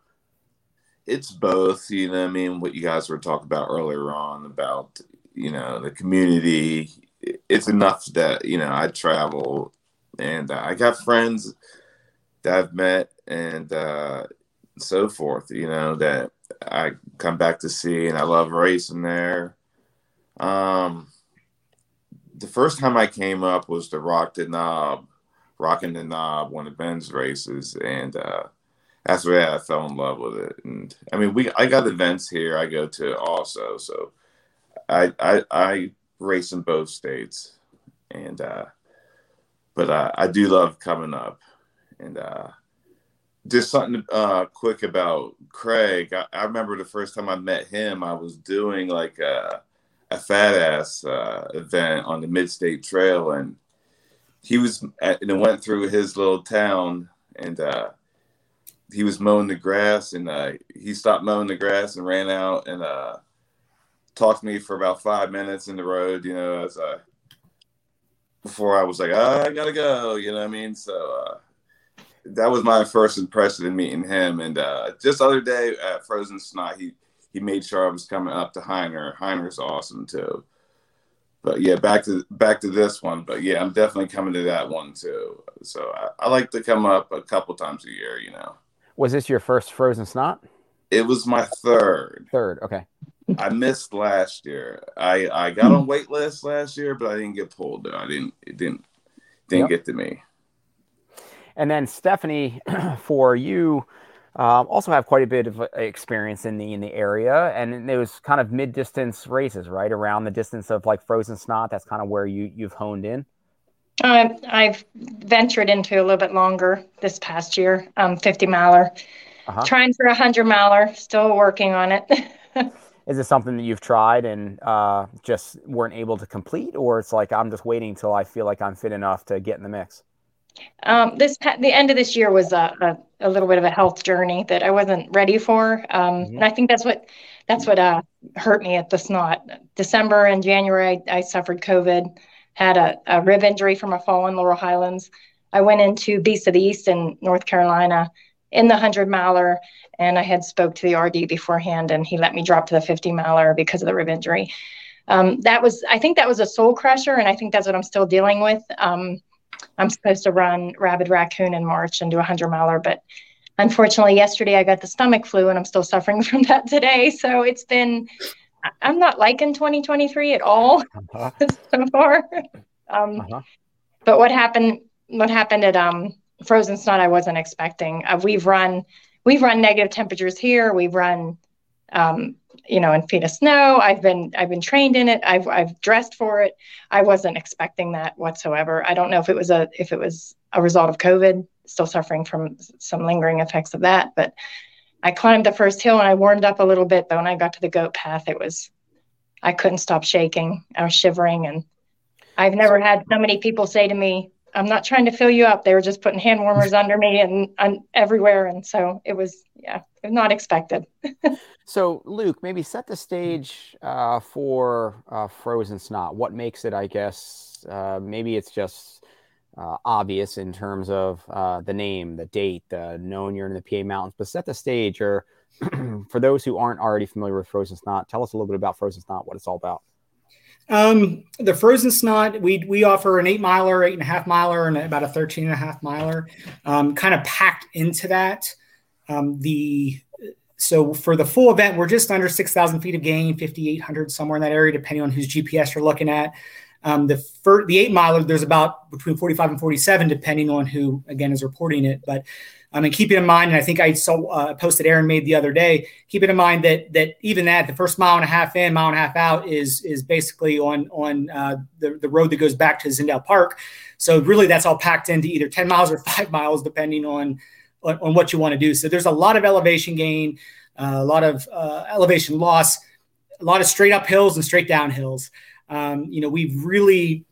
It's both, you know. I mean, what you guys were talking about earlier on about you know the community. It's enough that you know I travel and I got friends that I've met and uh, so forth, you know, that I come back to see and I love racing there. Um, the first time I came up was the Rock the Knob, Rocking the Knob, one of Ben's races. And uh, that's where I fell in love with it. And I mean, we I got events here I go to also, so I I, I race in both states, and uh, but uh, I do love coming up, and uh, just something uh, quick about Craig. I, I, remember the first time I met him, I was doing like a, a fat ass uh, event on the Mid State Trail, and he was at, and it went through his little town, and uh, he was mowing the grass, and uh, he stopped mowing the grass and ran out and uh, talked to me for about five minutes in the road. You know, as I before I was like, oh, I gotta go. You know what I mean? So uh, that was my first impression in meeting him. And uh, just the other day at Frozen Snot, he he made sure I was coming up to Hyner. Hyner's awesome too. But yeah, back to back to this one. But yeah, I'm definitely coming to that one too. So I, I like to come up a couple times a year. You know. Was this your first Frozen Snot? It was my third. Third, okay. I missed last year. I I got on wait list last year, but I didn't get pulled. I didn't. It didn't didn't yep. get to me. And then Stephanie, for you, um, also have quite a bit of uh, experience in the in the area, and it was kind of mid distance races, right around the distance of like Frozen Snot. That's kind of where you you've honed in. Uh, I've ventured into a little bit longer this past year, um, 50 miler, uh-huh. trying for a 100 miler, still working on it. Is it something that you've tried and uh, just weren't able to complete, or it's like I'm just waiting till I feel like I'm fit enough to get in the mix? Um, this the end of this year was a, a, a, little bit of a health journey that I wasn't ready for, um, mm-hmm. and I think that's what that's what uh, hurt me at the snot. December and January, I, I suffered COVID, had a, a, rib injury from a fall in Laurel Highlands. I went into Beast of the East in North Carolina in the 100 miler, and I had spoke to the RD beforehand, and he let me drop to the 50 miler because of the rib injury. Um, that was, I think, that was a soul crusher, and I think that's what I'm still dealing with. Um, I'm supposed to run Rabid Raccoon in March and do a 100 miler, but unfortunately, yesterday I got the stomach flu and I'm still suffering from that today. So it's been, I'm not liking 2023 at all uh-huh. so far. Um, uh-huh. But what happened? What happened at um, Frozen Snot? I wasn't expecting. Uh, we've run, we've run negative temperatures here. We've run um, you know, in feet of snow. I've been I've been trained in it. I've I've dressed for it. I wasn't expecting that whatsoever. I don't know if it was a if it was a result of COVID, still suffering from some lingering effects of that. But I climbed the first hill and I warmed up a little bit. But when I got to the goat path, it was I couldn't stop shaking. I was shivering, and I've never had so many people say to me, I'm not trying to fill you up. They were just putting hand warmers under me and, and everywhere. And so it was, yeah, not expected. so, Luke, maybe set the stage uh, for uh, Frozen Snot. What makes it, I guess, uh, maybe it's just uh, obvious in terms of uh, the name, the date, the knowing you're in the PA Mountains, but set the stage or for those who aren't already familiar with Frozen Snot, tell us a little bit about Frozen Snot, what it's all about. Um, the frozen snot, we we offer an eight miler, eight and a half miler, and about a 13 and a half miler, um, kind of packed into that. Um, the so for the full event, we're just under 6,000 feet of gain, 5,800 somewhere in that area, depending on whose GPS you're looking at. Um, the fir- the eight miler, there's about between 45 and 47, depending on who again is reporting it. But I mean, keeping in mind, and I think I saw uh, posted Aaron made the other day. Keeping in mind that that even that the first mile and a half in, mile and a half out is is basically on on uh, the the road that goes back to Zindale Park. So really, that's all packed into either ten miles or five miles, depending on on, on what you want to do. So there's a lot of elevation gain, uh, a lot of uh, elevation loss, a lot of straight up hills and straight down hills. Um, you know, we've really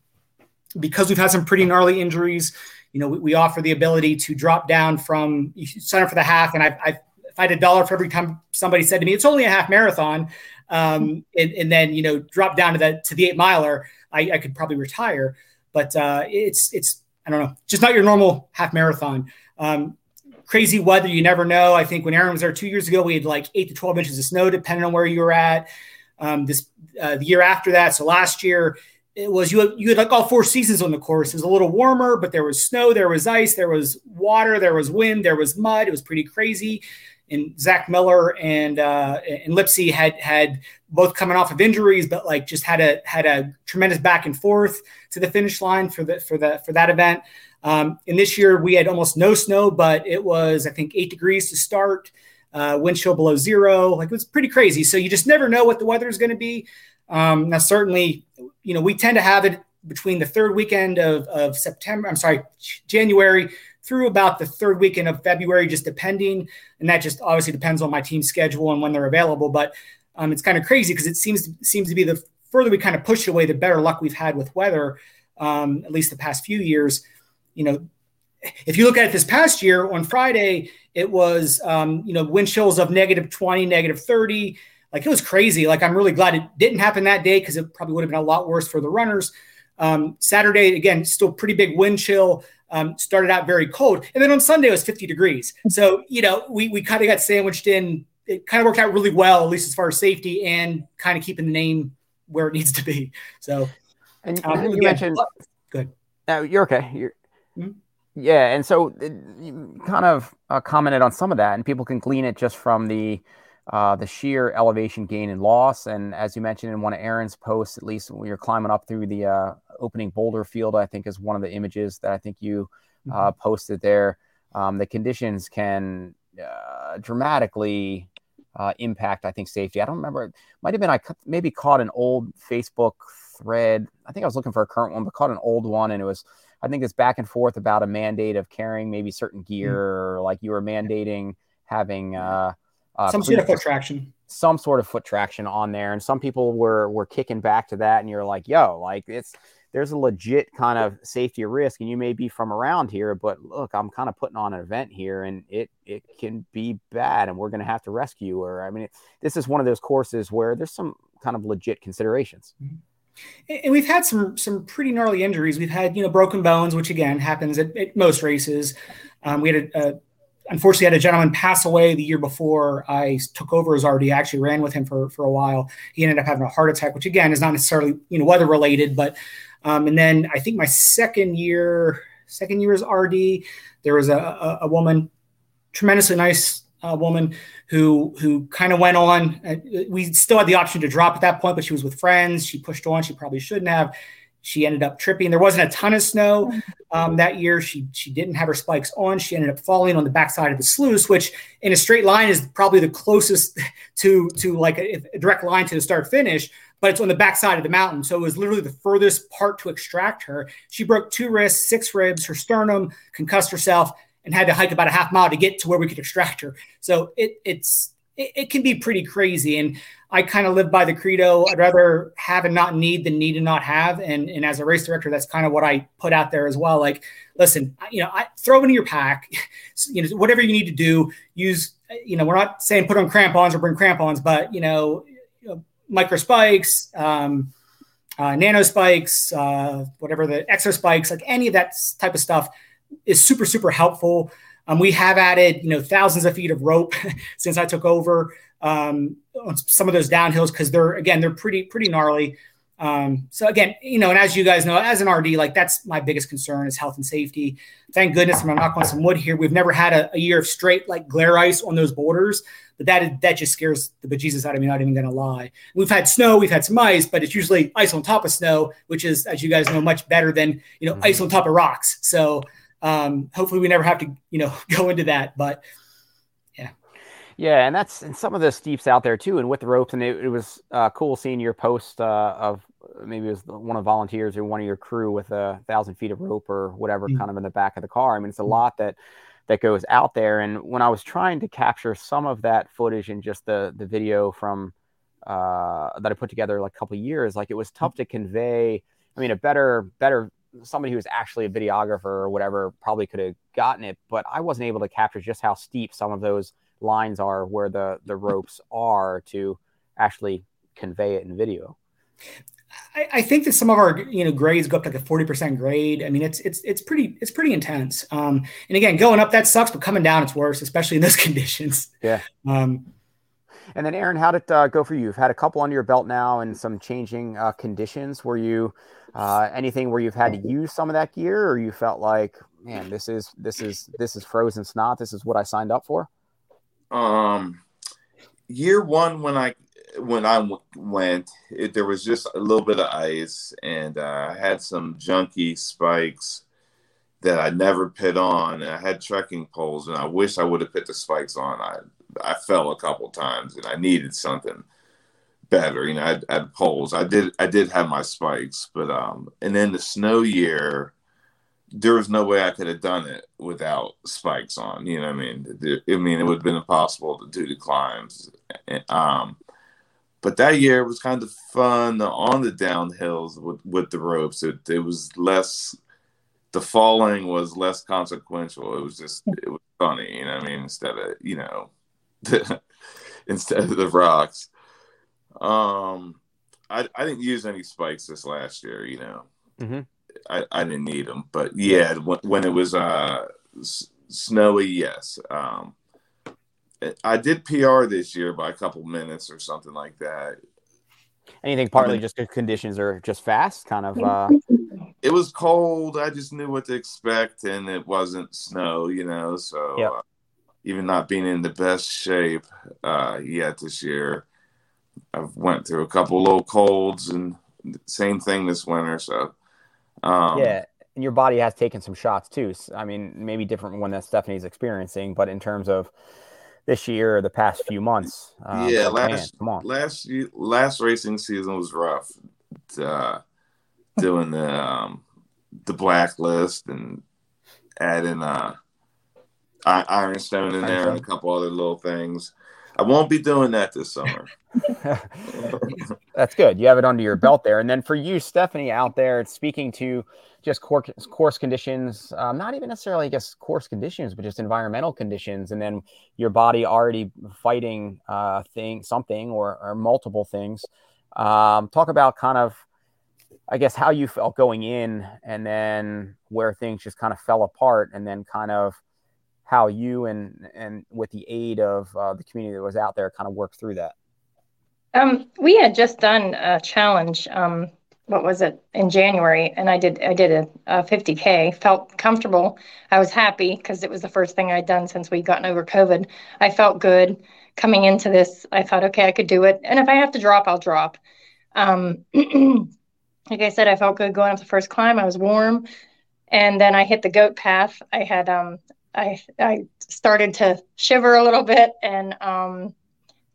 because we've had some pretty gnarly injuries you know, we, we, offer the ability to drop down from up for the half, and I've, I've if I had a dollar for every time somebody said to me, "It's only a half marathon," um, and, and, then you know drop down to the to the eight miler, I, I could probably retire. But uh, it's it's I don't know, just not your normal half marathon. Um, crazy weather, you never know. I think when Aaron was there two years ago, we had like eight to twelve inches of snow, depending on where you were at. Um, this uh, the year after that, so last year it was you had, you had like all four seasons on the course. It was a little warmer, but there was snow, there was ice, there was water, there was wind, there was mud. It was pretty crazy. And Zach Miller and uh, and Lipsy had had both coming off of injuries, but like just had a had a tremendous back and forth to the finish line for the for the for that event. Um, and this year we had almost no snow, but it was I think eight degrees to start, uh, wind chill below zero. Like it was pretty crazy. So you just never know what the weather is going to be. Um, now certainly, you know we tend to have it between the third weekend of, of September. I'm sorry, January through about the third weekend of February, just depending. And that just obviously depends on my team's schedule and when they're available. But um, it's kind of crazy because it seems seems to be the further we kind of push away, the better luck we've had with weather. Um, at least the past few years, you know, if you look at it this past year on Friday, it was um, you know wind chills of negative 20, negative 30. Like it was crazy. Like I'm really glad it didn't happen that day because it probably would have been a lot worse for the runners. Um, Saturday again, still pretty big wind chill. Um, started out very cold, and then on Sunday it was 50 degrees. So you know we we kind of got sandwiched in. It kind of worked out really well, at least as far as safety and kind of keeping the name where it needs to be. So, and um, you again, mentioned good. Uh, you're okay. You're. Yeah, and so uh, you kind of uh, commented on some of that, and people can glean it just from the uh, the sheer elevation gain and loss. And as you mentioned in one of Aaron's posts, at least when you're climbing up through the uh, opening boulder field, I think is one of the images that I think you uh, mm-hmm. posted there. Um, the conditions can uh, dramatically uh, impact, I think, safety. I don't remember. It might have been I maybe caught an old Facebook thread. I think I was looking for a current one, but caught an old one, and it was. I think it's back and forth about a mandate of carrying maybe certain gear, mm-hmm. or like you were mandating having uh, uh, some sort of foot traction. some sort of foot traction on there and some people were were kicking back to that and you're like yo like it's there's a legit kind of safety risk and you may be from around here but look i'm kind of putting on an event here and it it can be bad and we're going to have to rescue or i mean it, this is one of those courses where there's some kind of legit considerations. Mm-hmm. And we've had some some pretty gnarly injuries we've had you know broken bones which again happens at, at most races um, we had a, a unfortunately had a gentleman pass away the year before I took over as RD. I actually ran with him for, for a while. He ended up having a heart attack, which again is not necessarily you know weather related, but um, and then I think my second year second year as RD, there was a, a, a woman, tremendously nice uh, woman who who kind of went on. Uh, we still had the option to drop at that point, but she was with friends. She pushed on. She probably shouldn't have she ended up tripping. There wasn't a ton of snow um, that year. She she didn't have her spikes on. She ended up falling on the backside of the sluice, which in a straight line is probably the closest to to like a, a direct line to the start finish. But it's on the backside of the mountain, so it was literally the furthest part to extract her. She broke two wrists, six ribs, her sternum, concussed herself, and had to hike about a half mile to get to where we could extract her. So it it's it, it can be pretty crazy. And I kind of live by the credo I'd rather have and not need than need and not have. And, and as a race director, that's kind of what I put out there as well. Like, listen, you know, I throw into your pack, you know, whatever you need to do, use, you know, we're not saying put on crampons or bring crampons, but, you know, you know micro spikes, um, uh, nano spikes, uh, whatever the exo spikes, like any of that type of stuff is super, super helpful. Um, we have added, you know, thousands of feet of rope since I took over um, on some of those downhills because they're again they're pretty pretty gnarly. Um, so again, you know, and as you guys know, as an RD, like that's my biggest concern is health and safety. Thank goodness I'm knock on some wood here. We've never had a, a year of straight like glare ice on those borders, but that is, that just scares the bejesus out of me. Not even gonna lie. We've had snow, we've had some ice, but it's usually ice on top of snow, which is, as you guys know, much better than you know mm-hmm. ice on top of rocks. So um, hopefully we never have to you know go into that, but yeah, Yeah, and that's and some of the steeps out there too, and with the ropes, and it, it was uh, cool seeing your post uh, of maybe it was one of the volunteers or one of your crew with a thousand feet of rope or whatever, mm-hmm. kind of in the back of the car. I mean, it's a mm-hmm. lot that that goes out there. And when I was trying to capture some of that footage in just the the video from uh, that I put together like a couple of years, like it was tough to convey. I mean, a better better somebody who was actually a videographer or whatever probably could have gotten it, but I wasn't able to capture just how steep some of those lines are where the the ropes are to actually convey it in video. I, I, think that some of our you know grades go up to like a forty percent grade. I mean, it's it's it's pretty it's pretty intense. Um, and again, going up that sucks, but coming down it's worse, especially in those conditions. Yeah. Um, and then Aaron, how did it uh, go for you? You've had a couple under your belt now, and some changing uh, conditions. Were you uh, anything where you've had to use some of that gear, or you felt like, man, this is this is this is frozen snot. This is what I signed up for um, year one when I when I went, it, there was just a little bit of ice, and uh, I had some junky spikes that I never put on. I had trekking poles, and I wish I would have put the spikes on. I I fell a couple times, and I needed something better. You know, I, had poles. I did I did have my spikes, but um, and then the snow year, there was no way I could have done it without spikes on. You know, I mean, I mean, it would have been impossible to do the climbs. Um, but that year was kind of fun on the downhills with, with the ropes. It, it was less, the falling was less consequential. It was just, it was funny, you know I mean? Instead of, you know, instead of the rocks. Um, I, I didn't use any spikes this last year, you know. Mm-hmm. I, I didn't need them, but yeah, when, when it was uh, s- snowy, yes. Um, I did PR this year by a couple minutes or something like that. Anything partly I mean, just conditions are just fast, kind of. Uh... It was cold. I just knew what to expect, and it wasn't snow, you know. So yep. uh, even not being in the best shape uh, yet this year, I've went through a couple little colds, and same thing this winter. So um, yeah, and your body has taken some shots too. I mean, maybe different one that Stephanie's experiencing, but in terms of this year or the past few months. Um, yeah, last man, last last racing season was rough. Uh, doing the um, the blacklist and adding uh, Ironstone in there and a couple other little things. I won't be doing that this summer. That's good. You have it under your belt there. And then for you, Stephanie, out there, speaking to just course, course conditions, um, not even necessarily, I guess, course conditions, but just environmental conditions, and then your body already fighting uh, thing, something or, or multiple things. Um, talk about kind of, I guess, how you felt going in, and then where things just kind of fell apart, and then kind of how you and and with the aid of uh, the community that was out there, kind of worked through that. Um, we had just done a challenge um, what was it in January, and I did I did a, a 50k. Felt comfortable. I was happy because it was the first thing I'd done since we'd gotten over COVID. I felt good coming into this. I thought, okay, I could do it, and if I have to drop, I'll drop. Um, like I said, I felt good going up the first climb. I was warm, and then I hit the goat path. I had um, I I started to shiver a little bit, and um,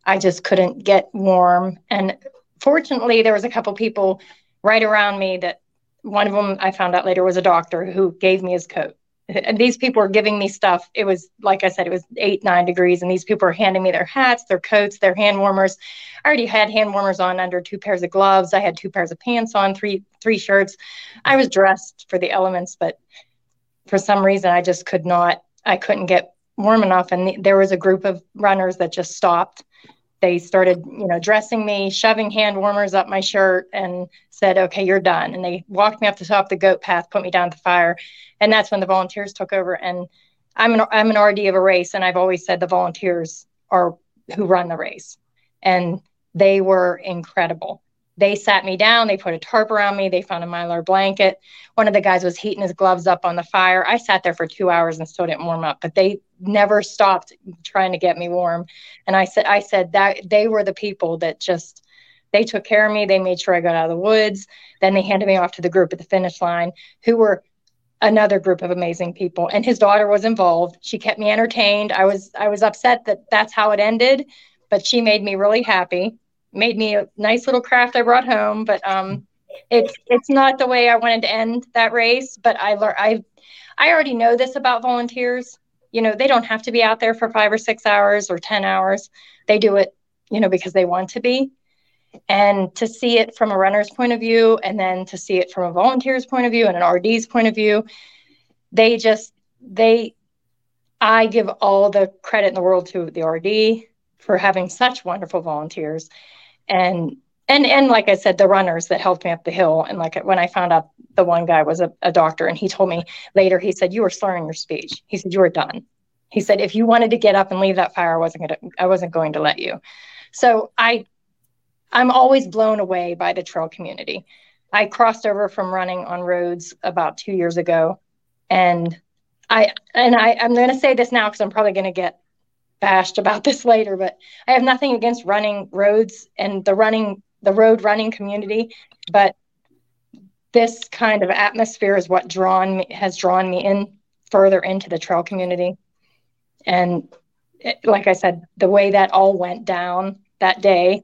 I just couldn't get warm. And fortunately, there was a couple people right around me that one of them I found out later was a doctor who gave me his coat. And these people were giving me stuff. It was, like I said, it was eight, nine degrees. And these people were handing me their hats, their coats, their hand warmers. I already had hand warmers on under two pairs of gloves. I had two pairs of pants on, three, three shirts. I was dressed for the elements, but for some reason I just could not, I couldn't get warm enough. And there was a group of runners that just stopped they started, you know, dressing me, shoving hand warmers up my shirt, and said, "Okay, you're done." And they walked me up the top of the goat path, put me down the fire, and that's when the volunteers took over. And I'm an I'm an RD of a race, and I've always said the volunteers are who run the race, and they were incredible they sat me down they put a tarp around me they found a mylar blanket. One of the guys was heating his gloves up on the fire. I sat there for two hours and still didn't warm up but they never stopped trying to get me warm. And i said i said that they were the people that just they took care of me. They made sure i got out of the woods. Then they handed me off to the group at the finish line who were another group of amazing people. And his daughter was involved. She kept me entertained. I was i was upset that that's how it ended but she made me really happy made me a nice little craft I brought home. But um, it's it's not the way I wanted to end that race. But I learned I I already know this about volunteers. You know, they don't have to be out there for five or six hours or ten hours. They do it, you know, because they want to be. And to see it from a runner's point of view, and then to see it from a volunteer's point of view and an RD's point of view, they just they I give all the credit in the world to the RD for having such wonderful volunteers and and and like I said, the runners that helped me up the hill. And like when I found out the one guy was a, a doctor, and he told me later, he said, "You were slurring your speech." He said, "You were done." He said, "If you wanted to get up and leave that fire, I wasn't gonna, I wasn't going to let you." So I, I'm always blown away by the trail community. I crossed over from running on roads about two years ago, and I and I I'm going to say this now because I'm probably going to get bashed about this later, but I have nothing against running roads and the running the road running community, but this kind of atmosphere is what drawn me has drawn me in further into the trail community. And it, like I said, the way that all went down that day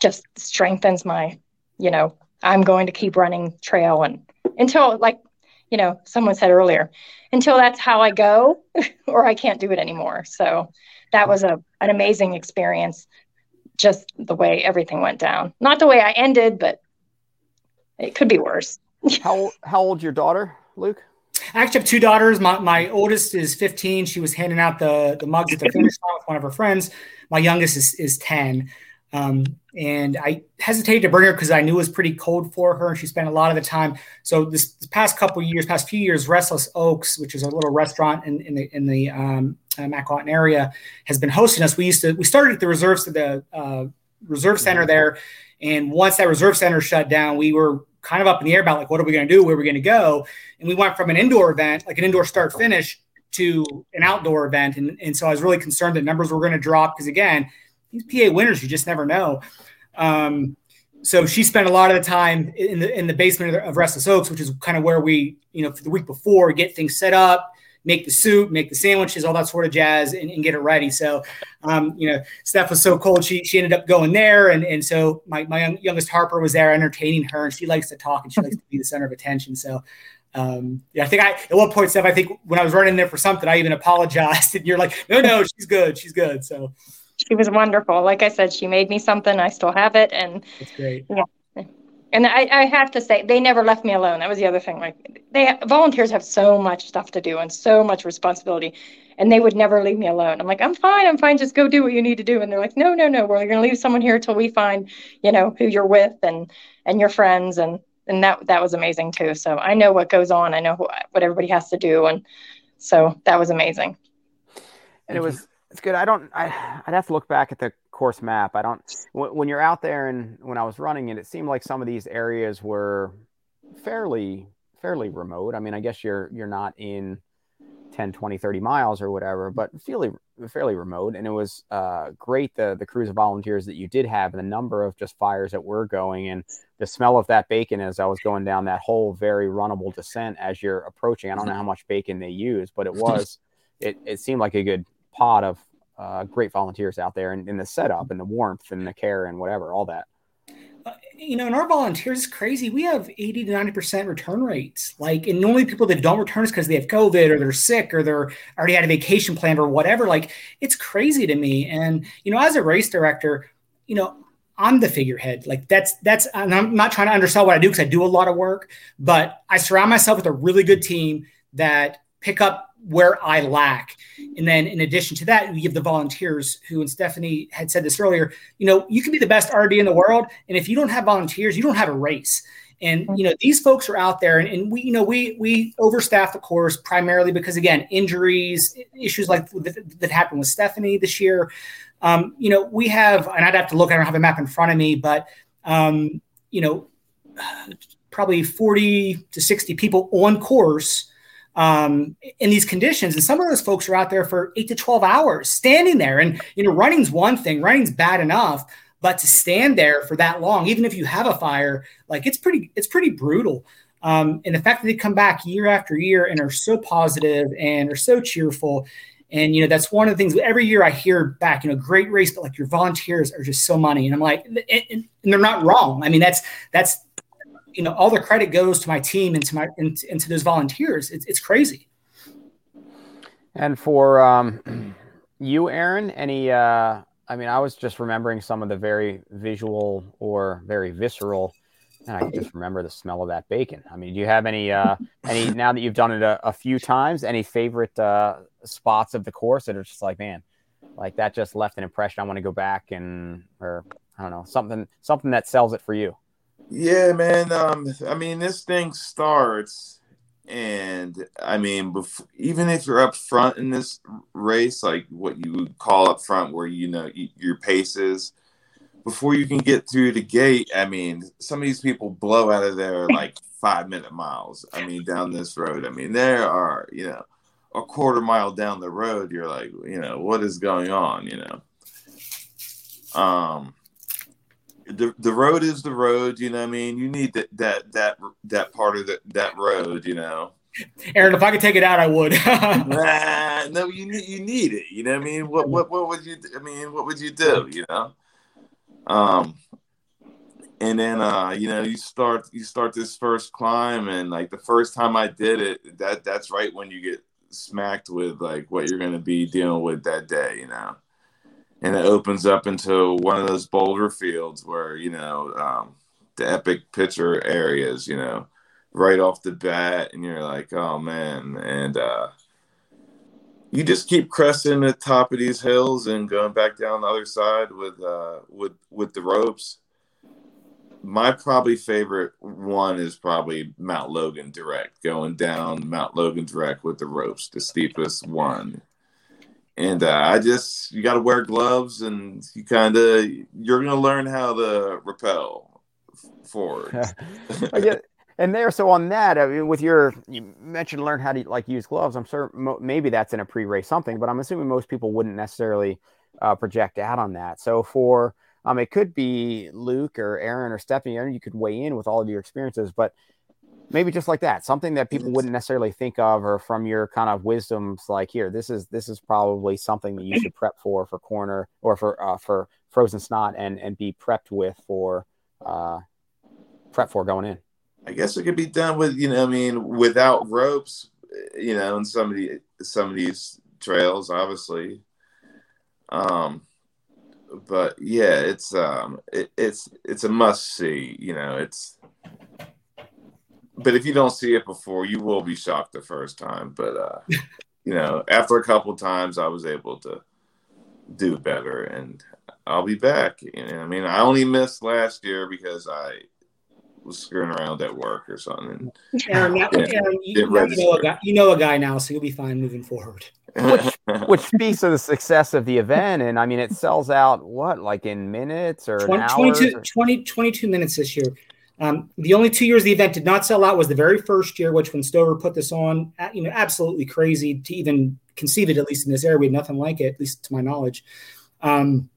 just strengthens my, you know, I'm going to keep running trail and until like, you know, someone said earlier, until that's how I go or I can't do it anymore. So that was a an amazing experience just the way everything went down. Not the way I ended, but it could be worse. how how old's your daughter, Luke? I actually have two daughters. My, my oldest is 15. She was handing out the, the mugs at the finish line with one of her friends. My youngest is, is 10. Um, and I hesitated to bring her because I knew it was pretty cold for her, and she spent a lot of the time. So this, this past couple years, past few years, Restless Oaks, which is a little restaurant in, in the in the um, uh, McElhattan area, has been hosting us. We used to we started at the reserves at the uh, reserve center there, and once that reserve center shut down, we were kind of up in the air about like what are we going to do, where are we going to go, and we went from an indoor event, like an indoor start finish, to an outdoor event, and and so I was really concerned that numbers were going to drop because again, these PA winners you just never know. Um, so she spent a lot of the time in the in the basement of, Restless Oaks, which is kind of where we, you know, for the week before, get things set up, make the soup, make the sandwiches, all that sort of jazz, and, and get it ready. So, um, you know, Steph was so cold, she she ended up going there, and and so my my young, youngest Harper was there entertaining her, and she likes to talk and she likes to be the center of attention. So. Um, yeah, I think I at one point, Steph, I think when I was running there for something, I even apologized, and you're like, "No, no, she's good, she's good." So, she was wonderful. Like I said, she made me something. I still have it, and it's great. Yeah. And I, I have to say, they never left me alone. That was the other thing. Like they volunteers have so much stuff to do and so much responsibility, and they would never leave me alone. I'm like, I'm fine, I'm fine. Just go do what you need to do. And they're like, No, no, no. We're going to leave someone here till we find, you know, who you're with and and your friends and and that that was amazing too. So I know what goes on. I know what everybody has to do, and so that was amazing. And it was it's good. I don't. I I'd have to look back at the course map. I don't. When you're out there and when I was running it, it seemed like some of these areas were fairly fairly remote. I mean, I guess you're you're not in 10, 20, 30 miles or whatever, but fairly fairly remote. And it was uh, great the the crews of volunteers that you did have, and the number of just fires that were going, and the smell of that bacon as I was going down that whole very runnable descent as you're approaching. I don't know how much bacon they use, but it was. It, it seemed like a good pod of uh, great volunteers out there and in the setup and the warmth and the care and whatever, all that. Uh, you know, and our volunteers is crazy. We have 80 to 90% return rates. Like, and normally people that don't return is because they have COVID or they're sick or they're already had a vacation planned or whatever. Like, it's crazy to me. And, you know, as a race director, you know, I'm the figurehead. Like that's that's and I'm not trying to undersell what I do because I do a lot of work, but I surround myself with a really good team that pick up where I lack. And then in addition to that, you have the volunteers who, and Stephanie had said this earlier, you know, you can be the best RD in the world. And if you don't have volunteers, you don't have a race. And, you know, these folks are out there and, and we, you know, we, we overstaff the course primarily because again, injuries, issues like that, that happened with Stephanie this year. Um, you know, we have, and I'd have to look, I don't have a map in front of me, but, um, you know, probably 40 to 60 people on course um, in these conditions. And some of those folks are out there for eight to 12 hours standing there. And, you know, running's one thing, running's bad enough, but to stand there for that long, even if you have a fire, like it's pretty, it's pretty brutal. Um, and the fact that they come back year after year and are so positive and are so cheerful. And, you know, that's one of the things every year I hear back, you know, great race, but like your volunteers are just so money. And I'm like, and, and they're not wrong. I mean, that's, that's, you know all the credit goes to my team and to my and, and to those volunteers. It's, it's crazy. And for um, you aaron any uh, i mean i was just remembering some of the very visual or very visceral and i can just remember the smell of that bacon. I mean do you have any uh, any now that you've done it a, a few times any favorite uh, spots of the course that are just like man like that just left an impression. I want to go back and or i don't know something something that sells it for you yeah, man. Um, I mean, this thing starts, and I mean, even if you're up front in this race, like what you would call up front, where you know your paces, before you can get through the gate, I mean, some of these people blow out of there like five minute miles. I mean, down this road. I mean, there are you know a quarter mile down the road, you're like, you know, what is going on? You know, um, the the road is the road. You know, what I mean, you need that that that that part of the, that road. You know, Aaron, if I could take it out, I would. nah, no, you need you need it. You know, what I mean, what what what would you? I mean, what would you do? You know, um, and then uh, you know, you start you start this first climb, and like the first time I did it, that that's right when you get smacked with like what you're going to be dealing with that day. You know, and it opens up into one of those boulder fields where you know um, the epic picture areas. You know right off the bat and you're like oh man and uh you just keep cresting the top of these hills and going back down the other side with uh with with the ropes my probably favorite one is probably Mount Logan direct, going down Mount Logan direct with the ropes, the steepest one. And uh, I just you got to wear gloves, and you kind of you're gonna learn how to rappel forward. yeah, and there, so on that, I mean, with your, you mentioned learn how to like use gloves. I'm sure mo- maybe that's in a pre-race something, but I'm assuming most people wouldn't necessarily uh, project out on that. So for, um, it could be Luke or Aaron or Stephanie. You could weigh in with all of your experiences, but maybe just like that, something that people wouldn't necessarily think of, or from your kind of wisdoms, like here, this is this is probably something that you should prep for for corner or for uh, for frozen snot and and be prepped with for uh, prep for going in. I guess it could be done with you know I mean without ropes, you know, in some of the some of these trails, obviously. Um, but yeah, it's um, it, it's it's a must see. You know, it's. But if you don't see it before, you will be shocked the first time. But uh, you know, after a couple times, I was able to do better, and I'll be back. You know, I mean, I only missed last year because I was screwing around at work or something. Aaron, now, Aaron you, you, know a guy, you know a guy now, so you'll be fine moving forward. which, which speaks of the success of the event. And I mean, it sells out what, like in minutes or 20, 22, or? 20, 22 minutes this year. Um, the only two years the event did not sell out was the very first year, which when Stover put this on, you know, absolutely crazy to even conceive it, at least in this area. We had nothing like it, at least to my knowledge. Um,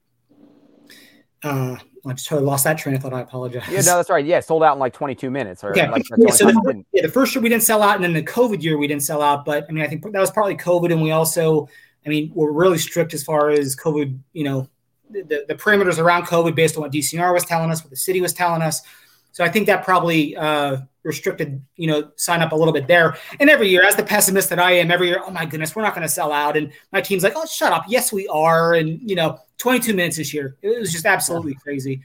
uh, I just totally lost that train of thought. I apologize. Yeah, no, that's right. Yeah, it sold out in like 22 minutes. Or yeah. Like yeah, so the, yeah, the first year we didn't sell out, and then the COVID year we didn't sell out. But I mean, I think that was partly COVID, and we also, I mean, we're really strict as far as COVID. You know, the, the parameters around COVID based on what DCNR was telling us, what the city was telling us. So I think that probably uh, restricted, you know, sign up a little bit there. And every year, as the pessimist that I am, every year, oh my goodness, we're not going to sell out. And my team's like, oh, shut up. Yes, we are. And you know, 22 minutes this year, it was just absolutely crazy.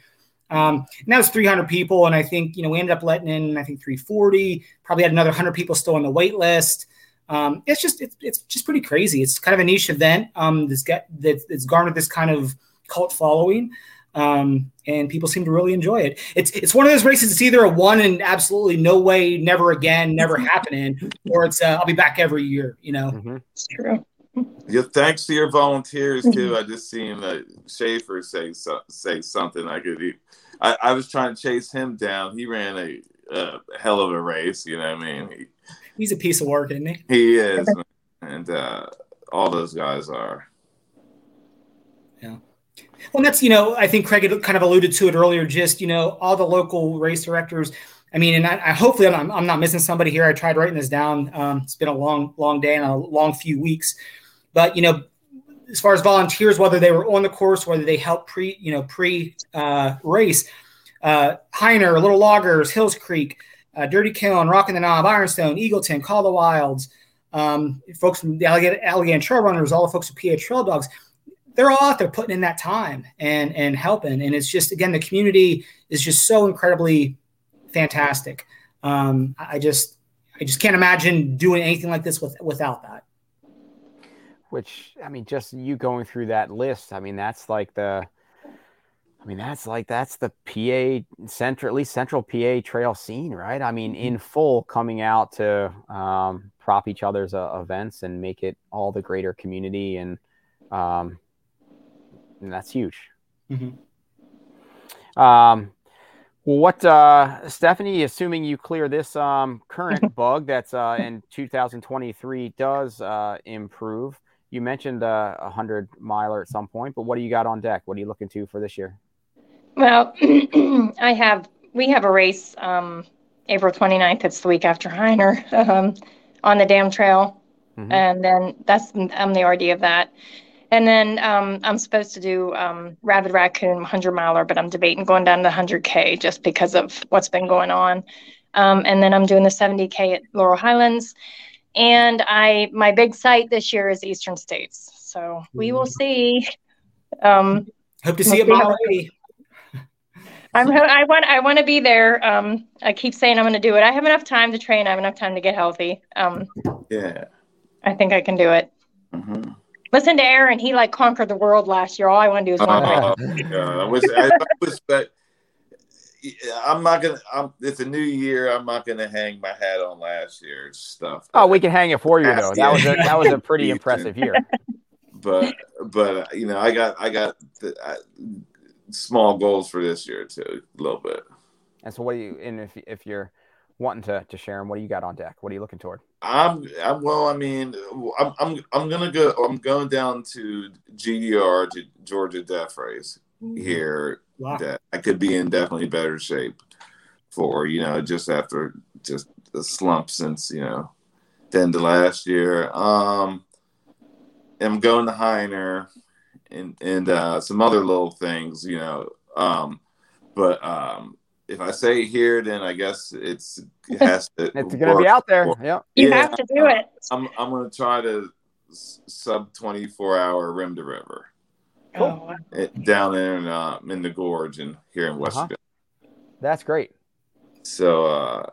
Um, and that was 300 people. And I think, you know, we ended up letting in, I think 340, probably had another 100 people still on the wait list. Um, it's just, it's, it's just pretty crazy. It's kind of a niche event um, that's, got, that, that's garnered this kind of cult following. Um, and people seem to really enjoy it. It's it's one of those races. It's either a one and absolutely no way, never again, never happening, or it's uh, I'll be back every year. You know, mm-hmm. it's true. Yeah, thanks to your volunteers too. I just seen uh, Schaefer say so, say something I could. I, I was trying to chase him down. He ran a, a hell of a race. You know what I mean? He, He's a piece of work, isn't he? He is, and uh, all those guys are. Well, that's you know I think Craig had kind of alluded to it earlier. Just you know all the local race directors. I mean, and I, I hopefully I'm, I'm, not missing somebody here. I tried writing this down. Um, it's been a long, long day and a long few weeks, but you know, as far as volunteers, whether they were on the course, whether they helped pre, you know, pre uh, race, uh, Hyner, Little Loggers, Hills Creek, uh, Dirty Kiln, Rocking the Knob, Ironstone, Eagleton, Call the Wilds, um, folks from the Allegheny, Allegheny Trail Runners, all the folks from PA Trail Dogs, they're all out there putting in that time and and helping. And it's just again, the community is just so incredibly fantastic. Um, I just I just can't imagine doing anything like this with, without that which I mean, just you going through that list, I mean, that's like the, I mean, that's like that's the PA central, at least central PA trail scene, right? I mean, in mm-hmm. full, coming out to um, prop each other's uh, events and make it all the greater community, and, um, and that's huge. Mm-hmm. Um, Well, what uh, Stephanie, assuming you clear this um, current bug that's uh, in 2023 does uh, improve. You mentioned uh, a hundred miler at some point, but what do you got on deck? What are you looking to for this year? Well, I have we have a race um, April 29th. It's the week after Hyner um, on the Dam Trail, mm-hmm. and then that's I'm the RD of that. And then um, I'm supposed to do um, Rabid Raccoon 100 miler, but I'm debating going down to 100K just because of what's been going on. Um, and then I'm doing the 70K at Laurel Highlands. And I my big site this year is Eastern States. So we will see. Um, Hope to see you mile 80. I'm I want I want to be there. Um, I keep saying I'm going to do it. I have enough time to train. I have enough time to get healthy. Um, yeah, I think I can do it. Mm-hmm. Listen to Aaron. He like conquered the world last year. All I want to do is run. Uh, yeah, I wish, I, I wish, but I'm not gonna. I'm, it's a new year. I'm not gonna hang my hat on last year's stuff. Oh, we can hang it for you though. That was a, that was a pretty impressive year. But but you know, I got I got the, I, small goals for this year too, a little bit. And so, what do you? And if if you're wanting to to share them, what do you got on deck? What are you looking toward? I'm, I'm well. I mean, I'm I'm I'm gonna go. I'm going down to GDR to Georgia Death Race here. Wow. That I could be in definitely better shape for you know just after just the slump since you know then the last year. Um, I'm going to Hyner and and uh, some other little things, you know. Um, but um, if I say here, then I guess it's it has to. it's going to be out there. Yeah, you yeah, have to do it. I'm I'm going to try to sub 24 hour rim to river. Cool. Oh, it, down there in uh, in the gorge and here in West. Uh-huh. That's great. So uh,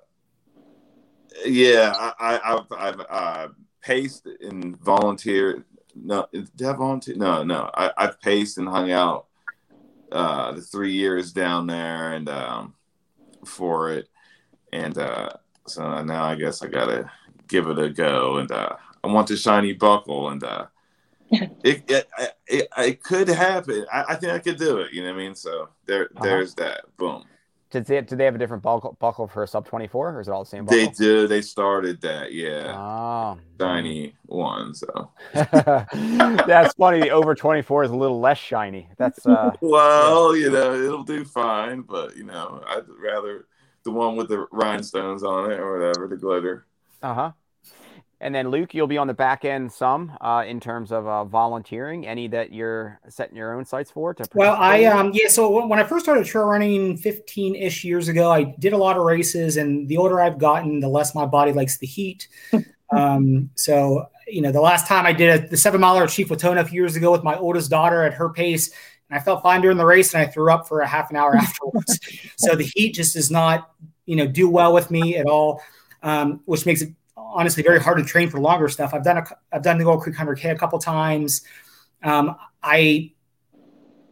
yeah, I, I I've, I've uh, paced and volunteered no, did I volunteer? No, no. I, I've paced and hung out uh, the three years down there and um, for it, and uh, so now I guess I gotta give it a go. And uh, I want the shiny buckle, and uh, it, it, it it could happen. I, I, think I could do it. You know what I mean? So there, uh-huh. there's that. Boom. Did they, did they have a different buckle, buckle for sub 24 or is it all the same buckle? They do. They started that. Yeah. Oh. Shiny one. So that's funny. The over 24 is a little less shiny. That's, uh, well, yeah. you know, it'll do fine, but, you know, I'd rather the one with the rhinestones on it or whatever, the glitter. Uh huh. And then Luke, you'll be on the back end some uh, in terms of uh, volunteering. Any that you're setting your own sights for? To well, I um yeah. So when I first started trail running 15 ish years ago, I did a lot of races, and the older I've gotten, the less my body likes the heat. um, so you know, the last time I did a, the seven miler at Chief Watona a few years ago with my oldest daughter at her pace, and I felt fine during the race, and I threw up for a half an hour afterwards. so the heat just does not you know do well with me at all. Um, which makes it honestly very hard to train for longer stuff. I've done a, I've done the Oil Creek 100K a couple times. Um, I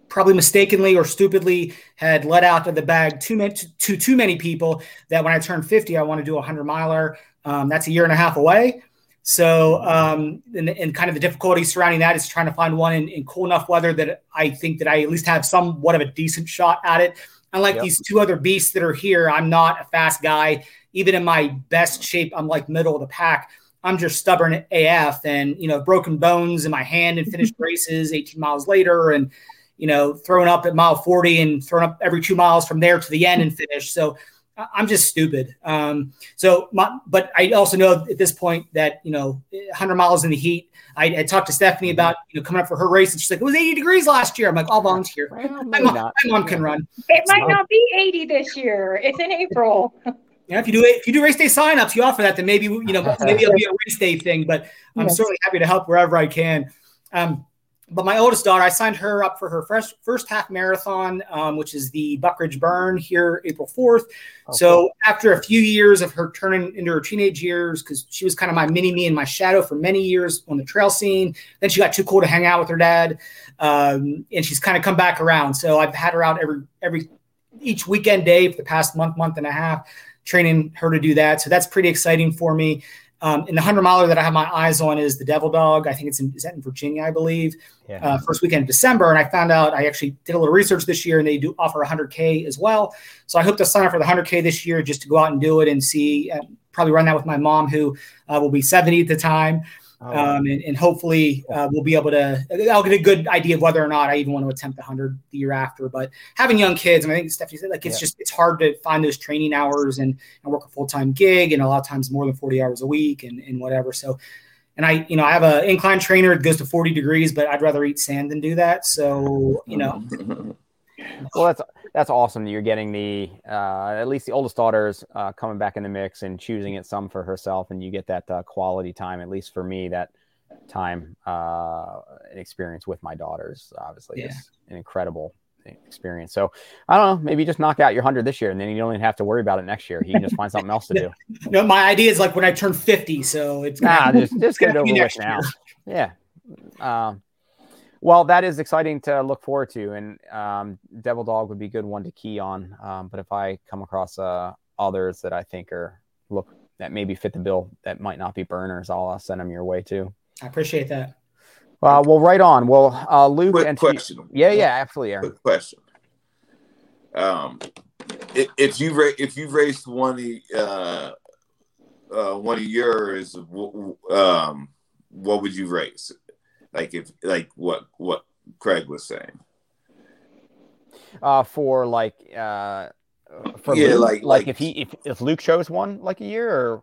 probably mistakenly or stupidly had let out of the bag too many to, to too many people that when I turn 50, I want to do a 100 miler. Um, that's a year and a half away. So, um, and, and, kind of the difficulty surrounding that is trying to find one in, in, cool enough weather that I think that I at least have somewhat of a decent shot at it. Unlike yep. these two other beasts that are here, I'm not a fast guy even in my best shape, I'm like middle of the pack. I'm just stubborn AF and, you know, broken bones in my hand and finished races 18 miles later and, you know, throwing up at mile 40 and throwing up every two miles from there to the end and finish. So I'm just stupid. Um, so, my, but I also know at this point that, you know, 100 miles in the heat, I, I, talked to Stephanie about, you know, coming up for her race and she's like, it was 80 degrees last year. I'm like, I'll volunteer. Well, my, mom, my, mom, can run. It might not be 80 this year. It's in April. Yeah, if you do if you do race day signups, you offer that, then maybe you know maybe it'll be a race day thing. But I'm yes. certainly happy to help wherever I can. Um, but my oldest daughter, I signed her up for her first first half marathon, um, which is the Buckridge Burn here, April fourth. Okay. So after a few years of her turning into her teenage years, because she was kind of my mini me and my shadow for many years on the trail scene. Then she got too cool to hang out with her dad, um, and she's kind of come back around. So I've had her out every every each weekend day for the past month, month and a half training her to do that. So that's pretty exciting for me. Um, and the hundred miler that I have my eyes on is the Devil Dog. I think it's in, is that in Virginia, I believe. Yeah. Uh, first weekend of December, and I found out I actually did a little research this year, and they do offer 100k as well. So I hope to sign up for the 100k this year just to go out and do it and see. Uh, probably run that with my mom, who uh, will be 70 at the time. Oh, Um, and, and hopefully uh, we'll be able to. I'll get a good idea of whether or not I even want to attempt the hundred the year after. But having young kids, and I think Stephanie said, like it's Yeah. just it's hard to find those training hours and, and work a full time gig, and a lot of times more than forty hours a week, and, and whatever. So, and I, you know, I have an incline trainer. It goes to forty degrees, but I'd rather eat sand than do that. So, you know, well, that's that's awesome that you're getting the uh, at least the oldest daughter's uh, coming back in the mix and choosing it some for herself, and you get that uh, quality time. At least for me, that time uh, experience with my daughters obviously Yeah. is an incredible experience. So I don't know, maybe just knock out your hundred this year, and then you don't even have to worry about it next year. You can just find something else to do. know, my idea is like when I turn fifty. So it's Nah, just just get it over with now. Yeah. Um, well, that is exciting to look forward to, and um, Devil Dog would be a good one to key on. Um, but if I come across uh, others that I think are look that maybe fit the bill that might not be burners, I'll uh, send them your way too. I appreciate that. Uh, well, right on. Well, uh, Luke Quick and question. yeah, yeah, absolutely, Aaron. Quick question. Um, if, if you ra- if you raced one of uh, uh, one of yours, w- w- um, what would you race? Like if like what what Craig was saying. Uh, for like uh, for Yeah, Luke, like- like like- if he if, if Luke chose one like a year or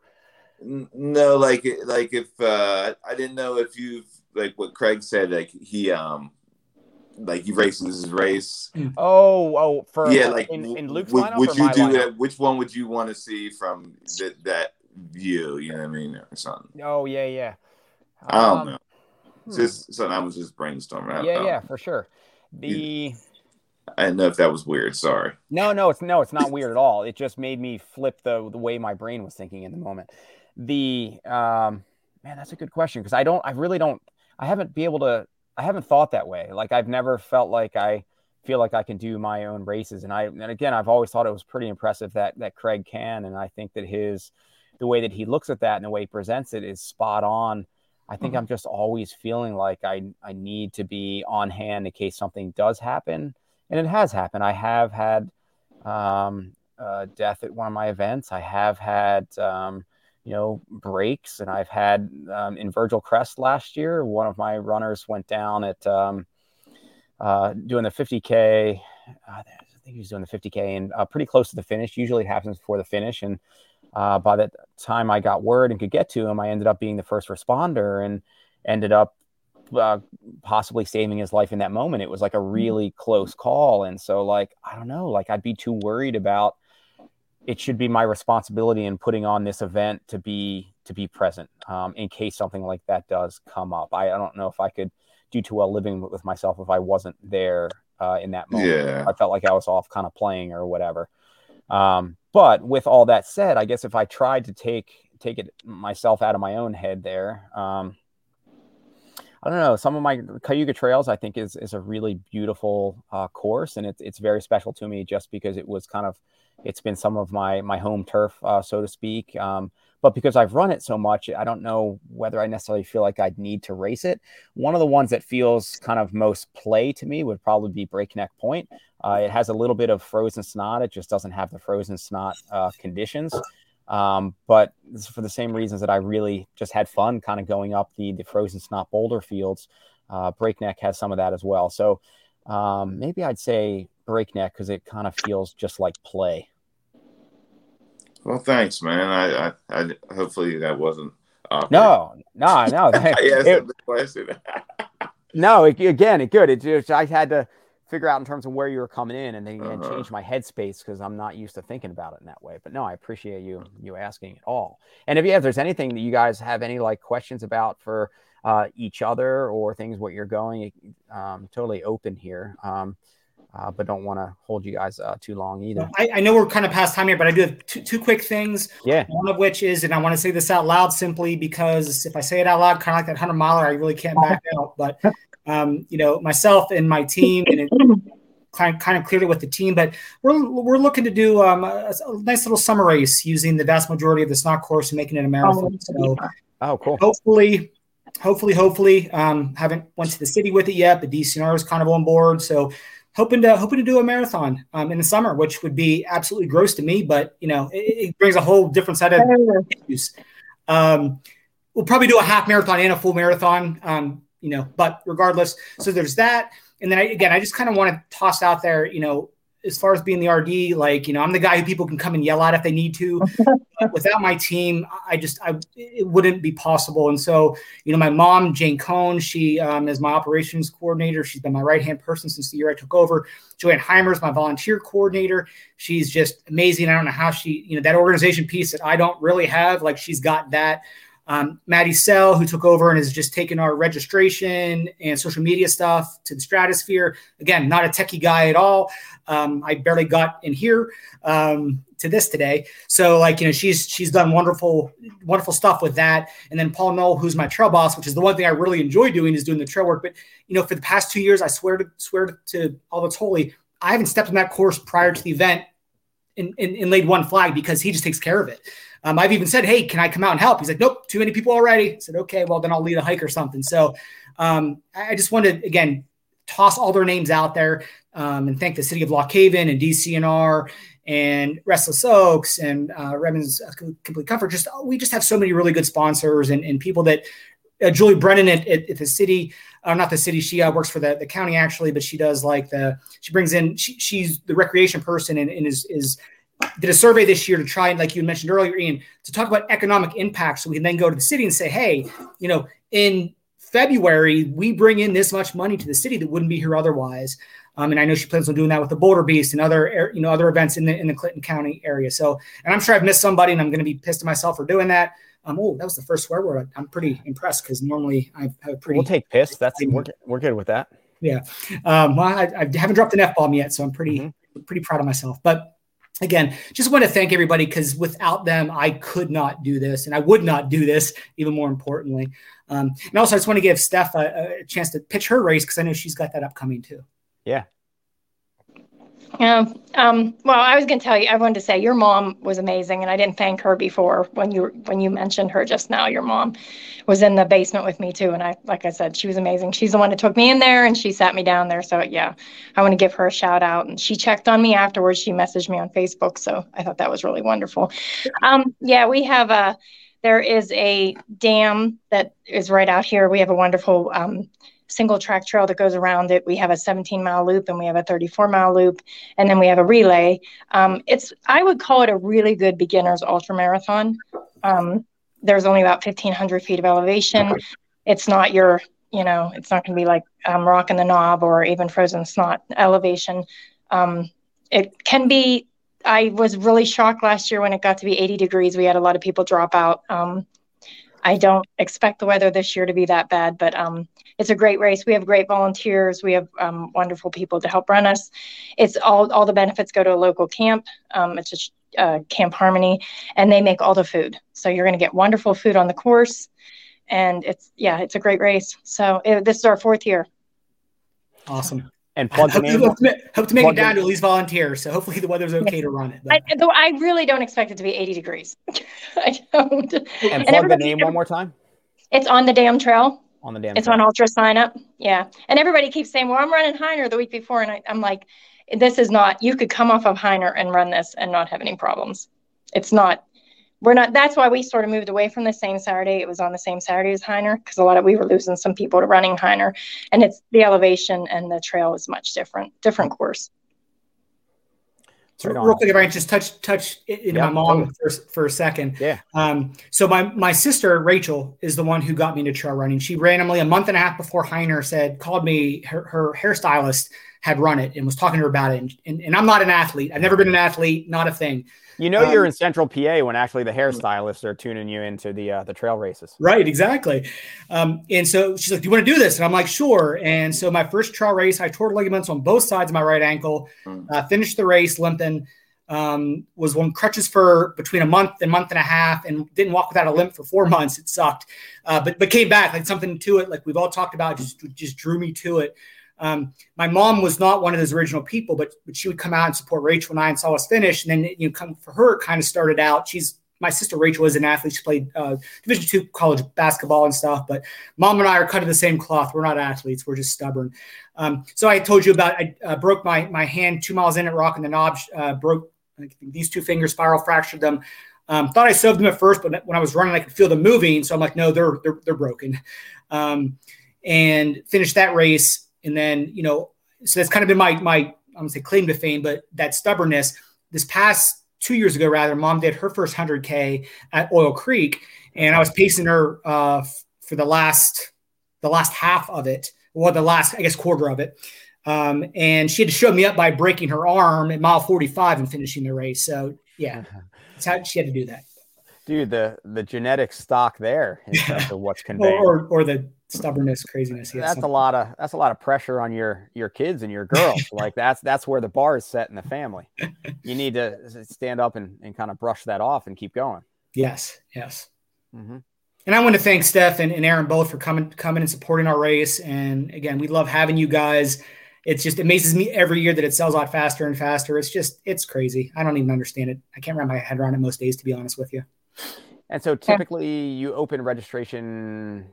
No, like like if uh, I didn't know if you've like what Craig said, like he um like he races his race. oh oh for yeah, like in, in Luke's would, lineup would you do lineup? that? Which one would you want to see from that that view? You know what I mean, or something. Oh yeah, yeah. I don't Um, know. Hmm. just something I was just brainstorming. Yeah, yeah, for sure. The I didn't know if that was weird. Sorry. no, no, it's no, it's not weird at all. It just made me flip the the way my brain was thinking in the moment. The um, man, that's a good question because I don't, I really don't, I haven't be able to, I haven't thought that way. Like I've never felt like I feel like I can do my own races, and I, and again, I've always thought it was pretty impressive that that Craig can, and I think that his the way that he looks at that and the way he presents it is spot on. I think I'm just always feeling like I I need to be on hand in case something does happen, and it has happened. I have had um, uh, death at one of my events. I have had um, you know breaks, and I've had um, in Virgil Crest last year. One of my runners went down at um, uh, doing the 50k. Uh, I think he was doing the 50k and uh, pretty close to the finish. Usually it happens before the finish, and uh, by the time I got word and could get to him, I ended up being the first responder and ended up uh, possibly saving his life in that moment. It was like a really close call. And so, like, I don't know, like, I'd be too worried about it should be my responsibility in putting on this event to be to be present um, in case something like that does come up. I, I don't know if I could do too well living with myself if I wasn't there uh, in that moment. Yeah. I felt like I was off kind of playing or whatever. Um, but with all that said, I guess if I tried to take take it myself out of my own head there, um, I don't know. Some of my Cayuga Trails, I think, is is a really beautiful uh, course, and it's it's very special to me just because it was kind of it's been some of my my home turf, uh, so to speak. Um, but because I've run it so much, I don't know whether I necessarily feel like I'd need to race it. One of the ones that feels kind of most play to me would probably be Breakneck Point. Uh, it has a little bit of frozen snot. It just doesn't have the frozen snot uh, conditions. Um, but for the same reasons that I really just had fun kind of going up the, the frozen snot boulder fields. Uh, Breakneck has some of that as well. So um, maybe I'd say Breakneck because it kind of feels just like play. Well, thanks, man. I, I, I hopefully that wasn't. Awkward. No, no, no. I asked It- the question. no, it, again, it good. It just I had to figure out in terms of where you were coming in and then Uh-huh. change my headspace because I'm not used to thinking about it in that way. But no, I appreciate you you asking at all. And if you if there's anything that you guys have any like questions about for uh, each other or things what you're going, um, totally open here. Um, uh, but don't want to hold you guys uh, too long either. I, I know we're kind of past time here, but I do have two, two quick things. Yeah. One of which is, and I want to say this out loud simply because if I say it out loud, kind of like that hundred miler, I really can't back out. But um, you know, myself and my team, and it, kind, kind of clearly with the team, but we're, we're looking to do um, a, a, nice little summer race using the vast majority of the snot course and making it a marathon. Oh, so oh cool. Hopefully, hopefully, hopefully, um, haven't went to the city with it yet, but DCNR is kind of on board. So hoping to hoping to do a marathon um, in the summer, which would be absolutely gross to me, but you know, it, it brings a whole different set of issues. Um, we'll probably do a half marathon and a full marathon. Um, you know, but regardless, so there's that. And then I, again, I just kind of want to toss out there, you know, as far as being the RD, like, you know, I'm the guy who people can come and yell at if they need to. without my team, I just, I, it wouldn't be possible. And so, you know, my mom, Jane Cohn, she um, is my operations coordinator. She's been my right hand person since the year I took over. Joanne Heimer is my volunteer coordinator. She's just amazing. I don't know how she, you know, that organization piece that I don't really have, like, she's got that. Um, Maddie Sell, who took over and has just taken our registration and social media stuff to the stratosphere. Again, not a techie guy at all. Um, I barely got in here um, to this today. So like, you know, she's, she's done wonderful, wonderful stuff with that. And then Paul Knoll, who's my trail boss, which is the one thing I really enjoy doing is doing the trail work. But, you know, for the past two years, I swear to swear to, all that's holy, I haven't stepped on that course prior to the event and, and, and laid one flag because he just takes care of it. Um, I've even said, "Hey, can I come out and help?" He's like, "Nope, too many people already." I said, "Okay, well then I'll lead a hike or something." So um, I just wanted to again toss all their names out there um, and thank the city of Lock Haven and DCNR and Restless Oaks and uh, Redmond's uh, Complete Comfort. Just we just have so many really good sponsors and, and people that uh, Julie Brennan at, at, at, the city, uh, not the city, she uh, works for the, the county actually, but she does like the she brings in she, she's the recreation person and, and is is did a survey this year to try and, like you mentioned earlier, Ian, to talk about economic impact. So we can then go to the city and say, hey, you know, in February, we bring in this much money to the city that wouldn't be here otherwise. Um, and I know she plans on doing that with the Boulder Beast and other, you know, other events in the in the Clinton County area. So, and I'm sure I've missed somebody, and I'm going to be pissed at myself for doing that. Um, oh, that was the first swear word. I'm pretty impressed because normally I have a pretty. We'll take piss. That's we're, we're good with that. Yeah. Um, well, I, I haven't dropped an f bomb yet, so I'm pretty mm-hmm. pretty proud of myself. But again, just want to thank everybody because without them, I could not do this and I would not do this, even more importantly. Um, and also, I just want to give Steph a, a chance to pitch her race because I know she's got that upcoming too. Yeah. Yeah. Um, well, I was going to tell you. I wanted to say your mom was amazing, and I didn't thank her before when you when you mentioned her just now. Your mom was in the basement with me too, and I, like I said, she was amazing. She's the one that took me in there, and she sat me down there. So yeah, I want to give her a shout out. And she checked on me afterwards. She messaged me on Facebook, so I thought that was really wonderful. Um, yeah, we have a. There is a dam that is right out here. We have a wonderful um, single track trail that goes around it. We have a 17 mile loop and we have a 34 mile loop, and then we have a relay. Um, it's I would call it a really good beginner's ultra marathon. Um, there's only about 1,500 feet of elevation. It's not your, you know, it's not going to be like um, rocking the knob or even frozen snot elevation. Um, it can be. I was really shocked last year when it got to be 80 degrees. We had a lot of people drop out. Um, I don't expect the weather this year to be that bad, but um, it's a great race. We have great volunteers. We have um, wonderful people to help run us. It's all all the benefits go to a local camp. Um, it's just uh, Camp Harmony, and they make all the food. So you're going to get wonderful food on the course, and it's yeah, it's a great race. So it, this is our fourth year. Awesome and plug hope, hope, to, hope to make it down to at least volunteers. So hopefully the weather's okay to run it. I, though I really don't expect it to be 80 degrees. I don't. And, and plug the name one more time. It's on the dam trail. On the dam. It's trail. on Ultra Sign Up. Yeah, and everybody keeps saying, "Well, I'm running Hyner the week before," and I, I'm like, "This is not. You could come off of Hyner and run this and not have any problems. It's not we're not that's why we sort of moved away from the same saturday it was on the same saturday as hyner because a lot of we were losing some people to running hyner and it's the elevation and the trail is much different different course so real quick, if I can just touch touch in yeah, my mom for, for a second. Yeah. Um, so my my sister Rachel is the one who got me into trail running. She randomly a month and a half before Hyner said called me. Her, her hairstylist had run it and was talking to her about it. And, and, and I'm not an athlete. I've never been an athlete. Not a thing. You know, um, you're in Central PA when actually the hairstylists are tuning you into the uh, the trail races. Right, exactly. Um, and so she's like, "Do you want to do this?" And I'm like, "Sure." And so my first trail race, I tore ligaments on both sides of my right ankle. Hmm. Uh, finished the race limping. Um, was on crutches for between a month and month and a half, and didn't walk without a limp for four months. It sucked, uh, but but came back like something to it, like we've all talked about, just just drew me to it. Um, my mom was not one of those original people, but but she would come out and support Rachel and I and saw us finish. And then you know, come for her, kind of started out. She's my sister Rachel is an athlete. She played uh, Division two college basketball and stuff. But mom and I are cut of the same cloth. We're not athletes. We're just stubborn. Um, so I told you about I uh, broke my my hand two miles in at Rock and the Knob. Uh, broke these two fingers, spiral fractured them. Um, thought I sewed them at first, but when I was running, I could feel them moving. So I'm like, no, they're they're, they're broken. Um, and finished that race, and then you know, so that's kind of been my my I'm gonna say claim to fame, but that stubbornness. This past two years ago, rather, mom did her first 100k at Oil Creek, and I was pacing her uh, f- for the last the last half of it, or the last I guess quarter of it. Um, and she had to show me up by breaking her arm at mile 45 and finishing the race. So yeah, that's how she had to do that. Dude, the the genetic stock there in terms of what's conveyed, or, or, or the stubbornness, craziness. That's a lot of that's a lot of pressure on your your kids and your girls. like that's that's where the bar is set in the family. You need to stand up and, and kind of brush that off and keep going. Yes, yes. Mm-hmm. And I want to thank Steph and, and Aaron both for coming coming and supporting our race. And again, we love having you guys it's just amazes me every year that it sells out faster and faster. It's just it's crazy. I don't even understand it. I can't wrap my head around it most days, to be honest with you. And so typically you open registration.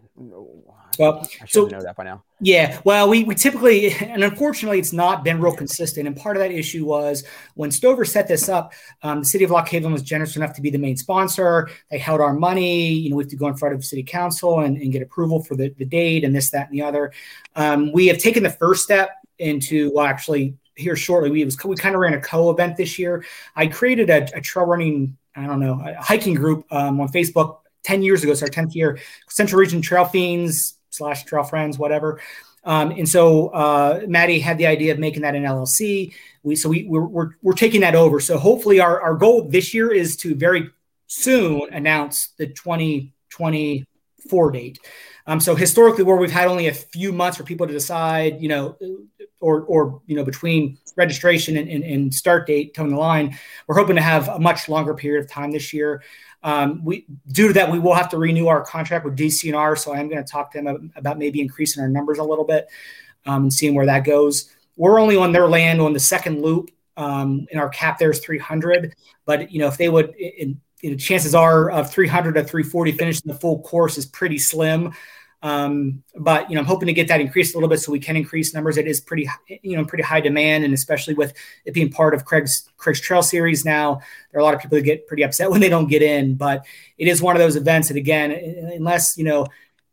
Well, I should so know that by now. Yeah, well, we, we typically, and unfortunately, it's not been real consistent. And part of that issue was when Stover set this up, um, the city of Lock Haven was generous enough to be the main sponsor. They held our money. You know, we have to go in front of city council and, and get approval for the, the date and this, that, and the other. Um, we have taken the first step into well, actually here shortly. We was we kind of ran a co event this year. I created a, a trail running I don't know a hiking group um, on Facebook ten years ago. It's our tenth year. Central Region Trail Fiends slash Trail Friends, whatever. Um, and so uh, Maddie had the idea of making that an LLC. We so we we're, we're, we're taking that over. So hopefully our our goal this year is to very soon announce the 2024 date. Um, so historically, where we've had only a few months for people to decide, you know, or or you know between registration and, and, and start date towing the line, we're hoping to have a much longer period of time this year. Um, we due to that, we will have to renew our contract with DCNR. So I am going to talk to them about maybe increasing our numbers a little bit um, and seeing where that goes. We're only on their land on the second loop. Um, and our cap there is 300. But you know, if they would, in, know, chances are of 300 to 340 finishing the full course is pretty slim. Um, but you know, I'm hoping to get that increased a little bit so we can increase numbers. It is pretty, you know, pretty high demand, and especially with it being part of Craig's Craig's Trail Series now, there are a lot of people that get pretty upset when they don't get in. But it is one of those events that, again, unless you know,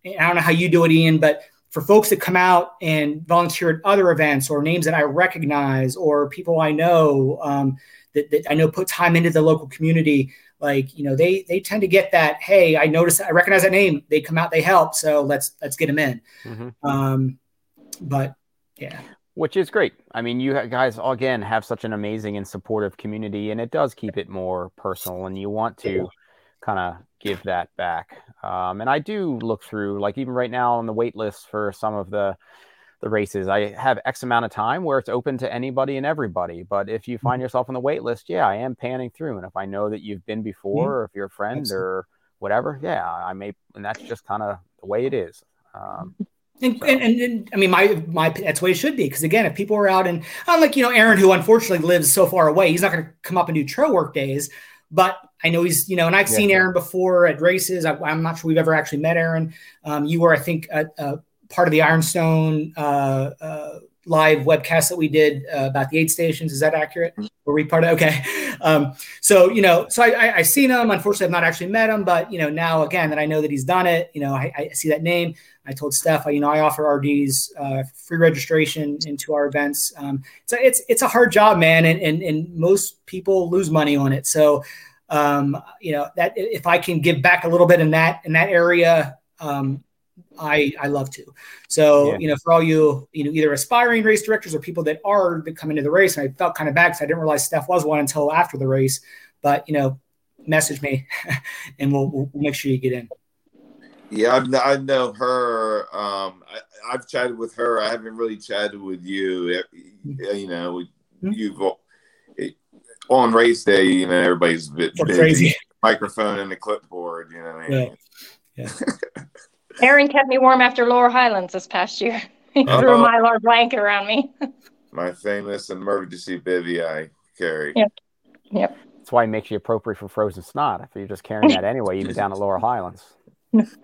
I don't know how you do it, Ian, but for folks that come out and volunteer at other events or names that I recognize or people I know um, that, that I know put time into the local community like you know they they tend to get that hey i notice i recognize that name. They come out they help so let's let's get them in. Mm-hmm. um but yeah. Which is great. I mean you guys again have such an amazing and supportive community and it does keep it more personal and you want to kind of give that back. Um, and i do look through like even right now on the wait list for some of the the races. I have X amount of time where it's open to anybody and everybody. But if you find mm-hmm. yourself on the wait list, yeah, I am panning through. And if I know that you've been before, mm-hmm. or if you're a friend Absolutely. or whatever, yeah, I may. And that's just kind of the way it is. Um, and, so. and, and, and, I mean, my my that's the way it should be. Because again, if people are out and unlike you know Aaron, who unfortunately lives so far away, he's not going to come up and do trail work days. But I know he's you know, and I've yeah. seen Aaron before at races. I, am not sure we've ever actually met Aaron. Um, you were, I think, at, uh, part of the Ironstone uh, uh, live webcast that we did uh, about the aid stations. Is that accurate? Were we part of? Okay. Um, so you know, so I, I I seen him. Unfortunately, I've not actually met him, but you know, now again that I know that he's done it, you know, I, I see that name. I told Steph, you know, I offer RDs uh, free registration into our events. Um, so it's it's a hard job, man, and and, and most people lose money on it. So um, you know that if I can give back a little bit in that in that area, um, I I love to. So yeah. you know, for all you you know, either aspiring race directors or people that are that come into the race, and I felt kind of bad because I didn't realize Steph was one until after the race. But you know, message me, and we'll, we'll make sure you get in. Yeah, I, I know her. Um, I, have chatted with her. I haven't really chatted with you. Mm-hmm. You know, mm-hmm. you've on race day. You know, everybody's a bit busy. Crazy. Microphone and the clipboard. You know. Yeah. yeah. Aaron kept me warm after Laurel Highlands this past year. He threw a mylar blanket around me. My famous emergency bivy I carry. Yep. Yep. That's why it makes you appropriate for frozen snot. If you're just carrying that anyway, even down at Laurel Highlands.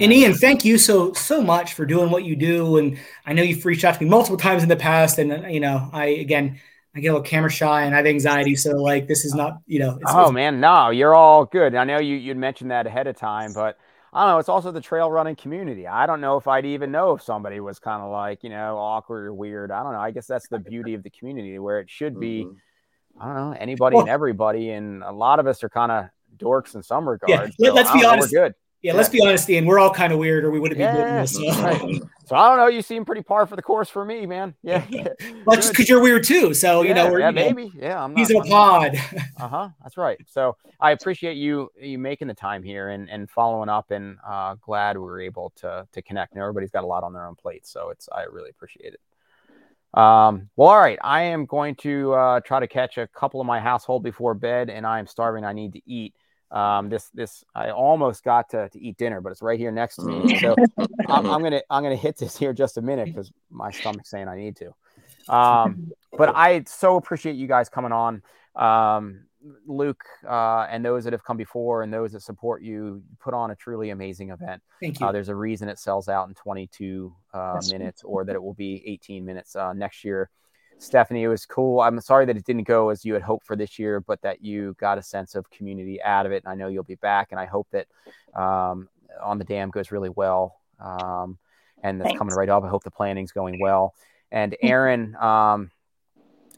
And Ian, thank you so so much for doing what you do. And I know you've reached out to me multiple times in the past, and uh, you know, I again, I get a little camera shy and I have anxiety. So like, this is not, you know. It's, oh it's, man, no, you're all good. I know you you'd mentioned that ahead of time, but I don't know. It's also the trail running community. I don't know if I'd even know if somebody was kind of like you know awkward or weird. I don't know. I guess that's the beauty of the community where it should be. Mhm. I don't know anybody Well- and everybody, and a lot of us are kind of dorks in some regards. Yeah, so let's be honest. We're good. Yeah, let's be honest, Ian. We're all kind of weird, or we wouldn't be doing this. So. right. So I don't know. You seem pretty par for the course for me, man. Yeah. Well, just because you're weird too. So you know, yeah, we're yeah, you know, maybe. Yeah, I'm not. he's in a pod. Uh huh. That's right. So I appreciate you you making the time here and and following up, and uh, glad we were able to to connect. And everybody's got a lot on their own plate, so it's I really appreciate it. Um, well, all right. I am going to uh, try to catch a couple of my household before bed, and I am starving. I need to eat. Um, this this I almost got to, to eat dinner, but it's right here next to me. So I'm, I'm gonna I'm gonna hit this here just a minute because my stomach's saying I need to. Um, but I so appreciate you guys coming on. Um, Luke uh, and those that have come before and those that support you put on a truly amazing event. Thank you. Uh, there's a reason it sells out in 22 uh, minutes or that it will be 18 minutes uh, next year. Stephanie, it was cool. I'm sorry that it didn't go as you had hoped for this year, but that you got a sense of community out of it. And I know you'll be back. And I hope that um, on the dam goes really well. Um, and that's coming right up. I hope the planning's going well. And Aaron, um,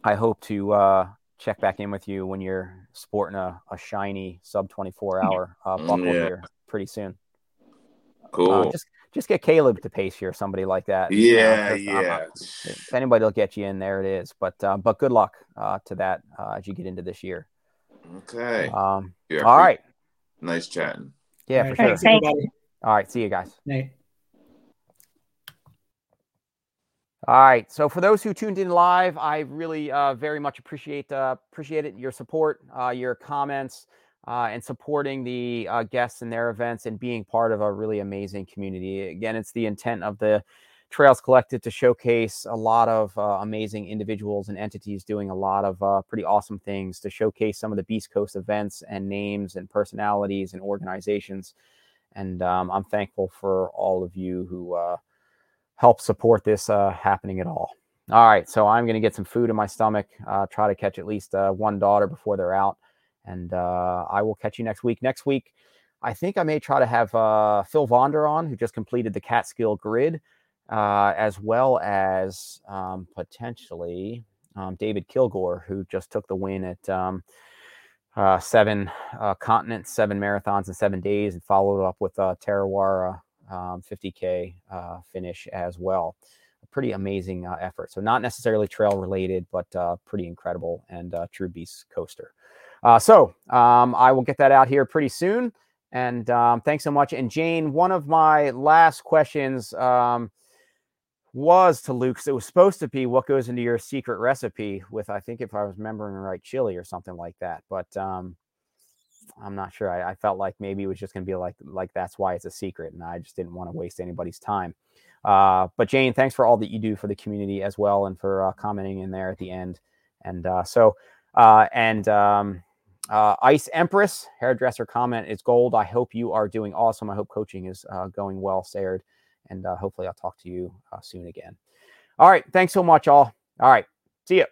I hope to uh, check back in with you when you're sporting a, a shiny sub 24 hour uh, Mm, buckle yeah. here pretty soon. Cool. Uh, just just get Caleb to pace here, somebody like that. you know, yeah, 'cause I'm- yeah. I'm- if anybody will get you in, there it is. But uh, but good luck uh, to that uh, as you get into this year. Okay. Um, Yeah, all right. Nice chatting. Yeah, All for right, sure. thanks, All right. See you guys. Night. All right. So for those who tuned in live, I really uh, very much appreciate uh, appreciate it. Your support, uh, your comments, uh, and supporting the uh, guests and their events, and being part of a really amazing community. Again, it's the intent of the Trails Collective to showcase a lot of uh, amazing individuals and entities doing a lot of uh, pretty awesome things to showcase some of the Beast Coast events and names and personalities and organizations. And um, I'm thankful for all of you who. Uh, help support this uh, happening at all. All right, so I'm going to get some food in my stomach, try to catch at least one daughter before they're out, and uh, I will catch you next week. Next week, I think I may try to have uh, Phil Vonder on, who just completed the Catskill Grid, uh, as well as um, potentially um, David Kilgore, who just took the win at um, uh, seven uh, continents, seven marathons in seven days, and followed up with uh, Tarawera um, 50k uh, finish as well. A pretty amazing uh, effort. So not necessarily trail related, but pretty incredible and true beast coaster. Uh, so um, I will get that out here pretty soon. And um, thanks so much. And Jane, one of my last questions um, was to Luke. It was supposed to be what goes into your secret recipe with, I think, if I was remembering right, chili or something like that. But um, I'm not sure. I, I felt like maybe it was just going to be like like that's why it's a secret, and I just didn't want to waste anybody's time. Uh, but Jane, thanks for all that you do for the community as well, and for uh, commenting in there at the end. And uh, so, uh, and um, uh, Ice Empress hairdresser comment is gold. I hope you are doing awesome. I hope coaching is uh, going well, Sared, and uh, hopefully I'll talk to you uh, soon again. All right, thanks so much, all. All right, see you.